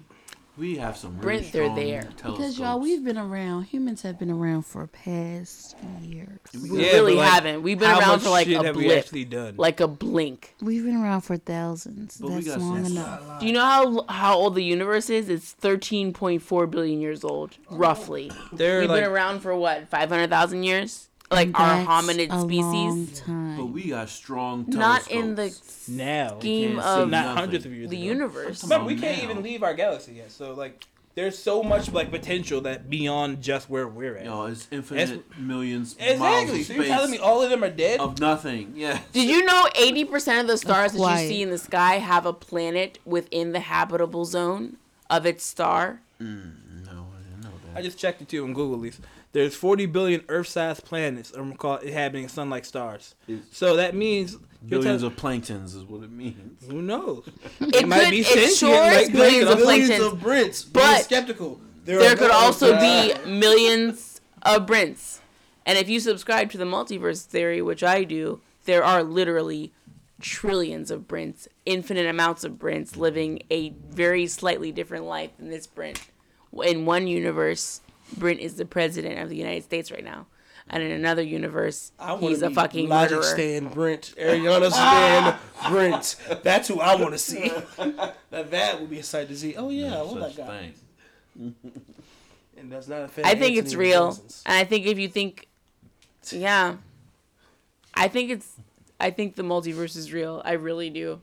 We have some really Brent, they're there. telescopes. Because y'all, we've been around. Humans have been around for past years. We Yeah, really but, like, haven't. We've been How around much for like shit a have we blip, actually done? like a blink. We've been around for thousands. But we That's got long sense. enough. Do you know how how old the universe is? It's 13.4 billion years old, roughly. They're We've like, been around for what, 500,000 years? Like our hominid a long species? time. but we got strong telescopes. Not in the now. scheme can't of not hundreds of years the ago. universe. Remember, we can't now. even leave our galaxy yet. So like, there's so much like potential that beyond just where we're at. Y'all, it's infinite millions miles exactly. of So space you're telling me all of them are dead? of nothing. Yeah. Did you know 80% of the stars that you see in the sky have a planet within the habitable zone of its star? Mm, no, I didn't know that. I just checked it too on Google at least. There's 40 billion Earth-sized planets um, called inhabiting sun-like stars. It's- So that means Billions tell- of planktons is what it means. who knows? It, might could, be it sentient sure like is billions of Billions of Brits. But- But skeptical. there are could no- also be millions of Brints. And if you subscribe to the multiverse theory, which I do, there are literally trillions of Brints, infinite amounts of Brints living a very slightly different life than this Brint. In one universe, Brint is the president of the United States right now. And in another universe, I he's a be fucking Logic murderer. Stan Brent, Ariana Stan Brent. That's who I want to see. now that would be a sight to see. Oh yeah, I love Such that guy. And that's not a fan. I of think it's real. Johnson's. And I think if you think, yeah, I think it's, I think the multiverse is real. I really do.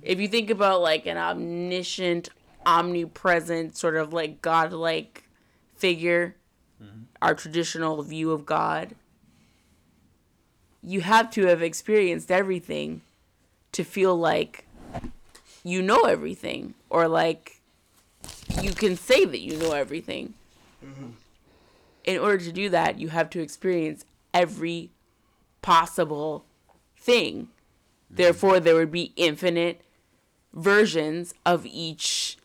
If you think about like an omniscient, omnipresent, sort of like godlike figure, mm-hmm. our traditional view of God, you have to have experienced everything to feel like you know everything or like you can say that you know everything. Mm-hmm. In order to do that, you have to experience every possible thing. Mm-hmm. Therefore, there would be infinite versions of each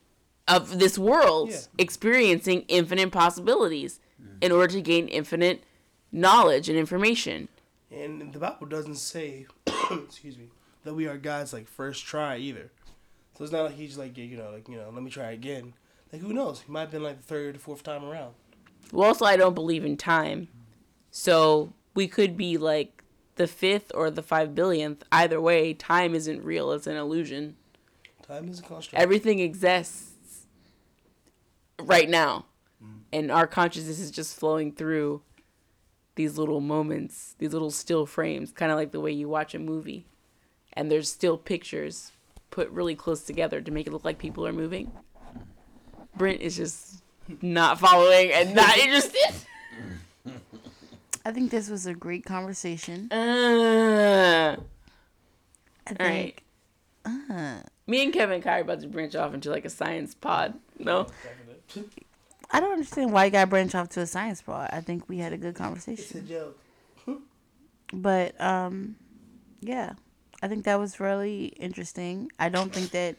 of this world Yeah. experiencing infinite possibilities in order to gain infinite knowledge and information. And the Bible doesn't say, excuse me, that we are God's like first try either. So it's not like he's like you know like you know let me try again. Like who knows? He might have been like the third or fourth time around. Well, also, I don't believe in time. So we could be like the fifth or the five billionth. Either way, time isn't real, it's an illusion. Time is a construct. Everything exists right now, and our consciousness is just flowing through these little moments, these little still frames, kind of like the way you watch a movie, and there's still pictures put really close together to make it look like people are moving. Brent is just not following and not interested. I think this was a great conversation. Uh, I all right. think. Uh, Me and Kevin Kai are about to branch off into like a science pod. No, I don't understand why you got to branch off to a science part. I think we had a good conversation. It's a joke. But um, yeah, I think that was really interesting. I don't think that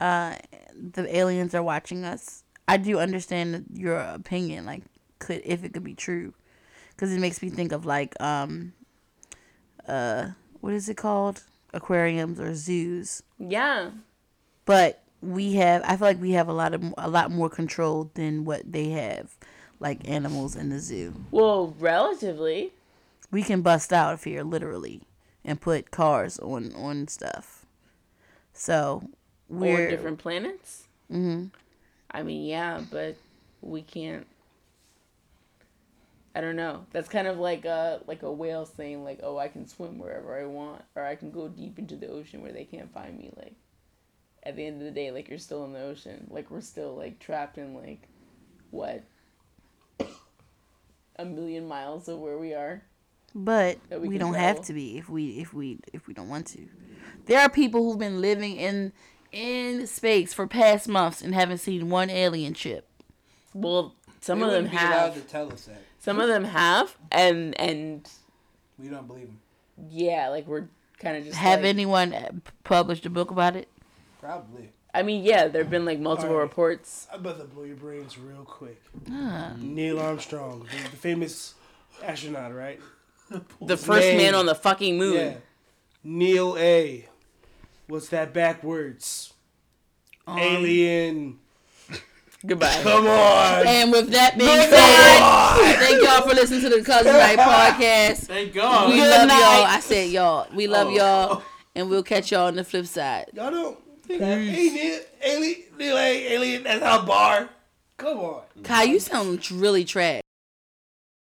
uh, the aliens are watching us. I do understand your opinion, like could if it could be true, because it makes me think of like um, uh, what is it called? Aquariums or zoos. yeah, But we have, I feel like we have a lot of a lot more control than what they have, like animals in the zoo. well, relatively. we can bust out of here literally and put cars on on stuff. So we're different planets. hmm I mean, yeah, but we can't. I don't know. That's kind of like a like a whale saying like, "Oh, I can swim wherever I want, or I can go deep into the ocean where they can't find me." Like, at the end of the day, like you're still in the ocean. Like we're still like trapped in like, what, a million miles of where we are. but we we, don't have to be if we if we if we don't want to. There are people who've been living in in space for past months and haven't seen one alien ship. Well, some They of them wouldn't allowed have. to tell us that. Some of them have, and and We don't believe them. yeah, like we're kind of just Have like, anyone uh, published a book about it? Probably. I mean, yeah, there have been like multiple Alright. reports. I'm about to blow your brains real quick. Ah. Neil Armstrong, the, the famous astronaut, right? The first Name. man on the fucking moon. Yeah. Neil A. What's that backwards? Alien. Goodbye. Come on. And with that being said, thank y'all for listening to the Cousin Night podcast. Thank God. We Good love night. y'all. I said y'all. We love Oh. y'all, and we'll catch y'all on the flip side. Y'all don't think that alien, alien, Neil A. Alien, that's our bar. Come on. Kai, you sound really trash.